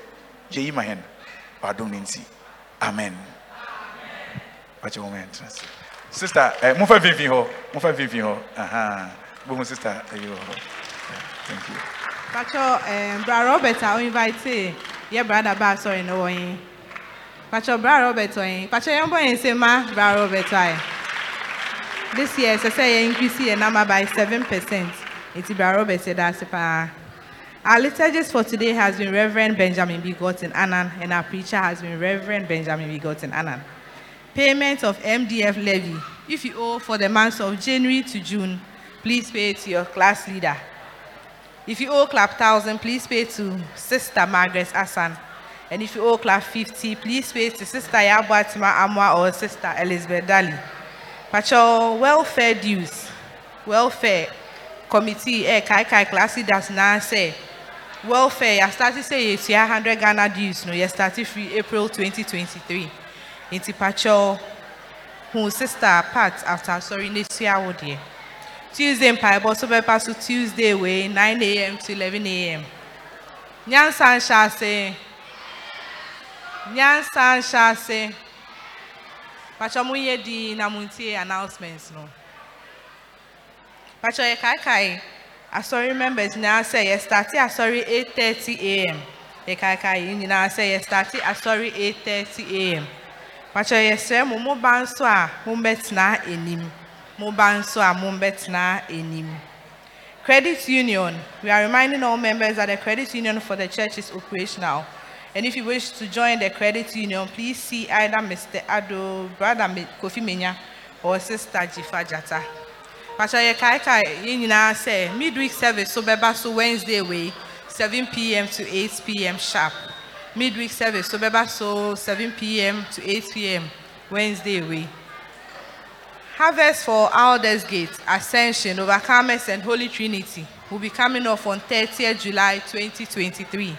yɛyi ma hɛn w'adom no nti. Amen. Wakyɛ wɔn yɛntena ase. Sister ɛ mofa mfimfini hɔ. Mofa mfimfini hɔ. Bohu sister ɛyi wɔ hɔ. Thank you Pacho, eh, um, Bra Robert, I invite your brother back, sorry, no one. Pacho, Bra Robert, oh, eh. Pacho, young boy, and say, Ma, Bra Robert, I. This year, as I say, increase the number by 7%. It's Bra Robert said that's pa. Ah. Our liturgist for today has been Reverend Benjamin Begotten Annan, and our preacher has been Reverend Benjamin Begotten Annan. Payment of MDF levy. If you owe for the months of January to June, please pay it to your class leader. If you owe club 1000, please pay to Sister Margaret Asan. And if you owe club 50, please pay to Sister Yabatima Amwa or Sister Elizabeth Daly. Pacho, welfare dues. Welfare committee, eh, Kai Kai class leaders now say, welfare, I started say it's 100 Ghana dues, no, you started free April 2023. Inti Pacho, who sister Pat after sorry, next year, would you? Tuesday mpaebɔ so bɛba so Tuesday wei 9 a.m. to 11 a.m. Nyansa nhyɛ ase. Nyansa nhyɛ ase. Pakyɛ mo yɛ di na mo announcements no. Pakyɛ yɛ kaekae asɔre members nyinaa sɛ yɛ start asɔre 8:30 a.m. Yɛ kaekae yɛn nyinaa sɛ yɛ start asɔre 8:30 a.m. Pakyɛ yɛsrɛ mo mo ba nso a mo mbɛtena anim. Moba nso a mombɛtena. Credit Union. We are reminding all members that the credit union for the church is operational. And if you wish to join the credit union, please see either Mr. Ado, Brother Kofi Menya, or Sister Jifa Jata. Yɛ kaekae yɛn nyinaa sɛ midweek service so bɛba so Wednesday wei 7 p.m. to 8 p.m. sharp. Midweek service so bɛba so 7 p.m. to 8 p.m. Wednesday wei. Harvest for Aldersgate, Ascension, Overcomers, and Holy Trinity will be coming off on 30th July 2023.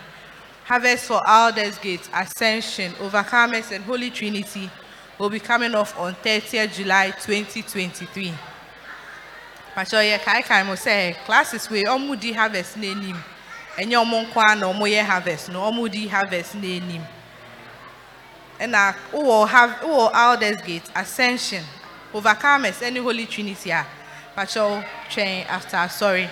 Harvest for Aldersgate, Ascension, Overcomers, and Holy Trinity will be coming off on 30th July 2023. Pacho yɛ kaekae mo sɛ classes wei ɔmo di harvest n'anim. Ɛnyɛ ɔmo nko ara na ɔmo yɛ harvest no, ɔmo di harvest ɛna uh, wowɔ have wowɔ Aldersgate, Ascension, Overcomers, any Holy Trinity a patrol twɛn after sorry.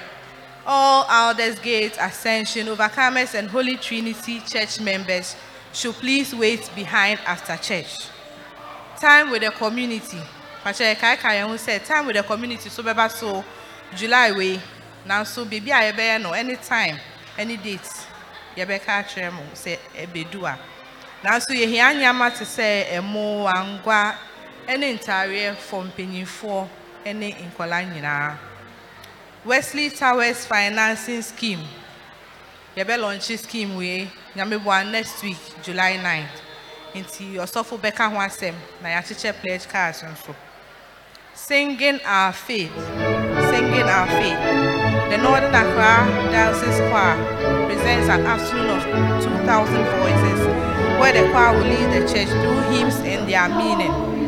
All Aldersgate, Ascension, Overcomers, and Holy Trinity church members should please wait behind after church. Time with the community. Patrol ho sɛ time with the community so bɛba so July wei nanso biribi a yɛbɛyɛ no anytime any date yɛbɛka akyerɛ mo sɛ ɛbɛdu a ah. nanso yɛhia nneɛma te sɛ ɛmo angwa ne ntaareɛ fɔ mpanyinfoɔ ne nkɔla nyinaa. Wesley towers financing scheme. Yɛbɛlɔnkye scheme wei nyameboa next week july 9 nti ɔsɔfo bɛka ho asɛm na yɛakyekyɛ pledge cards nso. Singing our faith. Singing our faith. The northern accra diocese choir presents an afternoon of 2000 voices where the choir will lead the church through hymns and their meaning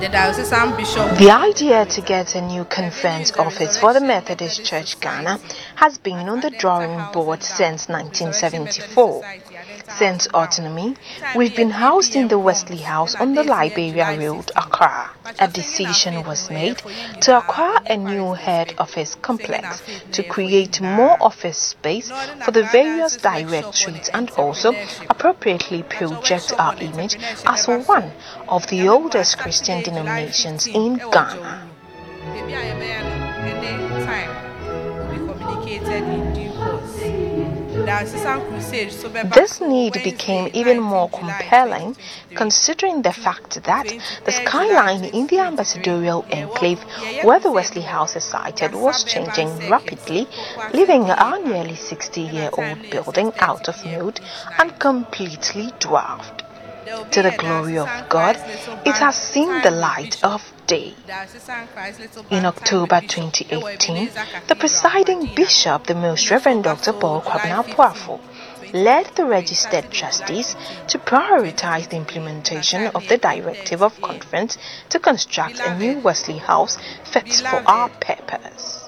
the diocesan bishop The idea to get a new conference office for the Methodist Church Ghana has been on the drawing board since 1974. Since autonomy, we've been housed in the Wesley House on the Liberia Road, Accra. A decision was made to acquire a new head office complex to create more office space for the various directorates and also appropriately project our image as one of the oldest Christian denominations in Ghana. This need became even more compelling considering the fact that the skyline in the ambassadorial enclave where the Wesley. House is sited was changing rapidly, leaving our nearly 60 year old building out of mode and completely dwarfed. To the glory of God, it has seen the light of day. In October 2018, the presiding bishop, the Most Reverend Dr. Paul Kwabena Boafo, led the registered trustees to prioritize the implementation of the directive of conference to construct a new Wesley house fit for our purpose.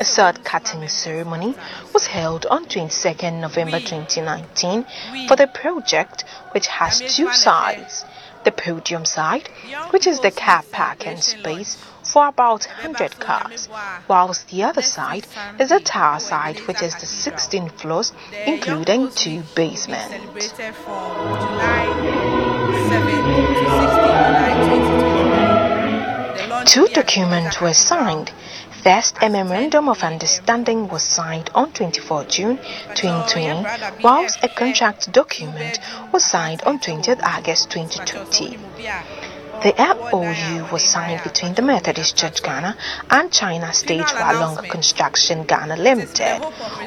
A third cutting ceremony was held on 22nd November 2019 for the project, which has two sides. The podium side, which is the car parking space for about 100 cars, whilst the other side is the tower side, which is the 16 floors, including two basements. Celebrated from July 7 to 16 July 2023. The launch Two will be at documents were signed. First, a memorandum of understanding was signed on 24 June 2020, whilst a contract document was signed on 20 August 2020. The MOU was signed between the Methodist Church Ghana and China State Hualong Construction Ghana Limited,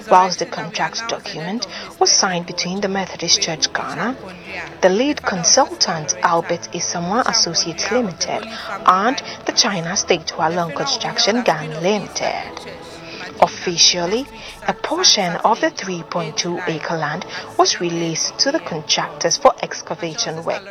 whilst the contract document was signed between the Methodist Church Ghana, the lead consultant Albert Isamwa Associates Limited, and the China State Hualong Construction Ghana Limited. Officially, a portion of the 3.2 acre land was released to the contractors for excavation work.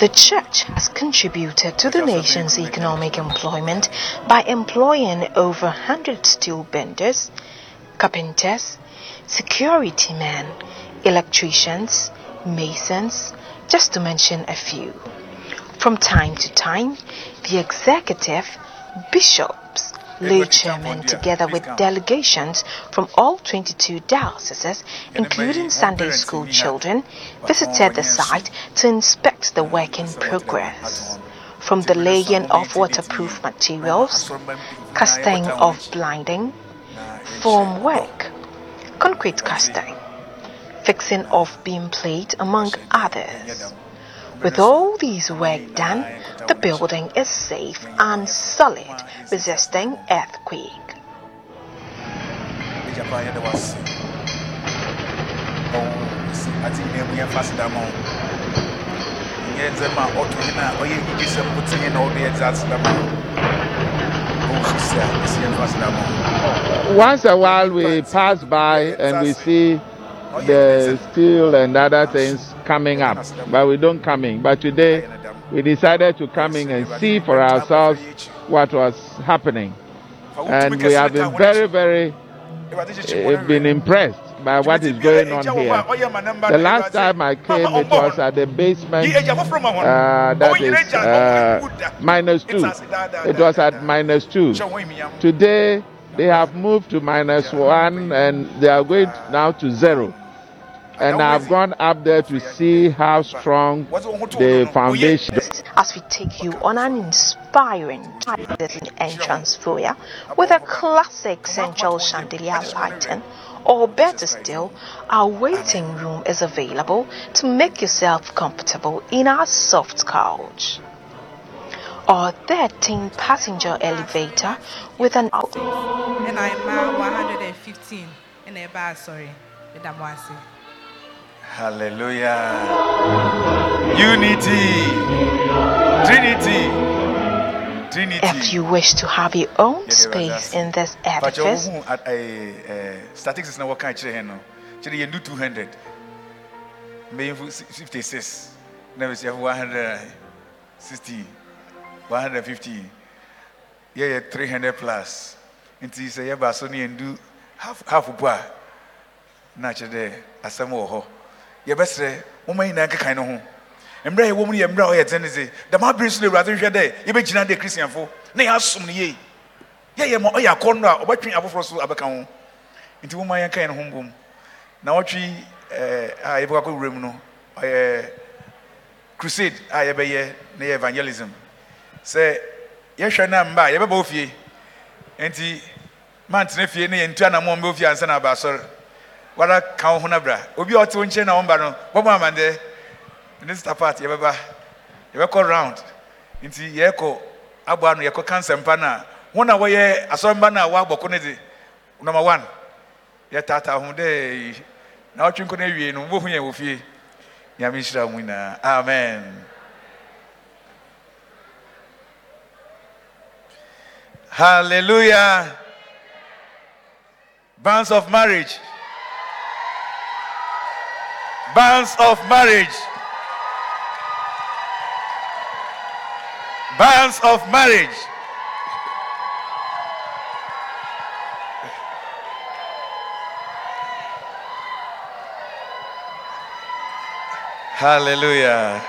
The church has contributed to the nation's economic employment by employing over 100 steel benders, carpenters, security men, electricians, masons, just to mention a few. From time to time, the executive, bishops, lay chairman, together with delegations from all 22 dioceses, including Sunday school children, visited the site to inspect the work in progress. From the laying of waterproof materials, casting of blinding, form work, concrete casting, fixing of beam plate, among others. With all these work done, the building is safe and solid, resisting earthquake. Once a while we pass by and we see the steel and other things coming up, but we don't come in. But today we decided to come in and see for ourselves what was happening. And we have been very, very uh, been impressed by what is going on here. The last time I came, it was at the basement, uh, that is uh, minus two. It was at minus two. Today, they have moved to minus one and they are going now to zero. And I've gone up there to see how strong the foundation is As we take you on an inspiring entrance foyer with a classic central chandelier lighting, or better still, our waiting room is available to make yourself comfortable in our soft couch. Our 13 passenger elevator with an out. ɛna ɛma 115 ɛna ɛba asɔre meda mo ase Hallelujah. Unity. Trinity. Trinity. If you wish to have your own Yeah, space in this But edifice, you at a statistics na wɔka kyerɛ hɛn no kyerɛ yɛ do 200 mbɛyɛfo 56 na bɛsiafo 160 150 yɛyɛ 300 plus nti sɛ yɛba so ne yɛndu half half po a na kyerɛ dɛ asɛm wɔ hɔ yɛbɛsrɛ moma nyinaa nkekan no ho. Mmerɛ a yɛwɔ mu no yɛ mmerɛ a ɔyɛ dzen dze. Dɛm abere so na awurade hwɛ dɛ yɛbɛgyina dɛ kristianfo na yɛasom no yie. Yɛyɛ ma ɔyɛ akɔnnɔ a ɔbɛtwe afoforɔ so abɛka ho. Nti woma yɛnka yɛn ho mbom na wɔtwe ɛɛ a yɛbɛkɔ akɔ wura mu no ɔyɛ crusade a yɛbɛyɛ na yɛ evangelism. Sɛ yɛhwɛ na mba a yɛbɛbɔ fie. Nti mantena fie ne yɛntu anammɔ mbɛ fie ansa na aba asɔre. Wara ka wo ho na bra. Obi a ɔte wo nkyɛn na wɔmba no bɔbɔ amandɛ sister part yɛbɛba. Yɛbɛkɔ round. Nti yɛkɔ abɔ ano yɛkɔ cancer mpa no a wɔn a wɔyɛ asɔrɔmba no a wɔabɔ ko no de. Number one yɛtaataa ho dɛ na wɔtwe nkɔ no awie no wobɛhu yɛn wɔ fie. Nyame nhyira wo nyinaa. Amen. Hallelujah. Bands of marriage. Bands of marriage. Bands of marriage. Hallelujah.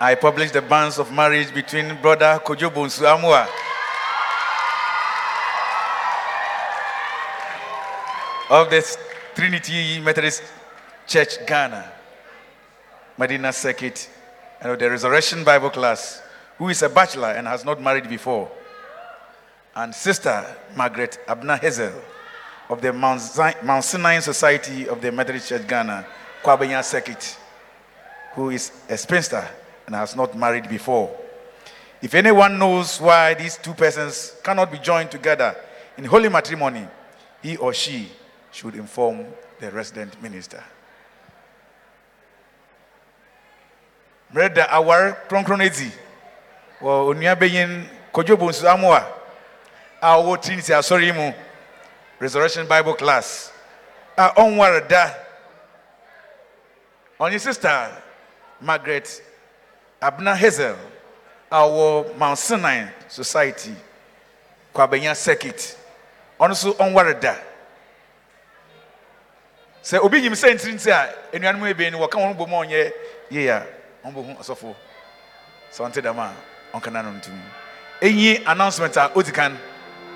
I published the banns of marriage between brother Kojo Bonsu Amua. Of the Trinity Methodist Church Ghana, Madina Circuit, and of the Resurrection Bible class, who is a bachelor and has not married before, and Sister Margaret Abna Hazel of the Mount, Mount Sinai Society of the Methodist Church Ghana, Kwabenya Circuit, who is a spinster and has not married before. If anyone knows why these two persons cannot be joined together in holy matrimony, he or she should inform the resident minister. Mmerɛ awar kronkron edi wɔ onua bɛyin Kojo Bonsu Amoa a Trinity asɔre mu Resurrection Bible class a ɔnware da ɔnye sister Margaret Abna Hazel a ɔwɔ Mount Sinai Society Kwabenya Circuit. Ɔno nso ɔnware da sɛ obi nyim sɛ ntirinti a anuanom ebien no wɔka wɔn bɔ mu a ɔnyɛ yie a wɔn bɔ hu ɔsɔfo sɛ ɔnte dɛm a enyi announcement a odi kan.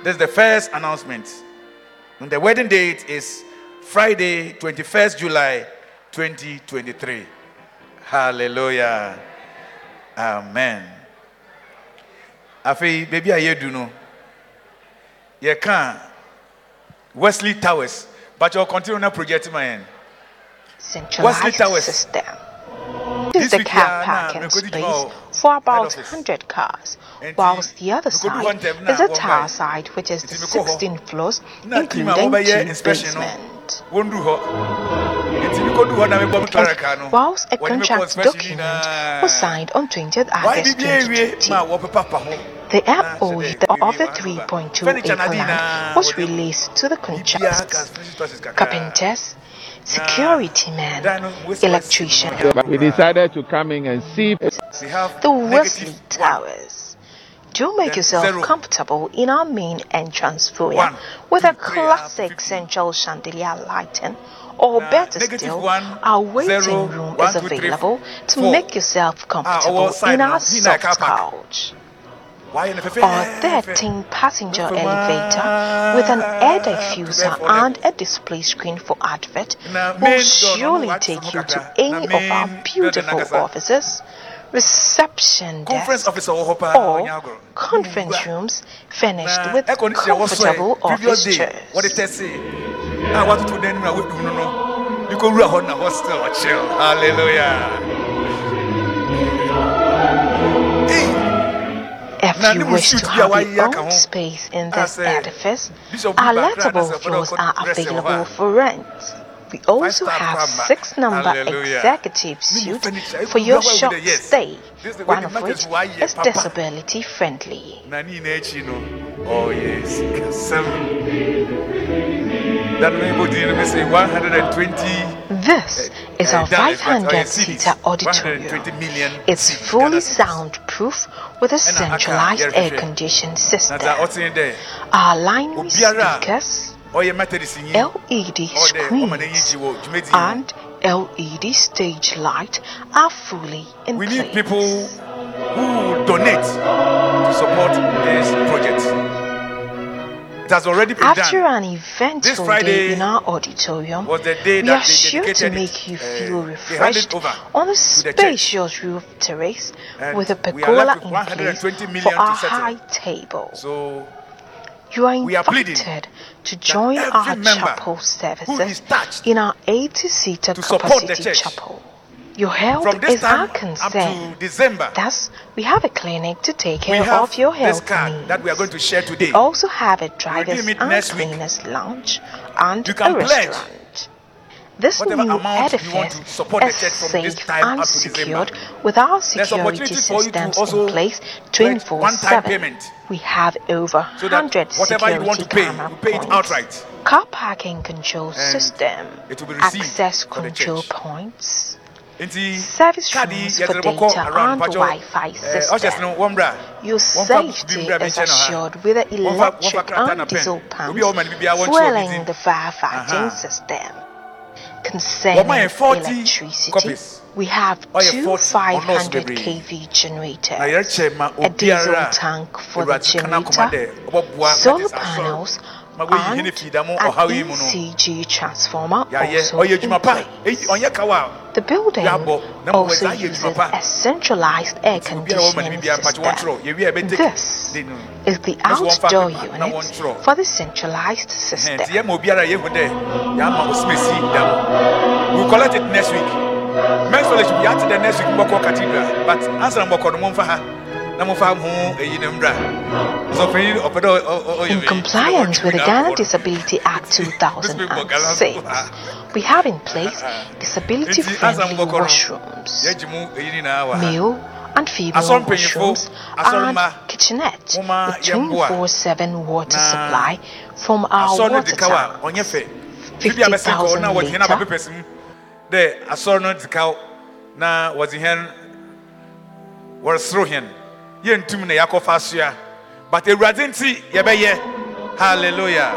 This is the first announcement. And the wedding date is friday 21st july 2023 hallelujah. Amen. Afei beebi a yɛdu no yɛka wesley towers but you'll continue na project ma yɛn Wesley centralized system. This is the car parking me go di space for about 100 cars, whilst the other me go do side is a tower side which is Enti, me go 16 floors, na team a including two inspection no basement. wɔndu hɔ nti mekɔdu hɔ na mebɔ me clara car no Whilst a wɔde me kɔ contract document was signed on 20th Why August did 2020, ma wɔpepa pa ho the na MOU hyɛ dɛ the- of the 3.2 acre land was released to the biribiara ka contractors, special carpenters, security men, Dan no, waste- electricians, we decided to come in and see the Wesley. Towers. Do make Then yourself zero. comfortable in our main entrance foyer with two, a three, uh, classic 50. central chandelier lighting. Or Now, better still, one, our waiting zero, room one, is two, three, available to four. make yourself ah, comfortable our in our soft couch. Why in the Our 13 passenger elevator with an air diffuser and a display screen for advert will main door, no, surely take you to any of our beautiful offices, reception conference desk, officer wɔ hɔ or conference rooms furnished with air conditioner wɔ so comfortable office chairs. tɛse a watoto dan mu na wɔdu no no. Bikɔ wura hɔ na hɔ still ɔkyerɛ hallelujah. If you wish to a have your own space in this edifice, our lettable ɔkɔ are available for rent. We also have six number Hallelujah. executive Ne suites for your short yes. stay, This is the one of which is disability friendly. na ne nyinaa akyi no ɔyɛ sikasɛm da no mebɔ din no me sɛ 120 This is our dollars, but, uh, 500 CDs, seater auditorium. It's fully soundproof with a centralized air conditioned system. dza ɔtene dɛ Our line speakers, ɔyɛ methodist nyi LED ɔdɛ ɔma n'ani screens, gye wɔ dwumadi no and LED stage light are fully in we need place. people who donate to support this project. It has already been After done. an eventful This day Friday in our auditorium, was the day we that are sure to make you uh, feel they refreshed over on the to the spacious roof terrace And with a we pergola in 120 place for our high table. So You are we are pleading invited to join our chapel services in our 80-seater to the capacity chapel. Your health is our concern. to December, Thus, we have a clinic to take care of your this health card needs. that we are going to share today. We also have a driver's and cleaner's lounge and You can a pledge restaurant. This whatever new amount you want edifice to support the is church from this safe time and up to December. secured with our security systems in place pledge one-time 24/7. payment We have over so 100 whatever you want to pay, camera you pay it points, outright. car parking control And system, it will be access control points, service rooms for data and Wi-Fi eh, oh, system. no wɔn bra Your safety is bɛnkyɛn no ha assured with the electric and diesel pumps, wɔma no biribiara wɔntwerɛ fueling the firefighting Aha. Uh-huh. system. Concerning yɛ 40 electricity, copies? we have two 40 ɔnɔɔso 500 kV generators, a diesel tank for the awurade kana koma generator, solar That is asɔre. panels, ma wɔyi hene and DCG transformer also employed. The building also uses a centralized air conditioning system. This is the outdoor unit for the centralized system. We'll collect it next week. Men's college will be out the next week, Cathedral, but answer Mboko, her. No momfa ha na momfa ho ɛyi no mmra ɔsɔpanyin ɔpɛ dɛ ɔ- ɔ- ɔyɛ In compliance with the Ghana. Disability Act 2006, we have in place disability friendly washrooms, yɛagye mu ɛyi nyinaa wɔ ha male and female washrooms, and kitchenette with 24 7 water supply from our water de kaw a tank. ɔnyɛ fɛ bibi a bɛsɛ nkɔ na wɔde hɛn aba pepɛs mu dɛ asɔre no de kaw na wɔde hɛn wɔresoro hɛn yɛntum na yɛakɔfa asoa but awurade nti yɛbɛyɛ hallelujah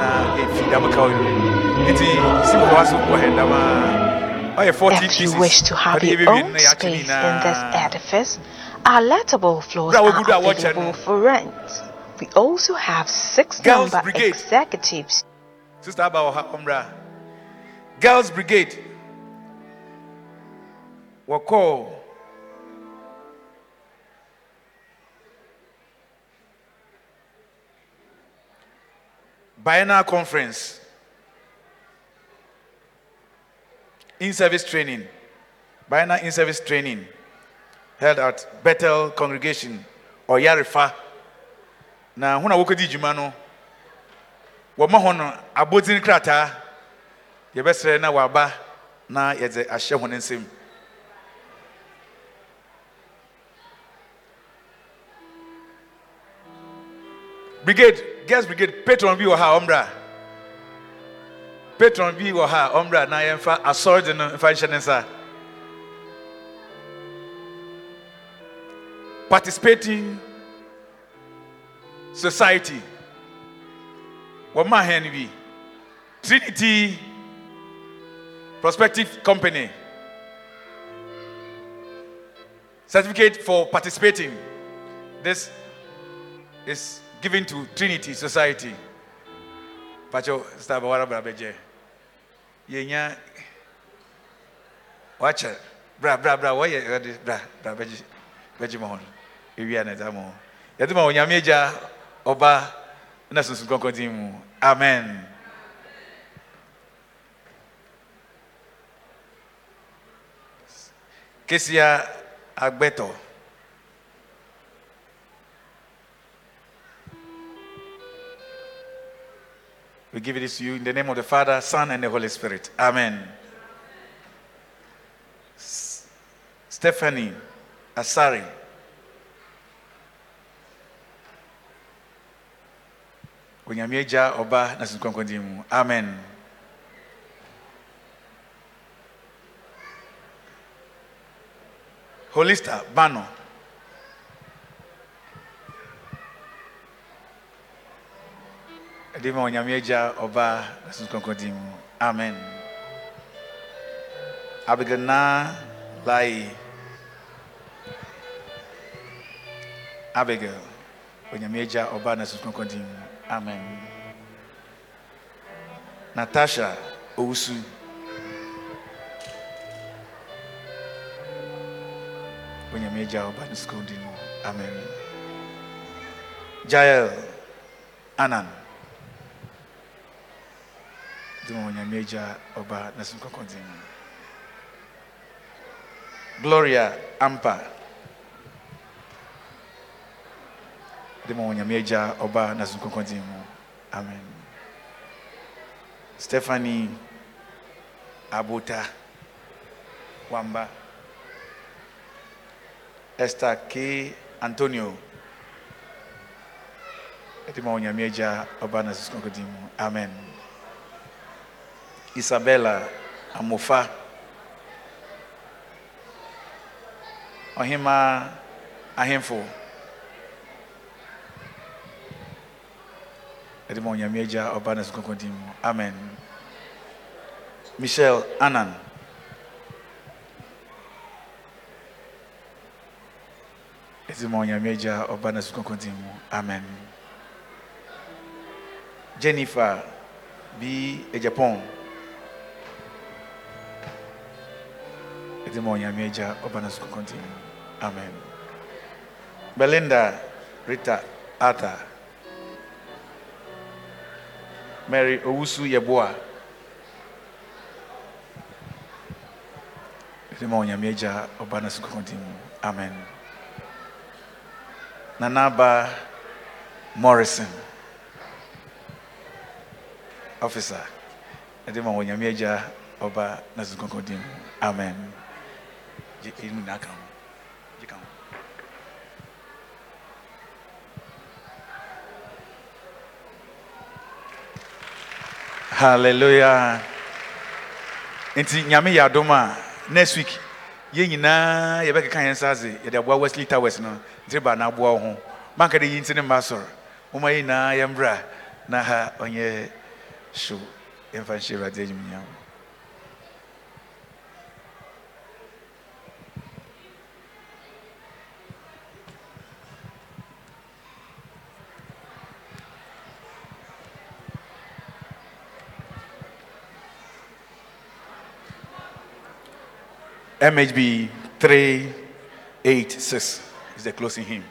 na yɛfi dam kaw yi nti si wɔ hɔ so wɔ hɛn dam a ɔyɛ 40 If you wish to have your own space in this edifice, our lettable floors are wogu do a wɔkyɛ available for rent. We also have six Girls number Brigade. executives Sister Abba wɔ ha ɔmmra. Girls Brigade. Wɔkɔɔ biennial conference. In-service training. Biennial in-service training held at Bethel congregation Ɔyarefa na ho na wɔkɔdi dwuma no wɔma hɔ no abɔdin krataa yɛbɛsrɛ na waba na yɛdze ahyɛ hɔ ne nsam brigade girls brigade patron bi wɔ ha ɔmbra patron bi wɔ ha ɔmbra na yɛmfa asɔre de no uh, mfa nhyɛ ne nsa participating society. Wɔma hɛn bi trinity prospective company. Certificate for participating. This is given to trinity society. Pacho star bawara bra bɛgye yɛnya wakyɛ bra bra bra ɛde bra bra ma hɔ no ewia na ɛda ma hɔ yɛde ma onyame agya ɔba na sunsun amen. kesia agbɛtɔ we give this to you in the name of the father son and the holy spirit amen stephanie asari onyame agya ɔba na mu amen. Holista Bano. Edima onyame agya ɔba amen. Abigana lai. Abigail onyame agya ɔba amen. Natasha owusu. Onyame agya ɔba na susunkɔnkɔn din mu amen. Jael anan. dima onyame agya ɔba na gloria ampa. Onyame agya ɔba na amen. Stephanie abota wamba. Esther k. Antonio. Ɛde ma ɔba na amen isabella amofa ɔhema ahemfo. Ɔba na susunkɔnkɔn din amen. Michelle ɔba na susunkɔnkɔn din mu amen. Jennifer bi japan mu amen. Belinda rita arthur. Mary owusu yɛboa ɛde ma din amen. Nanaba morrison. Officer. Ɛde ma onyame agya ɔba na amen hallelujah. Nti nyame yɛ adom a next week yɛn nyinaa yɛbɛkeka yɛn nsa ase. Yɛde aboa wesley towers no. Ntiri ba na aboa wo ho. Manka yi nti ne mma sɔrɔ na ha ɔnyɛ show. Yɛmfa nhyɛ awurade MHB 386 is the closing hymn.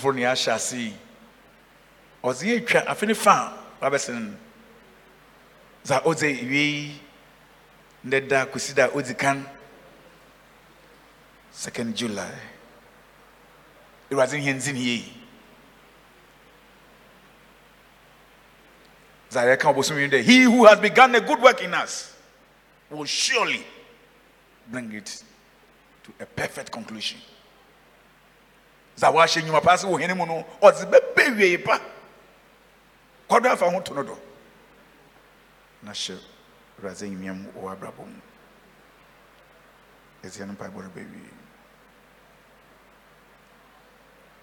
Foforɔ ne yɛahyɛ ase yi ɔse yɛtwa afe ne fa no. Dza ɔdze wie yi ndɛ da kɔsi da ɔdzi kan second july. Awurade nhɛ ndzi ne yie dza yɛka ɔbosom yi dɛ he who has begun a good work in us will surely bring it to a perfect conclusion dza wahyɛ nnwuma pa ase wɔ mu no bɛbɛ wie pa. Afa ho to no do. Na hyɛ awurade nwuam wɔ abrabɔ mu. Ɛtiɛ no mpaebɔ no bɛwie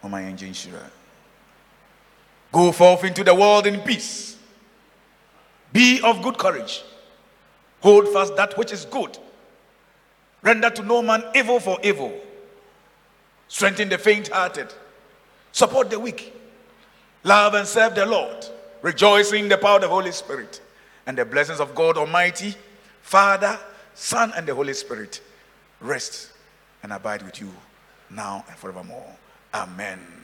ɔma nhyira. Go forth into the world in peace. Be of good courage. Hold fast that which is good. Render to no man evil for evil strengthen the faint hearted support the weak love and serve the lord rejoice in the power of the holy spirit and the blessings of God Almighty, Father, Son, and the Holy Spirit rest and abide with you now and forevermore. Amen.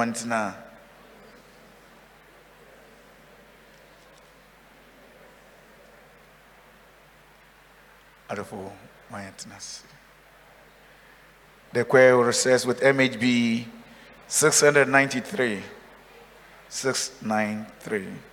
Awurade yɛ homa ntena adɔfo ma yɛ the choir will recess with mhb 693 693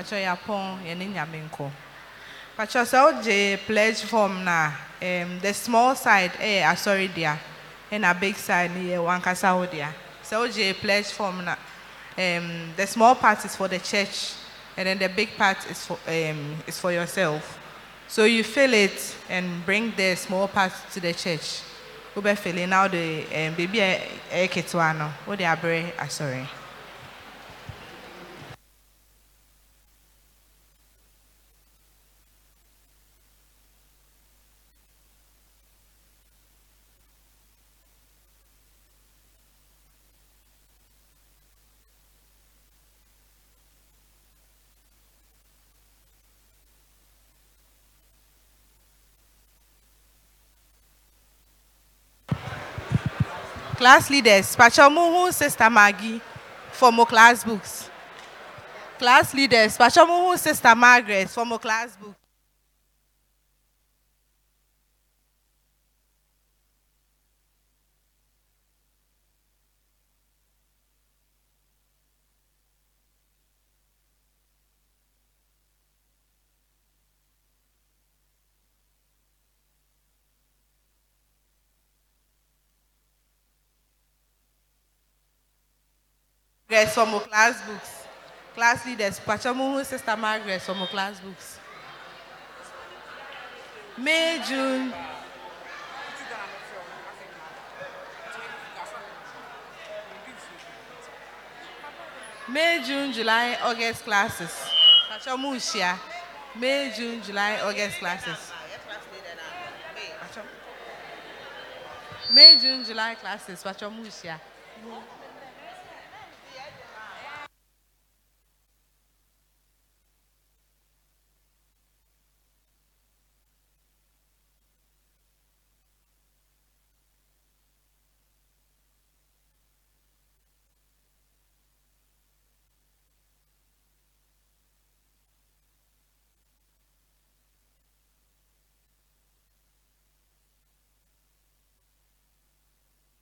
Pacho yapon yene nyame nkɔ. Pacho sɛ wogye pledge form na um, the small side ɛyɛ asɔre dea ɛna big side no yɛ wankasa wo dea. Sɛ pledge form na um, the small part is for the church and then the big part is for, um, is for yourself. So you fill it and bring the small part to the church. It now the um, baby a ketewa no. Wo de abre asɔre. Class leaders, Pachomuhu Sister Maggie for more class books. Class leaders, Pachomuhu Sister Margaret for more class books. For more class books. Class leaders, Pachamuhu Sister Margaret for more class books. May, June. May, June, July, August classes. Pachamuhu Shia. May, June, July, August classes. May, June, July classes. Pachamuhu Shia.